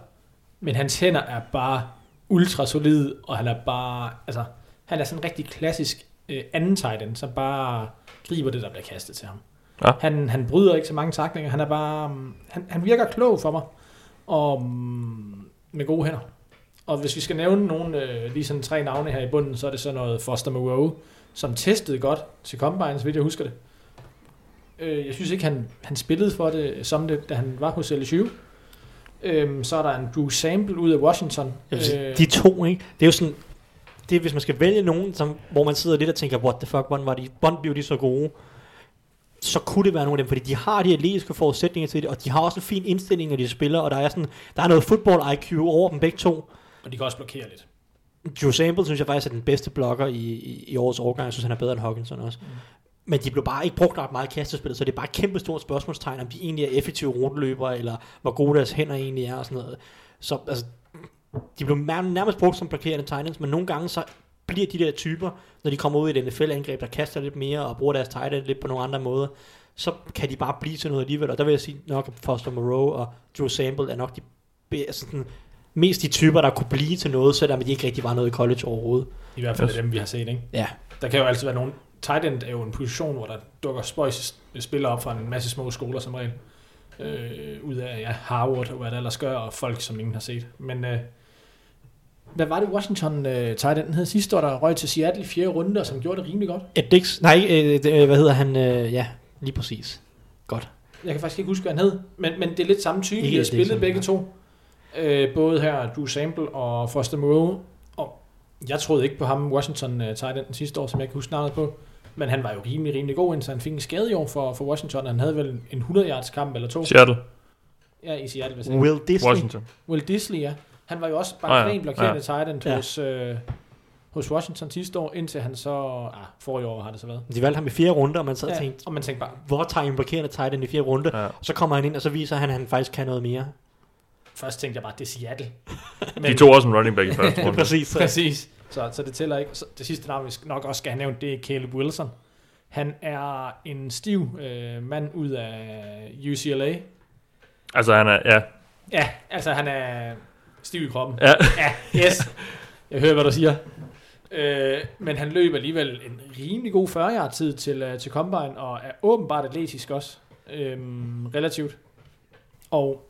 men hans hænder er bare ultra solide, og han er bare, altså, han er sådan en rigtig klassisk øh, anden tight end, som bare griber det, der bliver kastet til ham. Ja. Han, han bryder ikke så mange taklinger, han er bare, um, han, han virker klog for mig, og um, med gode hænder. Og hvis vi skal nævne nogle, øh, lige sådan tre navne her i bunden, så er det så noget Foster Moreau, som testede godt til Combine, så vidt jeg husker det. Øh, jeg synes ikke, han, han spillede for det, som det, da han var hos LSU. Øhm, så er der en Drew Sample ud af Washington. Sige, de to, ikke? Det er jo sådan, det er, hvis man skal vælge nogen, som, hvor man sidder lidt og tænker, what the fuck, hvordan var de, hvordan blev de så gode? Så kunne det være nogle af dem, fordi de har de atletiske forudsætninger til det, og de har også en fin indstilling, når de spiller, og der er sådan, der er noget football IQ over dem begge to. Og de kan også blokere lidt. Joe Sample synes jeg faktisk er den bedste blokker i, i, i årets årgang. Jeg synes, han er bedre end Hawkinson også. Mm. Men de blev bare ikke brugt ret meget i kastespillet, så det er bare et kæmpe stort spørgsmålstegn, om de egentlig er effektive ruteløbere, eller hvor gode deres hænder egentlig er og sådan noget. Så altså, de blev nær- nærmest brugt som blokerende Titans, men nogle gange så bliver de der typer, når de kommer ud i et NFL-angreb, der kaster lidt mere og bruger deres tight lidt på nogle andre måder, så kan de bare blive til noget alligevel. Og der vil jeg sige nok, at Foster Moreau og Drew Sample er nok de be- altså sådan, mest de typer, der kunne blive til noget, selvom de ikke rigtig var noget i college overhovedet. I hvert fald Yes. dem, vi har set. Ikke? Ja, Der kan jo altid være nogle... Tight end er jo en position, hvor der dukker spøjs spillere op fra en masse små skoler som regel. Øh, ud af ja, Harvard og hvad der ellers gør, og folk, som ingen har set. Men øh, hvad var det Washington øh, tight end hed sidste år, der røg til Seattle i fjerde runde, og som gjorde det rimelig godt? Ed Dix, nej, øh, det, øh, hvad hedder han? Øh, ja, lige præcis. Godt. Jeg kan faktisk ikke huske, hvad han hed, men, men det er lidt samme type. Ikke De har spillet begge to. Øh, både her Drew Sample og Foster Moreau. Og jeg troede ikke på ham, Washington uh, tight end sidste år, som jeg kan huske navnet på. Men han var jo rimelig, rimelig god, indtil han fik en skade i år for, for Washington. Han havde vel en 100 yards kamp eller to. Seattle, Ja, i Seattle. Hvis Will Disley. Washington. Will Disley, ja. Han var jo også bare Ah, ah, ja. ren blokerende Ja. tight end Ja. hos, øh, hos Washington sidste år, indtil han så... Ah, forrige år har det så været. De valgte ham i fire runder, og man sad og Ja, tænkte, og man tænkte bare, hvor tager I en blokerende tight end i fire runder? Ja. Og så kommer han ind, og så viser han, at han faktisk kan noget mere. Først tænkte jeg bare, det er Seattle. De tog også en running back i første runde. Præcis. Så. Præcis. Så, så det tæller ikke. Så det sidste navn, vi skal- nok også skal have nævnt, det er Caleb Wilson. Han er en stiv øh, mand ud af UCLA. Altså, han er, ja, Ja, altså han er stiv i kroppen. ja. Ja, yes. Jeg hører, hvad du siger. Øh, men han løb alligevel en rimelig god 40 tid til, øh, til Combine, og er åbenbart atletisk også. Øhm, relativt. Og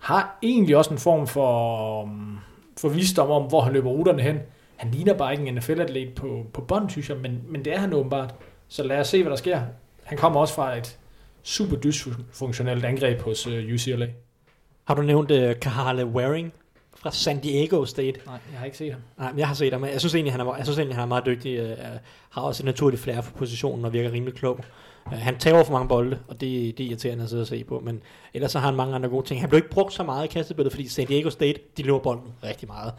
har egentlig også en form for, um, for visdom om, hvor han løber ruterne hen. Han ligner bare ikke en NFL-atlet på, på bånd, synes jeg, men, men det er han åbenbart. Så lad os se, hvad der sker. Han kommer også fra et super dysfunktionelt angreb hos øh, UCLA. Har du nævnt øh, uh, Kahale Waring fra San Diego State? Nej, jeg har ikke set ham. Nej, men jeg har set ham. Jeg synes egentlig, han er, jeg synes egentlig, han er meget dygtig. Uh, har også et naturligt flair for positionen og virker rimelig klog. Uh, han tager for mange bolde, og det, det er irriterende at sidde og se på. Men ellers så har han mange andre gode ting. Han blev ikke brugt så meget i kastebilledet, fordi San Diego State, de løber bolden rigtig meget.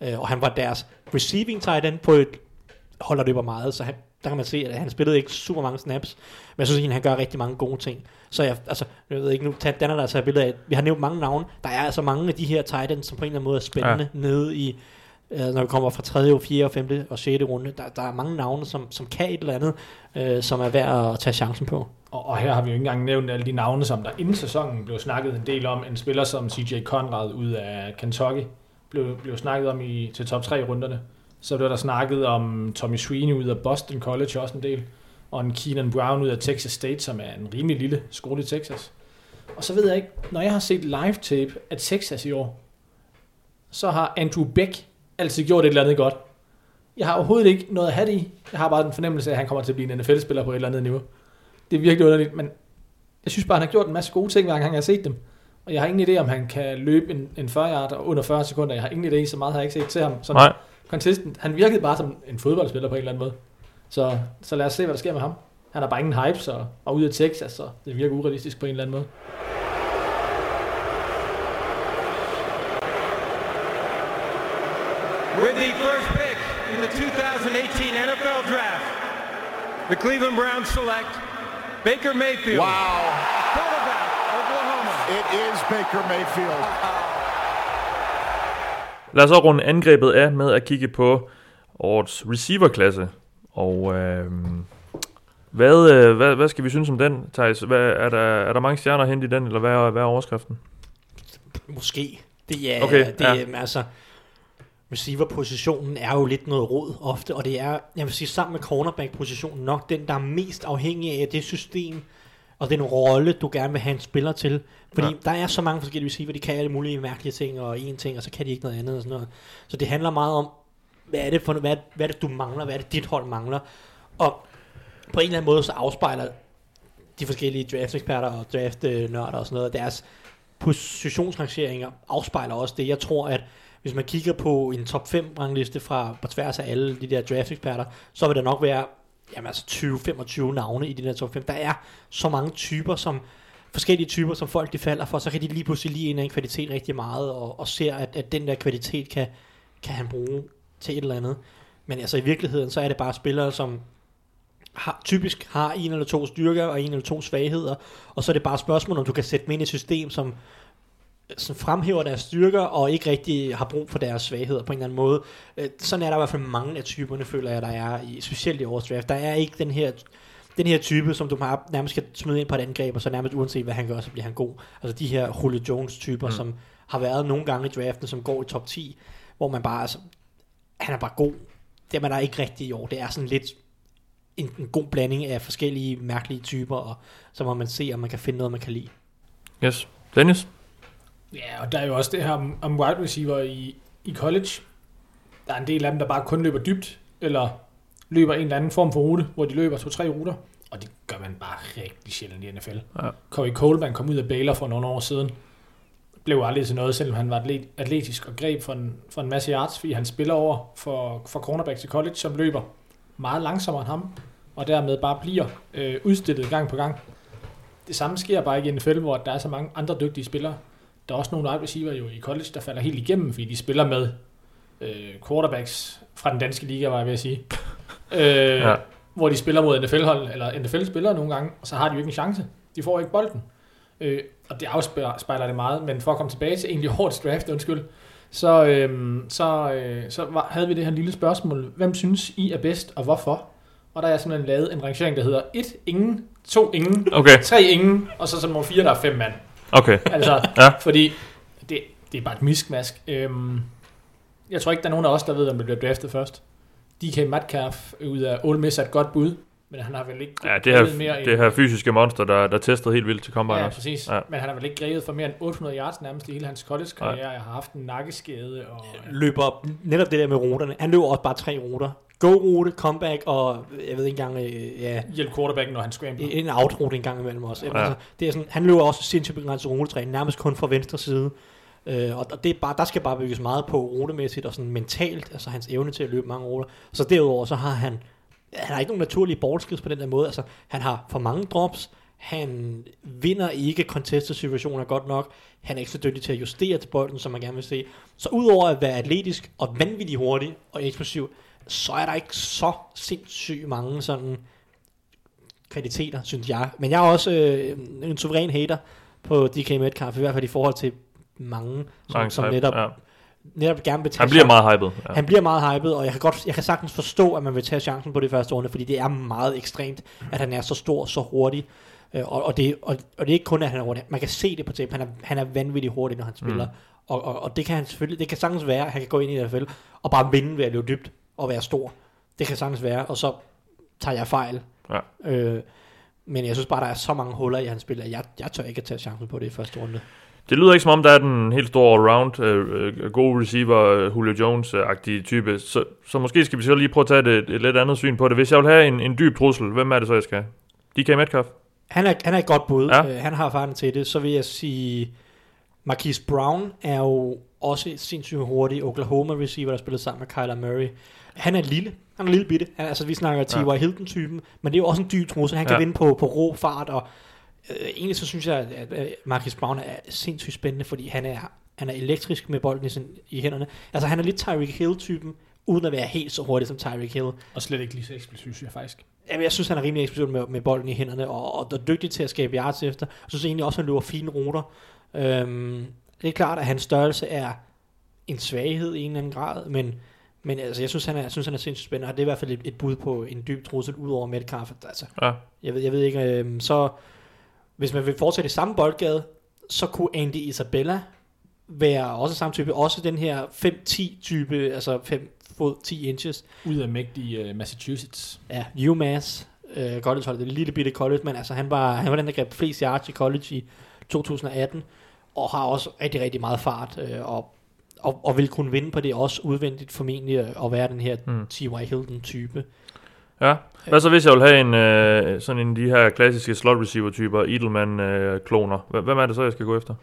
Uh, og han var deres receiving tight end på et hold, der løber meget, så han, der kan man se, at han spillede ikke super mange snaps, men jeg synes egentlig, han gør rigtig mange gode ting. Så jeg, altså, jeg ved ikke, nu tager Danner der altså et billede af, vi har nævnt mange navne, der er altså mange af de her tight ends, som på en eller anden måde er spændende ja. nede i, øh, når vi kommer fra 3., 4., 5. og 6. runde. Der, der er mange navne, som, som kan et eller andet, øh, som er værd at tage chancen på. Og, og her har vi jo ikke engang nævnt alle de navne, som der inden sæsonen blev snakket en del om. En spiller som CJ Conrad ud af Kentucky blev, blev snakket om i, til top 3 runderne. Så blev der snakket om Tommy Sweeney ud af Boston College også en del. og en Keenan Brown ud af Texas State, som er en rimelig lille skole i Texas. Og så ved jeg ikke, når jeg har set live tape af Texas i år, så har Andrew Beck altid gjort et eller andet godt. Jeg har overhovedet ikke noget at have det i. Jeg har bare den fornemmelse af, at han kommer til at blive en NFL-spiller på et eller andet niveau. Det er virkelig underligt, men jeg synes bare, han har gjort en masse gode ting, hver gang jeg har set dem. Og jeg har ingen idé, om han kan løbe en, en 40 yard under 40 sekunder. Jeg har ingen idé, så meget har jeg ikke set til ham. Så Nej consistent. Han virkede bare som en fodboldspiller på en eller anden måde. Så, så lad os se, hvad der sker med ham. Han har bare ingen hype, så, og ude af Texas, så det virker urealistisk på en eller anden måde. With the first pick in the 2018 NFL Draft, the Cleveland Browns select Baker Mayfield. Wow. Quarterback, Oklahoma. It is Baker Mayfield. Lad os så runde angrebet af med at kigge på årets receiverklasse. Og øh, hvad, øh, hvad, hvad skal vi synes om den, Thijs? Hvad, er, der, er der mange stjerner hente i den, eller hvad er, hvad er overskriften? Måske. Det er, Okay, det, ja. altså, receiver-positionen er jo lidt noget råd ofte, og det er, jeg vil sige, sammen med cornerback-positionen nok den, der er mest afhængig af det system, og den rolle, du gerne vil have en spiller til. Fordi Ja. der er så mange forskellige receiver, de kan alle mulige mærkelige ting, og en ting, og så kan de ikke noget andet og sådan noget. Så det handler meget om, hvad er det, for, hvad, hvad er det du mangler, hvad er det dit hold mangler. Og på en eller anden måde, så afspejler de forskellige draft-eksperter og draft-nørder og sådan noget, deres positionsrangeringer afspejler også det. Jeg tror, at hvis man kigger på en top 5 rangliste fra på tværs af alle de der draft-eksperter, så vil der nok være jamen altså 20-25 navne i de der top 5. Der er så mange typer, som forskellige typer, som folk de falder for, så kan de lige pludselig lige ind en kvalitet rigtig meget, og, og ser, at, at den der kvalitet kan, kan han bruge til et eller andet. Men altså i virkeligheden, så er det bare spillere, som har, typisk har en eller to styrker og en eller to svagheder, og så er det bare spørgsmål, om du kan sætte dem ind i et system, som, som fremhæver deres styrker, og ikke rigtig har brug for deres svagheder på en eller anden måde. Øh, Sådan er der i hvert fald mange af typerne, føler jeg, der er, i, specielt i årets draft. Der er ikke den her, den her type, som du bare nærmest skal smide ind på et angreb, og så nærmest uanset hvad han gør, så bliver han god. Altså de her Julio Jones-typer, mm. som har været nogle gange i draften, som går i top 10, hvor man bare, altså, han er bare god. Det er der ikke rigtig i år. Det er sådan lidt en, en god blanding af forskellige mærkelige typer, og så må man se, om man kan finde noget, man kan lide. Yes. Dennis? Ja, og der er jo også det her om, wide receiver i, i college. Der er en del af dem, der bare kun løber dybt, eller løber en eller anden form for rute, hvor de løber to-tre ruter. Og det gør man bare rigtig sjældent i NFL. Ja. Corey Coleman kom ud af Baylor for nogle år siden. Blev aldrig til noget, selvom han var atlet, atletisk og greb for en, for en masse yards, fordi han spiller over for, for cornerback til college, som løber meget langsommere end ham, og dermed bare bliver øh, udstillet gang på gang. Det samme sker bare ikke i NFL, hvor der er så mange andre dygtige spillere. Der er også nogle wide receiver jo i college, der falder helt igennem, fordi de spiller med øh, quarterbacks fra den danske liga, var jeg ved at sige. øh, Ja. Hvor de spiller mod NFL-hold, eller NFL-spillere nogle gange, og så har de jo ikke en chance. De får ikke bolden. Øh, og det afspejler det meget, men for at komme tilbage til egentlig årets draft, undskyld, så, øh, så, øh, så var, havde vi det her lille spørgsmål. Hvem synes I er bedst, og hvorfor? Og der er simpelthen lavet en rangering, der hedder 1 ingen, 2 ingen, Okay, 3 ingen, og så som nummer 4, der er 5 mand. Okay. Altså, Ja. fordi det, det er bare et miskmask. Øhm, jeg tror ikke, der er nogen af os, der ved, hvem der bliver draftet først. DK Metcalf ud af Ole Miss er et godt bud, men han har vel ikke Ja, det her, mere det her fysiske monster, der, der testede helt vildt til Combine Ja, også. præcis. Ja. Ja. Men han har vel ikke grebet for mere end 800 yards nærmest i hele hans college-karriere. Jeg har haft en nakkeskade. Og, Løber netop det der med ruterne. Han løber også bare tre ruter. Go-rute, comeback, og jeg ved ikke engang, øh, ja, hjælp quarterbacken, når han scrambler. en out-rute en gang imellem også. Ja. Altså, det er sådan, han løber også sindssygt begrænset rutetræning, nærmest kun fra venstre side. Øh, og og det er bare, der skal bare bygges meget på rutemæssigt og sådan mentalt, altså hans evne til at løbe mange ruter. Så derudover så har han, han har ikke nogen naturlige ballskills på den der måde. Altså, han har for mange drops, han vinder ikke contested situationer godt nok, han er ikke så dygtig til at justere til bolden, som man gerne vil se. Så udover at være atletisk og vanvittigt hurtig og eksplosiv, så er der ikke så sindssygt mange sådan kvaliteter, synes jeg. Men jeg er også øh, en suveræn hater på DK Metcalf, i hvert fald i forhold til mange, som, Mange som type, netop, ja. netop gerne vil tage Han bliver chancen. meget hyped. Ja. Han bliver meget hyped, og jeg kan, godt, jeg kan sagtens forstå, at man vil tage chancen på det første årene, fordi det er meget ekstremt, at han er så stor, så hurtig. Øh, Og, og, det, og, og det er ikke kun, at han er hurtig. Man kan se det på tape. Han er, han er vanvittigt hurtig, når han spiller. Mm. Og, og, og, det kan han selvfølgelig, det kan sagtens være, at han kan gå ind i NFL og bare vinde ved at løbe dybt og være stor. Det kan sagtens være, og så tager jeg fejl Ja. Øh, men jeg synes bare, der er så mange huller i hans spil, at jeg, jeg tør ikke at tage chancen på det i første runde. Det lyder ikke som om, der er den helt store all-round, øh, øh, gode receiver, øh, Julio Jones-agtige type. Så, så måske skal vi så lige prøve at tage et, et, et lidt andet syn på det. Hvis jeg vil have en, en dyb trussel, hvem er det så, jeg skal have? DK Metcalf? Han er, han er et godt bud. Ja. Øh, han har erfaring til det. Så vil jeg sige, Marquise Brown er jo også sindssygt hurtig Oklahoma receiver, der spiller sammen med Kyler Murray. Han er lille. Han er lille bitte. Han, altså, vi snakker T.Y. Ja. Hilton-typen, men det er jo også en dyb trussel. Han kan Ja. vinde på, på rå fart, og øh, egentlig så synes jeg, at, at Marquise Brown er sindssygt spændende, fordi han er, han er elektrisk med bolden i, sin, i hænderne. Altså, han er lidt Tyreek Hill-typen, uden at være helt så hurtig som Tyreek Hill. Og slet ikke lige så eksplosiv, synes jeg faktisk. Jamen, jeg synes, han er rimelig eksplosiv med, med bolden i hænderne, og, og, og dygtig til at skabe yards efter. Jeg synes egentlig også, at han løber fine ruter. Øhm, det er klart, at hans størrelse er en svaghed i en eller anden grad, men, men altså, jeg synes, han er, jeg synes, han er sindssygt spændende, og det er i hvert fald et, et bud på en dyb trussel ud over Metcalf. Altså, Ja. jeg ved, jeg ved ikke, øhm, så hvis man vil fortsætte i samme boldgade, så kunne Andy Isabella være også samme type, også den her 5-10 type, altså 5 fod 10 inches, Ud af mægtige uh, Massachusetts. Ja, UMass øh, college hold, det et lille bitte college, men altså han var, han var den, der greb flest yards i college i 2018, og har også rigtig, rigtig meget fart, øh, og, og, og vil kunne vinde på det også udvendigt formentlig, at være den her Mm. T.Y. Hilton-type. Ja. Hvad så hvis jeg vil have en, øh, sådan en af de her klassiske slot receiver typer, Edelman-kloner? Øh, Hvem er det så, jeg skal gå efter?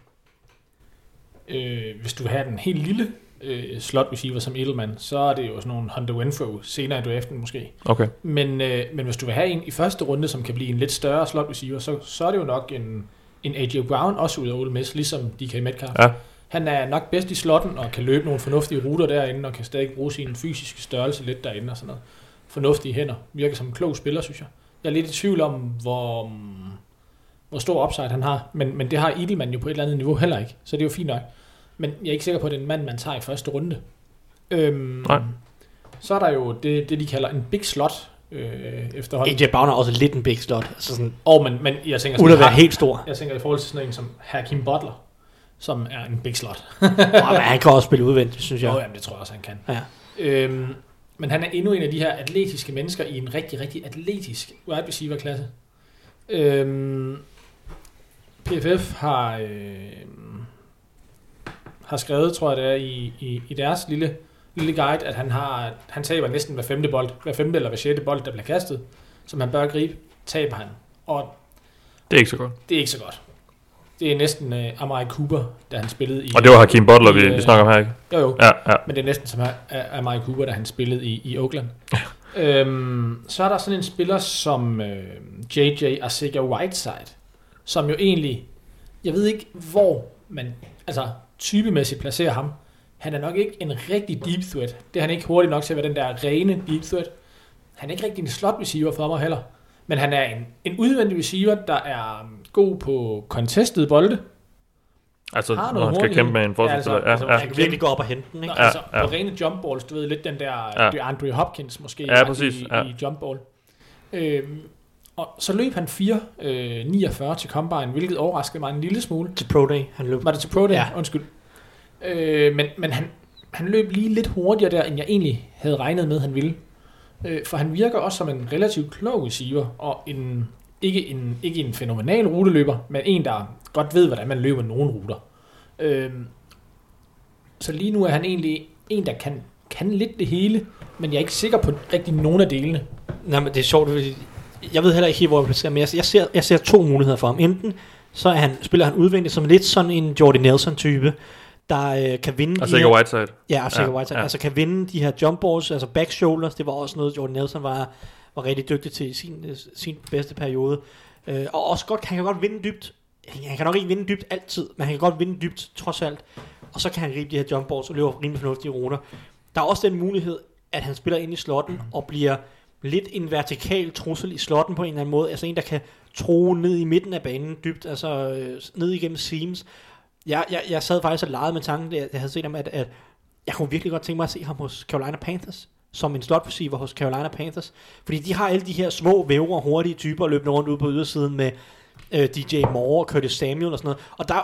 Øh, hvis du vil have den helt lille øh, slot receiver som Edelman, så er det jo sådan nogle Hunter Renfro senere i draften måske. Okay. Men, øh, men hvis du vil have en i første runde, som kan blive en lidt større slot receiver, så, så er det jo nok en, en AJ Brown, også ud af Ole Miss, ligesom DK Metcalf. Ja. Han er nok bedst i slotten og kan løbe nogle fornuftige ruter derinde, og kan stadig bruge sin fysiske størrelse lidt derinde og sådan noget. Fornuftige hænder. Virker som en klog spiller, synes jeg. Jeg er lidt i tvivl om, hvor, hvor stor upside han har, men, men det har Edelman jo på et eller andet niveau heller ikke, så det er jo fint nok. Men jeg er ikke sikker på, at det er en mand, man tager i første runde. Øhm, Nej. Så er der jo det, det de kalder en big slot øh, efterhånden. AJ Brown er også lidt en big slot, altså sådan, Og men, men jeg tænker uden at være helt stor. Jeg tænker i forhold til sådan en som Hakim Butler, som er en big slot. Oh, men han kan også spille udvendigt, synes jeg. Oh, jamen, det tror jeg også, han kan. Ja. Øhm, men han er endnu en af de her atletiske mennesker i en rigtig, rigtig atletisk wide receiver klasse. Øhm, PFF har, øh, har skrevet, tror jeg det er, i, i, i deres lille, lille guide, at han, har, han taber næsten hver femte bold, hver femte eller hver sjette bold, der bliver kastet, som han bør gribe, taber han. Og Det er ikke så godt. det er ikke så godt. Det er næsten øh, Amari Cooper, da han spillede i... Og det var Hakim Butler, vi, i, øh, vi snakker om her, ikke? Jo, jo. Ja, ja. Men det er næsten som A- Amari Cooper, da han spillede i, i Oakland. øhm, så er der sådan en spiller som øh, JJ Arcega Whiteside, som jo egentlig, jeg ved ikke hvor man, altså typemæssigt placerer ham. Han er nok ikke en rigtig deep threat. Det er han ikke hurtigt nok til at være den der rene deep threat. Han er ikke rigtig en slot receiver for mig heller. Men han er en, en udvendig receiver, der er god på contested bolde. Altså, Har når noget han skal kæmpe med en forsvarsspiller. Ja, altså, Ja, ja. Han kan virkelig gå op og hente den, ikke? Nå, Ja, altså, ja. på rene jump balls, du ved lidt den der Ja. DeAndre Hopkins måske Ja, præcis, i, ja. i jump ball. Øhm, og så løb han 4, øh, 49 til combine, hvilket overraskede mig en lille smule. Til Pro Day, han løb. Var det til Pro Day? Ja. Ja. Undskyld. Øh, men men han, han løb lige lidt hurtigere der, end jeg egentlig havde regnet med, han ville. Øh, for han virker også som en relativt klog receiver, og en, ikke, en, ikke en fænomenal ruteløber, men en, der godt ved, hvordan man løber nogle ruter. Øh, så lige nu er han egentlig en, der kan, kan lidt det hele, men jeg er ikke sikker på rigtig nogen af delene. Nej, men det er sjovt, fordi jeg ved heller ikke helt, hvor jeg placerer, men jeg, jeg, ser, jeg ser to muligheder for ham. Enten så er han, spiller han udvendigt som lidt sådan en Jordy Nelson-type, der øh, kan vinde Altså de ikke her, Whiteside. ja, og Ja, ja, White, ja. altså kan vinde de her jump balls, altså back shoulders, det var også noget, Jordy Nelson var, var rigtig dygtig til i sin, øh, sin bedste periode. Øh, og også godt, han kan godt vinde dybt. Han kan nok ikke vinde dybt altid, men han kan godt vinde dybt trods alt. Og så kan han gribe de her jump og løbe rimelig fornuftige runder. Der er også den mulighed, at han spiller ind i slotten og bliver lidt en vertikal trussel i slotten på en eller anden måde. Altså en, der kan tro ned i midten af banen dybt, altså øh, ned igennem seams. Jeg, jeg, jeg sad faktisk og legede med tanken, da jeg havde set ham, at, at jeg kunne virkelig godt tænke mig at se ham hos Carolina Panthers som en slot receiver hos Carolina Panthers. Fordi de har alle de her små vævre, hurtige typer løbende rundt ude på ydersiden med øh, DJ Moore og Curtis Samuel og sådan noget. Og, der,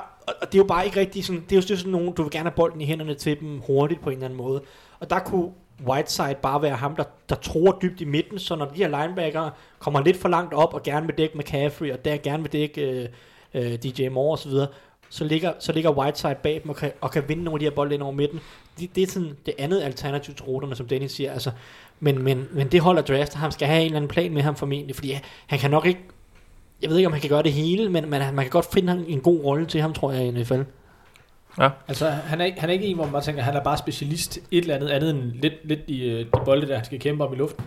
og det er jo bare ikke rigtig sådan, det er jo sådan nogen, du vil gerne have bolden i hænderne til dem hurtigt på en eller anden måde. Og der kunne Whiteside bare være ham, der, der tror dybt i midten, så når de her linebacker kommer lidt for langt op og gerne vil dække McCaffrey, og der gerne vil dække øh, øh, DJ Moore osv., så ligger, så ligger Whiteside bag dem og kan, og kan vinde nogle af de her bolde ind over midten. Det, det er sådan det andet alternativ til ruterne, som Dennis siger. Altså, men, men, men det holder draft, ham skal have en eller anden plan med ham formentlig, fordi han kan nok ikke, jeg ved ikke om han kan gøre det hele, men, men man kan godt finde en god rolle til ham, tror jeg, i NFL. Altså, han er, ikke- han er ikke en, hvor man tænker, han er bare specialist et eller andet andet end lidt, lidt i øh, de bolde, der han skal kæmpe om i luften.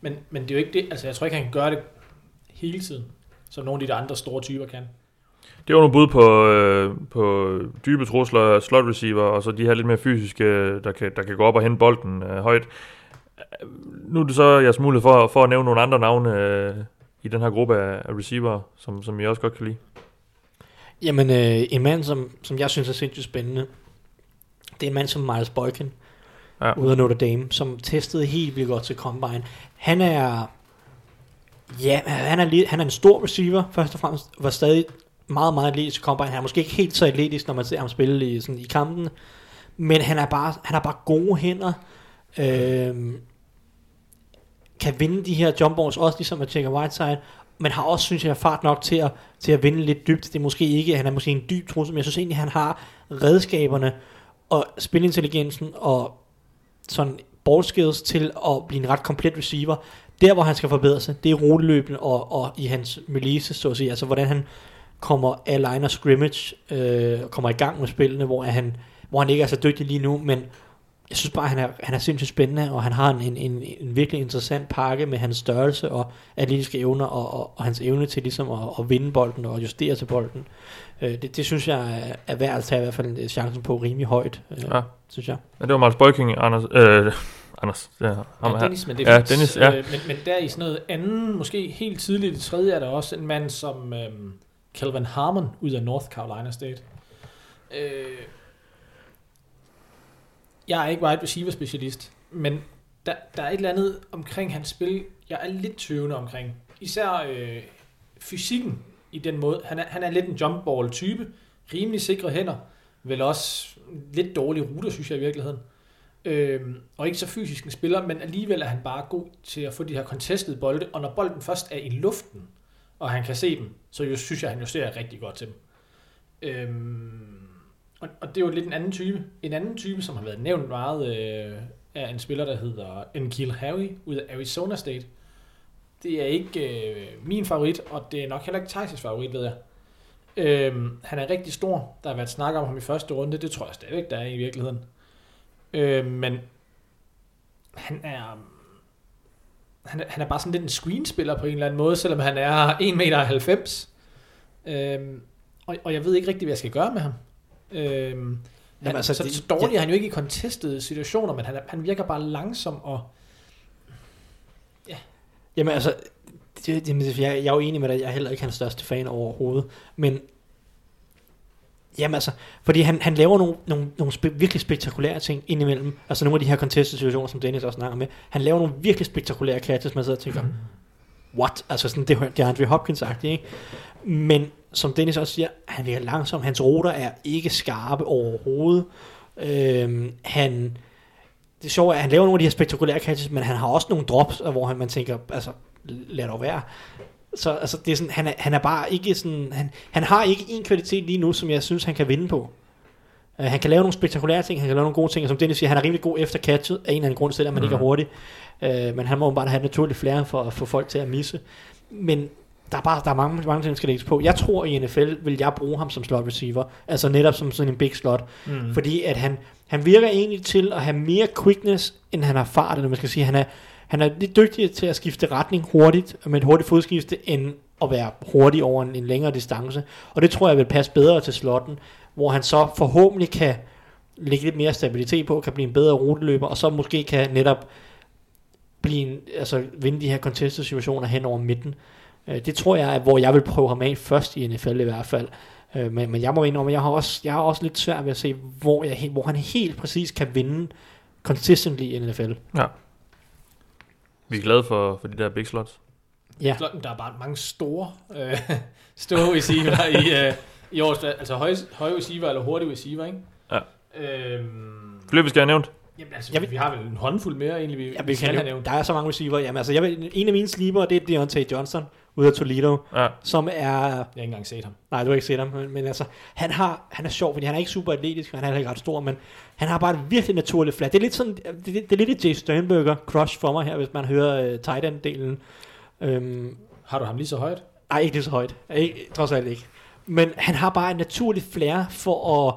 Men, men det er jo ikke det, altså jeg tror ikke, han kan gøre det hele tiden, som nogle af de der andre store typer kan. Det var nogle bud på, øh, på dybe trusler, slot receiver, og så de her lidt mere fysiske, der kan, der kan gå op og hente bolden øh, højt. Nu er det så jeres mulighed for, for at nævne nogle andre navne øh, i den her gruppe af, af receiver, som, som I også godt kan lide. Jamen, øh, en mand, som, som jeg synes er sindssygt spændende, det er en mand som Miles Boykin, Ja. ude af Notre Dame, som testede helt vildt godt til Combine. Han er, ja, han er, lidt- han er en stor receiver, først og fremmest, var stadig meget, meget atletisk Combine. Han er måske ikke helt så atletisk, når man ser ham spille i, sådan, i kampen, men han er bare, han har bare gode hænder, Øh, kan vinde de her jump balls, også ligesom at tjekke Whiteside, men har også, synes jeg, fart nok til at, til at vinde lidt dybt. Det er måske ikke, han er måske en dyb trussel, men jeg synes egentlig, han har redskaberne og spilintelligensen og sådan ball skills til at blive en ret komplet receiver. Der, hvor han skal forbedre sig, det er ruteløbende og, og i hans melise, så at sige. Altså, hvordan han kommer af line of scrimmage, øh, og kommer i gang med spillene, hvor han, hvor han ikke er så dygtig lige nu, men jeg synes bare, han er, han er sindssygt spændende, og han har en, en, en, en virkelig interessant pakke med hans størrelse og atletiske evner, og, og, og hans evne til ligesom at, at vinde bolden og justere til bolden. Øh, det, det synes jeg er, værd at tage i hvert fald en chancen på rimelig højt, øh, Ja. synes jeg. Ja, det var Miles Boyking, Anders. Øh, Anders, ja, ham Ja. Dennis, men det er Ja. Dennis, ja. Øh, men, men der i sådan noget anden, måske helt tidligt i tredje, er der også en mand som øh, Calvin Harmon ud af North Carolina State. Øh, jeg er ikke wide receiver specialist, men der, der er et eller andet omkring hans spil, jeg er lidt tøvende omkring. Især øh, fysikken i den måde. Han er, han er lidt en jump ball type, rimelig sikre hænder, vel også lidt dårlige ruter, synes jeg i virkeligheden. Øhm, og ikke så fysisk en spiller, men alligevel er han bare god til at få de her contested bolde, og når bolden først er i luften, og han kan se dem, så jo, synes jeg, han justerer rigtig godt til dem. Øhm, og, og det er jo lidt en anden type. En anden type, som har været nævnt meget, øh, er en spiller, der hedder Enkil Harry ud af Arizona State. Det er ikke øh, min favorit, og det er nok heller ikke Thijs' favorit, ved jeg. Øhm, han er rigtig stor. Der har været snak om ham i første runde. Det tror jeg stadigvæk, der er i virkeligheden. Øh, men han er, han er, han er bare sådan lidt en screenspiller på en eller anden måde, selvom han er 1,90 meter. Øh, og, og jeg ved ikke rigtig, hvad jeg skal gøre med ham. Øh, han, altså, altså, så, det- så dårlig er han jo ikke i contestede situationer, men han, han virker bare langsom og... Jamen altså, jeg, jeg er jo enig med dig, jeg er heller ikke hans største fan overhovedet, men Jamen altså, fordi han, han laver nogle, nogle, nogle spe, virkelig spektakulære ting indimellem. Altså nogle af de her contested situationer, som Dennis også snakker med. Han laver nogle virkelig spektakulære catches, man sidder og tænker, what? Altså sådan, det, det er Andre Hopkins-agtigt, ikke? Men som Dennis også siger, han virker langsom. Hans ruter er ikke skarpe overhovedet. Øhm, han, det sjove er, at han laver nogle af de her spektakulære catches, men han har også nogle drops, hvor han, man tænker, altså, lad dog være. Så altså, det er sådan, han, er, han er bare ikke sådan, han, han har ikke en kvalitet lige nu, som jeg synes, han kan vinde på. Uh, han kan lave nogle spektakulære ting, han kan lave nogle gode ting, og som Dennis siger, han er rimelig god efter catchet, af en eller anden grund, selvom man mm. ikke er hurtig. Uh, men han må bare have et naturligt flere for at få folk til at misse. Men der er bare der er mange, mange ting, der skal lægges på. Jeg tror, i NFL vil jeg bruge ham som slot receiver, altså netop som sådan en big slot, mm. fordi at han, han virker egentlig til at have mere quickness, end han har fart, eller man skal sige, han er, han er lidt dygtigere til at skifte retning hurtigt, med et hurtigt fodskifte, end at være hurtig over en, en længere distance. Og det tror jeg vil passe bedre til slotten, hvor han så forhåbentlig kan lægge lidt mere stabilitet på, kan blive en bedre ruteløber, og så måske kan netop blive en, altså vinde de her contested situationer hen over midten. Øh, det tror jeg er, hvor jeg vil prøve ham af først i NFL i hvert fald. Øh, men, men jeg må indrømme, at jeg har også, jeg har også lidt svært ved at se, hvor, jeg, hvor han helt præcis kan vinde consistently i NFL. Ja. Vi er glade for, for de der big slots. Ja, der er bare mange store øh, store receiver i, øh, i års, altså høje, høje receiver eller hurtige receiver, ikke? Ja. Øhm, Flere, vi skal have nævnt. Jamen, altså, Jeg vil- vi har vel en håndfuld mere, egentlig, vi, Ja, vi vi skal kan have nævnt. der er så mange receiver. Jamen, altså, jeg vil, en af mine sleeper, det er Deontay Johnson ude af Toledo, Ja. som er... Jeg har ikke engang set ham. Nej, du har ikke set ham, men, men altså, han, har, han er sjov, fordi han er ikke super atletisk, han er ikke ret stor, men han har bare et virkelig naturligt flat. Det er lidt sådan, det, det, det er lidt et Jay Sternberger crush for mig her, hvis man hører uh, tight end-delen. Øhm, Har du ham lige så højt? Nej, ikke lige så højt. Ikke, trods alt ikke. Men han har bare en naturlig flair for at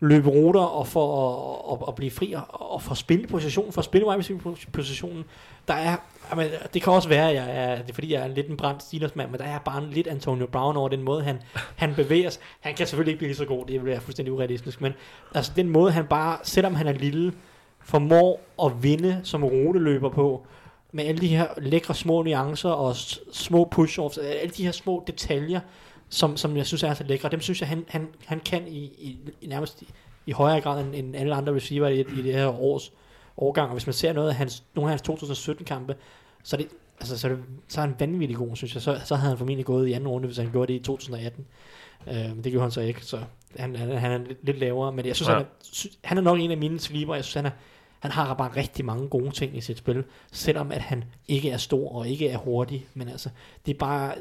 løbe ruter og for at, at, at blive fri og, og for at spille positionen, for at spille wide receiver positionen. Der er, men det kan også være, at jeg er, det er fordi, jeg er lidt en brændt Steelers mand, men der er bare en lidt Antonio Brown over den måde, han, han bevæger sig. Han kan selvfølgelig ikke blive så god, det vil være fuldstændig urealistisk, men altså den måde, han bare, selvom han er lille, formår at vinde som ruteløber på, med alle de her lækre små nuancer og små push-offs, øh, alle de her små detaljer, som, som jeg synes er så lækre, dem synes jeg, han, han, han kan i, i, i nærmest i, i højere grad end, end alle andre receiver i, i det her års årgang. Og hvis man ser noget af hans, nogle af hans 2017-kampe, så er det, altså, så er, det, så er han vanvittig god, synes jeg. Så, så havde han formentlig gået i anden runde, hvis han gjorde det i 2018. Øh, det gjorde han så ikke, så han, han, han er lidt, lavere. Men jeg synes, Ja. ja. han, er, han er nok en af mine sleeper. Jeg synes, han er, han har bare rigtig mange gode ting i sit spil, selvom at han ikke er stor og ikke er hurtig, men altså, det er bare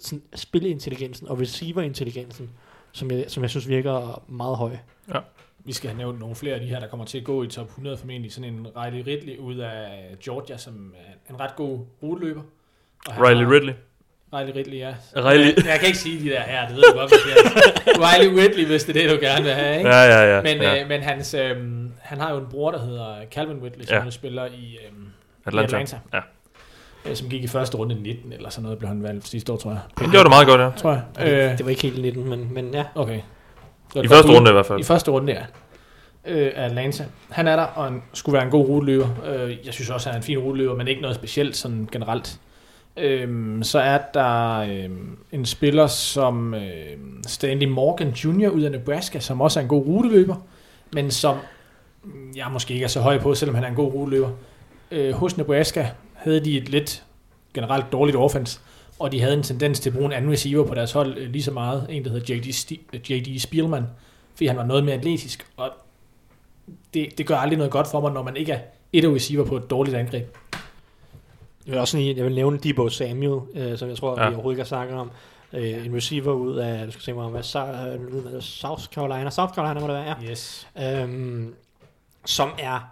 sådan, spilintelligensen og receiverintelligensen, som jeg, som jeg synes virker meget høj. Vi skal have nævnt nogle flere af de her, der kommer til at gå i top 100 formentlig. Sådan en Riley Ridley ud af Georgia, som er en ret god ruteløber. Og Riley har- Ridley. Riley Ridley, ja. Riley. Jeg, jeg kan ikke sige de der her, det ved du godt. Riley Ridley, hvis det er det, du gerne vil have, ikke? Ja, ja, ja. Men, ja. øh, men hans, øh, han har jo en bror, der hedder Calvin Ridley, som Ja. spiller i, øh, Atlanta. i Atlanta. Ja. Øh, som gik i første runde 19, eller sådan noget, blev han valgt sidste år, tror jeg. Det gjorde det meget godt, ja. Tror jeg. Øh, det var ikke helt 19, men, men ja. okay. I første runde i hvert fald. I første runde, ja. Øh, af Atlanta. Han er der, og han skulle være en god ruteløber. Øh, jeg synes også, han er en fin ruteløber, men ikke noget specielt sådan generelt. Øhm, så er der øhm, en spiller som øhm, Stanley Morgan Jr. ud af Nebraska, som også er en god ruteløber, men som jeg måske ikke er så høj på, selvom han er en god ruteløber. Øh, hos Nebraska havde de et lidt generelt dårligt offense, og de havde en tendens til at bruge en anden receiver på deres hold øh, lige så meget. En, der hedder J.D. Sti- J.D. Spielman, fordi han var noget mere atletisk, og det, det gør aldrig noget godt for mig, når man ikke er et receiver på et dårligt angreb. Jeg vil også lige, jeg vil nævne Debo Samuel, øh, som jeg tror, Ja. vi overhovedet ikke har snakket om. Øh, en receiver ud af, du skal se mig om, hvad, øh, South Carolina. South Carolina må det være, ja. Yes. Øhm, som er,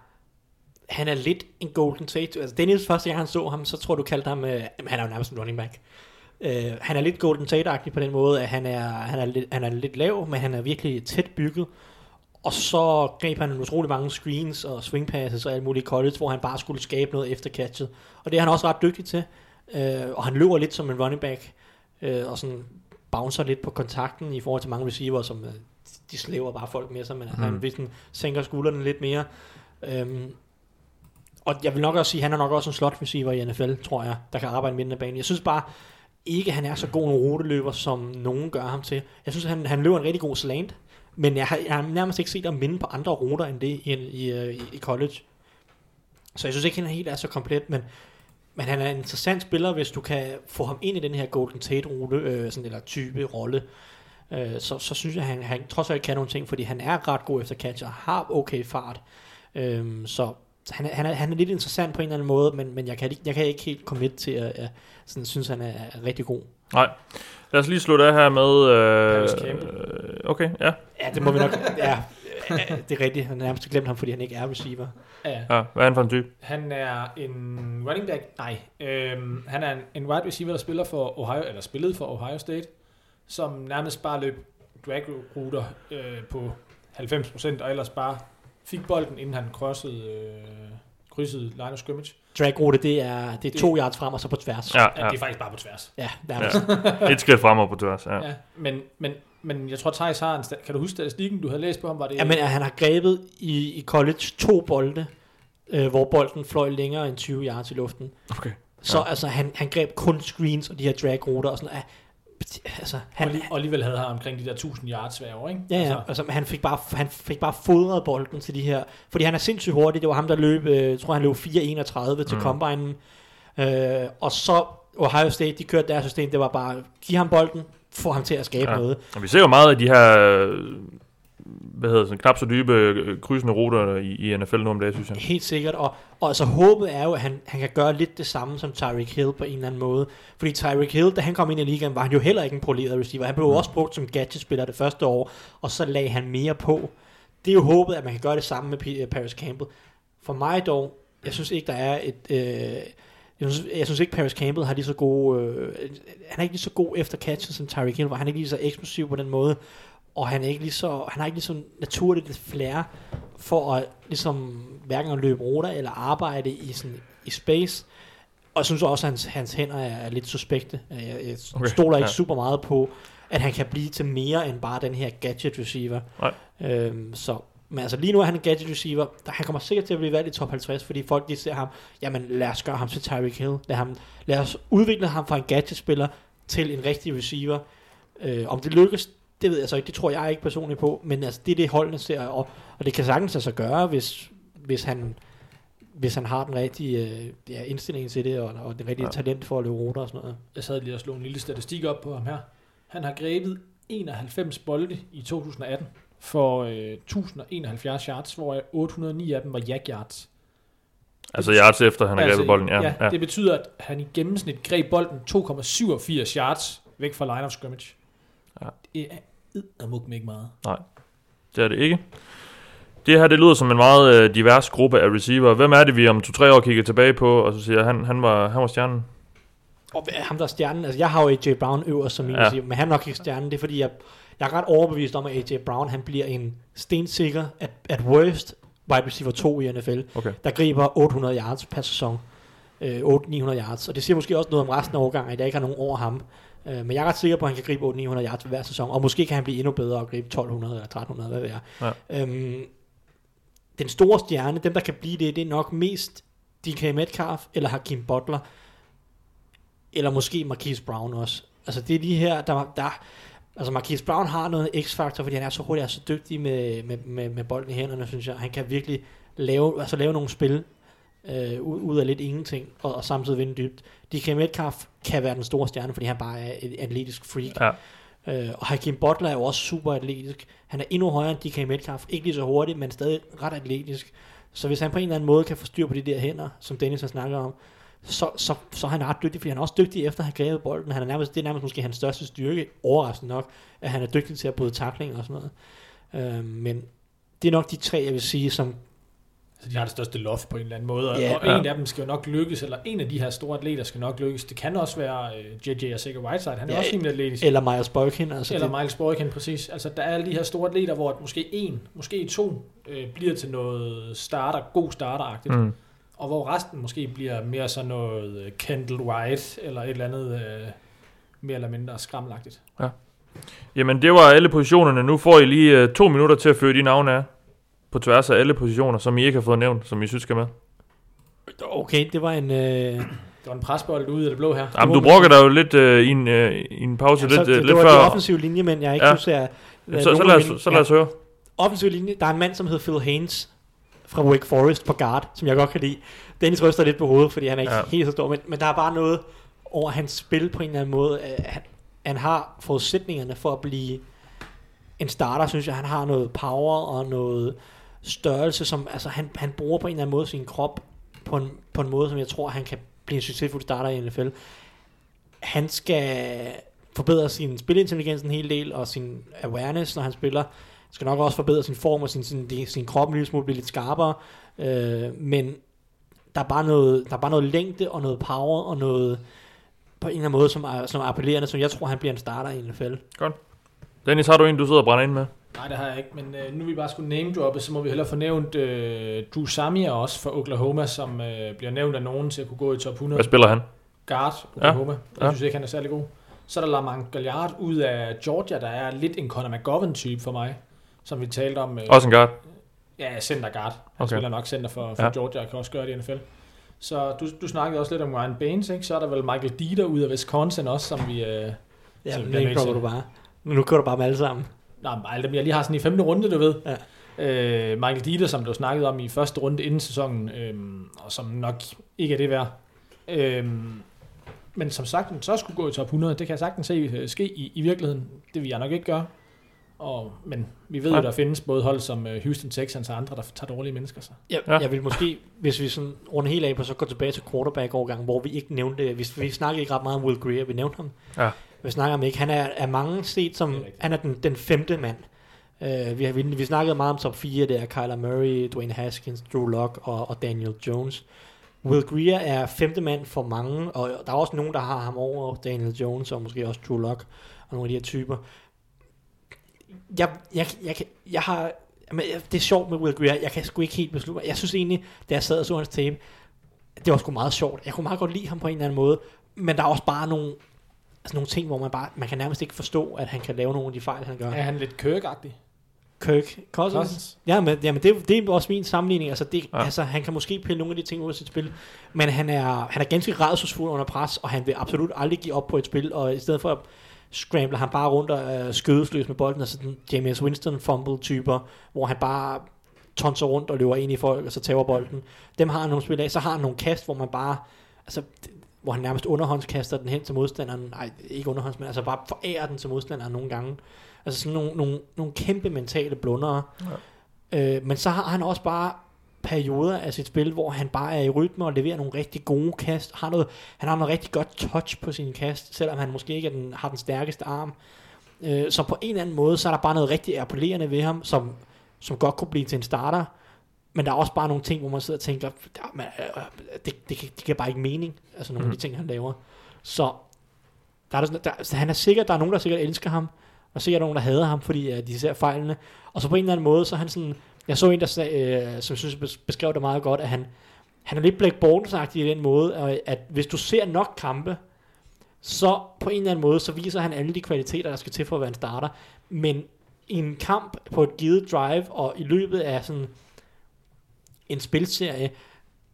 han er lidt en Golden Tate. Altså Dennis, første gang han så ham, så tror du kaldte ham, øh, han er jo nærmest en running back. Øh, han er lidt Golden Tate-agtig på den måde, at han er, han, er lidt, han er lidt lav, men han er virkelig tæt bygget. Og så greb han utrolig mange screens og swing passes og alt muligt college, hvor han bare skulle skabe noget efter catchet. Og det er han også ret dygtig til. Øh, og han løber lidt som en running back, øh, og sådan bouncer lidt på kontakten i forhold til mange receiver, som øh, de slæver bare folk med sig, men mm. han hvis den sænker skuldrene lidt mere. Øhm, og jeg vil nok også sige, at han er nok også en slot receiver i NFL, tror jeg, der kan arbejde midten af banen. Jeg synes bare ikke, at han er så god en ruteløber, som nogen gør ham til. Jeg synes, han, han løber en rigtig god slant, men jeg har, jeg har nærmest ikke set ham minde på andre ruter end det i, i, i, i college. Så jeg synes ikke, at han helt er så komplet, men, men han er en interessant spiller, hvis du kan få ham ind i den her Golden Tate-rute, øh, sådan, eller type rolle. Øh, så, så synes jeg, at han, han trods alt kan nogle ting, fordi han er ret god efter catch og har okay fart. Øh, så han er, han, er, han er lidt interessant på en eller anden måde, men, men jeg, kan, ikke- jeg kan ikke helt commit til at at sådan, synes, han er, er rigtig god. Nej. Lad os lige slutte af her med... Øh, okay, ja. Ja, det må vi nok... Ja, det er rigtigt. Han har nærmest glemt ham, fordi han ikke er receiver. Ja. ja. Hvad er han for en type? Han er en running back, nej, øhm, han er en, en wide receiver, der spiller for Ohio, eller spillede for Ohio State, som nærmest bare løb drag router øh, på 90%, og ellers bare fik bolden, inden han crossede, øh, krydsede line of scrimmage. Dragrute, det er, det er to yards frem og så på tværs. Ja, Ja. ja. Det er faktisk bare på tværs. ja, ja. nærmest. Et skridt fremad på tværs, ja. Ja. Men, men, men jeg tror, Thijs har en... Kan du huske statistikken, du havde læst på ham? Var det, Ja, men at han har grebet i, i college to bolde, øh, hvor bolden fløj længere end 20 yards i luften. Okay. Så Ja. altså, han, han greb kun screens og de her dragruter og sådan. Uh, altså, han, han, og alligevel havde han omkring de der 1000 yards hver år, ikke? Ja, ja. Altså, han, fik bare, han fik bare fodret bolden til de her... Fordi han er sindssygt hurtig. Det var ham, der løb... Øh, jeg tror, han løb 4.31 til Mm. combinen. Øh, og så Ohio State, de kørte deres system. Det var bare, giv ham bolden, få ham til at skabe Ja. noget. Og vi ser jo meget af de her hvad hedder det, knap så dybe øh, krydsende ruter i, i NFL nu om dagen, synes jeg. Helt sikkert, og, og altså håbet er jo, at han, han kan gøre lidt det samme som Tyreek Hill på en eller anden måde. Fordi Tyreek Hill, da han kom ind i ligaen, var han jo heller ikke en poleret receiver. Han blev mm. også brugt som gadget-spiller det første år, og så lagde han mere på. Det er jo håbet, at man kan gøre det samme med P- Paris Campbell. For mig dog, jeg synes ikke, der er et... Øh, jeg synes, jeg synes ikke, Paris Campbell har lige så gode... Øh, han er ikke lige så god efter catchen som Tyreek Hill, var han er ikke lige så eksplosiv på den måde. Og han er ikke lige så, han har ikke lige så naturligt et flair for at ligesom hverken at løbe ruter eller arbejde i, sådan, i space. Og jeg synes også, at hans, hans hænder er, er lidt suspekte. Jeg, jeg Okay, stoler ikke ja. super meget på, at han kan blive til mere end bare den her gadget receiver. Nej. Øhm, så, men altså lige nu er han en gadget receiver. Der, han kommer sikkert til at blive valgt i top 50, fordi folk de ser ham, jamen lad os gøre ham til Tyreek Hill. Lad, ham, lad os udvikle ham fra en gadget-spiller til en rigtig receiver. Øh, om det lykkes, det ved jeg så ikke. Det tror jeg ikke personligt på. Men altså, det er det holdene ser, og, og det kan sagtens altså gøre, hvis, hvis han hvis han har den rigtige øh, ja, indstilling til det, og, og det rigtige ja. talent for at løbe ruter og sådan noget. Jeg sad lige og slog en lille statistik op på ham her. Han har grebet 91 bolde i 2018 for øh, 1071 yards, hvor 809 af dem var jack yards. Altså yards efter, han har grebet bolden. Ja, ja, ja. det betyder, at han i gennemsnit greb bolden 2,87 yards væk fra line of scrimmage. Ja. Det er eddermuk ikke meget. Det er det ikke. Det her, det lyder som en meget øh, divers gruppe af receiver. Hvem er det, vi om to-tre år kigger tilbage på, og så siger, han, han, var, han var stjernen? Og hvad- ham der er stjernen, altså jeg har jo AJ Brown øverst som min Ja. ja. receiver, men han er nok ikke stjernen, det er fordi, jeg, jeg er ret overbevist om, at AJ Brown, han bliver en stensikker, at, at worst wide receiver 2 i NFL, Okay. der griber 800 yards per sæson. Øh, 800-900 yards, og det siger måske også noget om resten af årgangen, at jeg ikke har nogen over ham. Øh, men jeg er ret sikker på, at han kan gribe 800-900 yards hver sæson, og måske kan han blive endnu bedre og gribe 1200 eller 1300, hvad ved jeg. Ja. Øhm, den store stjerne, dem der kan blive det, det er nok mest DK Metcalf eller Hakim Butler, eller måske Marquise Brown også. Altså det er de her, der, der altså Marquise Brown har noget x-faktor, fordi han er så hurtig og så dygtig med, med, med, med bolden i hænderne, synes jeg. Han kan virkelig lave, altså lave nogle spil øh, ud, af lidt ingenting, og, og samtidig vinde dybt. DK Metcalf kan være den store stjerne, fordi han bare er et atletisk freak. Ja. Øh, og Hakim Butler er jo også super atletisk. Han er endnu højere end DK Metcalf. Ikke lige så hurtig, men stadig ret atletisk. Så hvis han på en eller anden måde kan få styr på de der hænder, som Dennis har snakket om, så, så, så er han ret dygtig, fordi han er også dygtig efter at have grebet bolden. Han er nærmest, det er nærmest måske hans største styrke, overraskende nok, at han er dygtig til at bryde takling og sådan noget. Øh, men det er nok de tre, jeg vil sige, som Så de har det største loft på en eller anden måde, og, Ja. og en af dem skal jo nok lykkes, eller en af de her store atleter skal nok lykkes. Det kan også være JJ Asika Whiteside, han er Ja, også rimelig atletisk. eller Miles Boykin. Altså Eller det, Miles Boykin, præcis. Altså, der er alle de her store atleter, hvor måske en, måske to øh, bliver til noget starter, god starteragtigt, mm. Og hvor resten måske bliver mere sådan noget øh, Kendall White, eller et eller andet øh, mere eller mindre skramlagtigt. Jamen, det var alle positionerne. Nu får I lige øh, to minutter til at føre de navne af. På tværs af alle positioner, som I ikke har fået nævnt, som I synes skal med. okay, det var en... Øh, Det var en presbold ud af det blå her. Jamen, du brokker dig jo lidt øh, i, en, øh, i en pause, ja, lidt, så, øh, det, lidt det var før. de offensive linje, men jeg ikke Ja. synes, at... så, så, lad os, så lad os høre. offensiv linje, der er en mand, som hedder Phil Haynes fra Wake Forest på guard, som jeg godt kan lide. Dennis ryster lidt på hovedet, fordi han er ikke Ja. ja. helt så stor, men, men der er bare noget over hans spil på en eller anden måde. Øh, Han, han har forudsætningerne for at blive en starter, synes jeg. Han har noget power og noget størrelse, som altså, han, han bruger på en eller anden måde sin krop på en, på en måde, som jeg tror, han kan blive en succesfuld starter i NFL. Han skal forbedre sin spilintelligens en hel del, og sin awareness, når han spiller skal nok også forbedre sin form og sin, sin, sin, krop en lille smule, blive lidt skarpere. Øh, men der er, bare noget, der er bare noget længde og noget power og noget på en eller anden måde, som er, som er appellerende, som jeg tror, han bliver en starter i NFL. Godt. Dennis, har du en, du sidder og brænder ind med? Nej, det har jeg ikke, men øh, nu vi bare skulle name droppe, så må vi hellere få nævnt øh, Drew Samia også fra Oklahoma, som øh, bliver nævnt af nogen til at kunne gå i top 100. Hvad spiller han? Guard, Oklahoma. Ja. Ja. Jeg synes ikke, han er særlig god. Så er der Lamont Galliard ud af Georgia, der er lidt en Conor McGovern-type for mig, som vi talte om. Øh, Også en guard. Ja, center guard. Han okay. Spiller nok center for, for Ja. Georgia, og kan også gøre det i NFL. Så du, du snakkede også lidt om Ryan Baines, ikke? Så er der vel Michael Dieter ud af Wisconsin også, som vi... Øh, Ja, bliver det med kommer du bare. Men nu kører du bare med alle sammen. Nej, men alle dem, jeg lige har sådan i femte runde, du ved. Ja. Øh, Michael Dieter, som du snakkede om i første runde inden sæsonen, øh, og som nok ikke er det værd. Øh, men som sagt, så skulle gå i top 100, det kan jeg sagtens se øh, ske i, i virkeligheden. Det vil jeg nok ikke gøre. Og, men vi ved Ja. jo, der findes både hold som øh, Houston Texans og andre, der tager dårlige mennesker. Så. Jeg, Ja. ja. jeg vil måske, hvis vi sådan runder helt af på, så gå tilbage til quarterback-overgangen, hvor vi ikke nævnte, vi, vi snakkede ikke ret meget om Will Greer, vi nævnte ham. Ja. Vi snakker om ikke, han er, er mange set som, Det er han er den, den femte mand. Uh, vi, har, vi, vi snakkede meget om top 4, der Kyler Murray, Dwayne Haskins, Drew Lock og, og Daniel Jones. Will Greer er femte mand for mange, og der er også nogen, der har ham over Daniel Jones, og måske også Drew Lock, og nogle af de her typer. Jeg, jeg, jeg, jeg, jeg har, men det er sjovt med Will Greer, jeg kan sgu ikke helt beslutte mig. Jeg synes egentlig, da jeg sad og så hans tape, det var sgu meget sjovt. Jeg kunne meget godt lide ham på en eller anden måde, men der er også bare nogle, altså nogle ting, hvor man bare, man kan nærmest ikke forstå, at han kan lave nogle af de fejl, han gør. Er han lidt kirkagtig? Kirk Cousins. Cousins? Ja, men, jamen det, det er også min sammenligning. Altså, det, Ja. ja. altså, han kan måske pille nogle af de ting ud af sit spil, men han er, han er ganske rædselsfuld under pres, og han vil absolut aldrig give op på et spil, og i stedet for at scrambler han bare rundt og øh, skødesløs med bolden, altså den James Winston fumble typer, hvor han bare tonser rundt og løber ind i folk, og så tager bolden. Dem har han nogle spil af. Så har han nogle kast, hvor man bare, altså, hvor han nærmest underhåndskaster den hen til modstanderen. Nej, ikke underhånds, men altså bare forærer den til modstanderen nogle gange. Altså sådan nogle, nogle, nogle kæmpe mentale blundere. Ja. Øh, men så har han også bare perioder af sit spil, hvor han bare er i rytme og leverer nogle rigtig gode kast. Har noget, han har noget rigtig godt touch på sin kast, selvom han måske ikke er den, har den stærkeste arm. Øh, så på en eller anden måde, så er der bare noget rigtig appellerende ved ham, som, som godt kunne blive til en starter. Men der er også bare nogle ting, hvor man sidder og tænker, "Ja, men, øh, det, det, det giver bare ikke mening, altså nogle mm. af de ting, han laver. Så der er der, der, han er sikkert, der er nogen, der sikkert elsker ham, og sikkert nogen, der hader ham, fordi uh, de ser fejlene. Og så på en eller anden måde, så er han sådan, jeg så en, der sag, øh, som jeg synes bes- beskrev det meget godt, at han, han er lidt Blake bortles i den måde, og at hvis du ser nok kampe, så på en eller anden måde, så viser han alle de kvaliteter, der skal til for at være en starter. Men i en kamp på et givet drive, og i løbet af sådan en spilserie,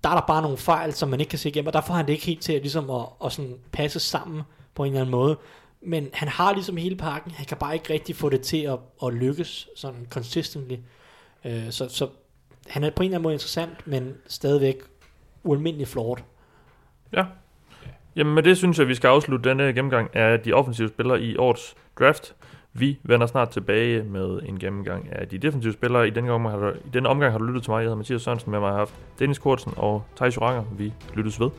der er der bare nogle fejl, som man ikke kan se igennem, og der får han det ikke helt til at, ligesom at, at sådan passe sammen på en eller anden måde. Men han har ligesom hele pakken, han kan bare ikke rigtig få det til at, at lykkes sådan consistently. Øh, så, så han er på en eller anden måde interessant, men stadigvæk ualmindelig flot. Ja. Jamen med det synes jeg, vi skal afslutte denne gennemgang af de offensive spillere i årets draft. Vi vender snart tilbage med en gennemgang af de defensive spillere. I denne, omgang har du, i denne omgang har du lyttet til mig. Jeg hedder Mathias Sørensen. Med mig har haft Dennis Kortsen og Thijs Joranger. Vi lyttes ved.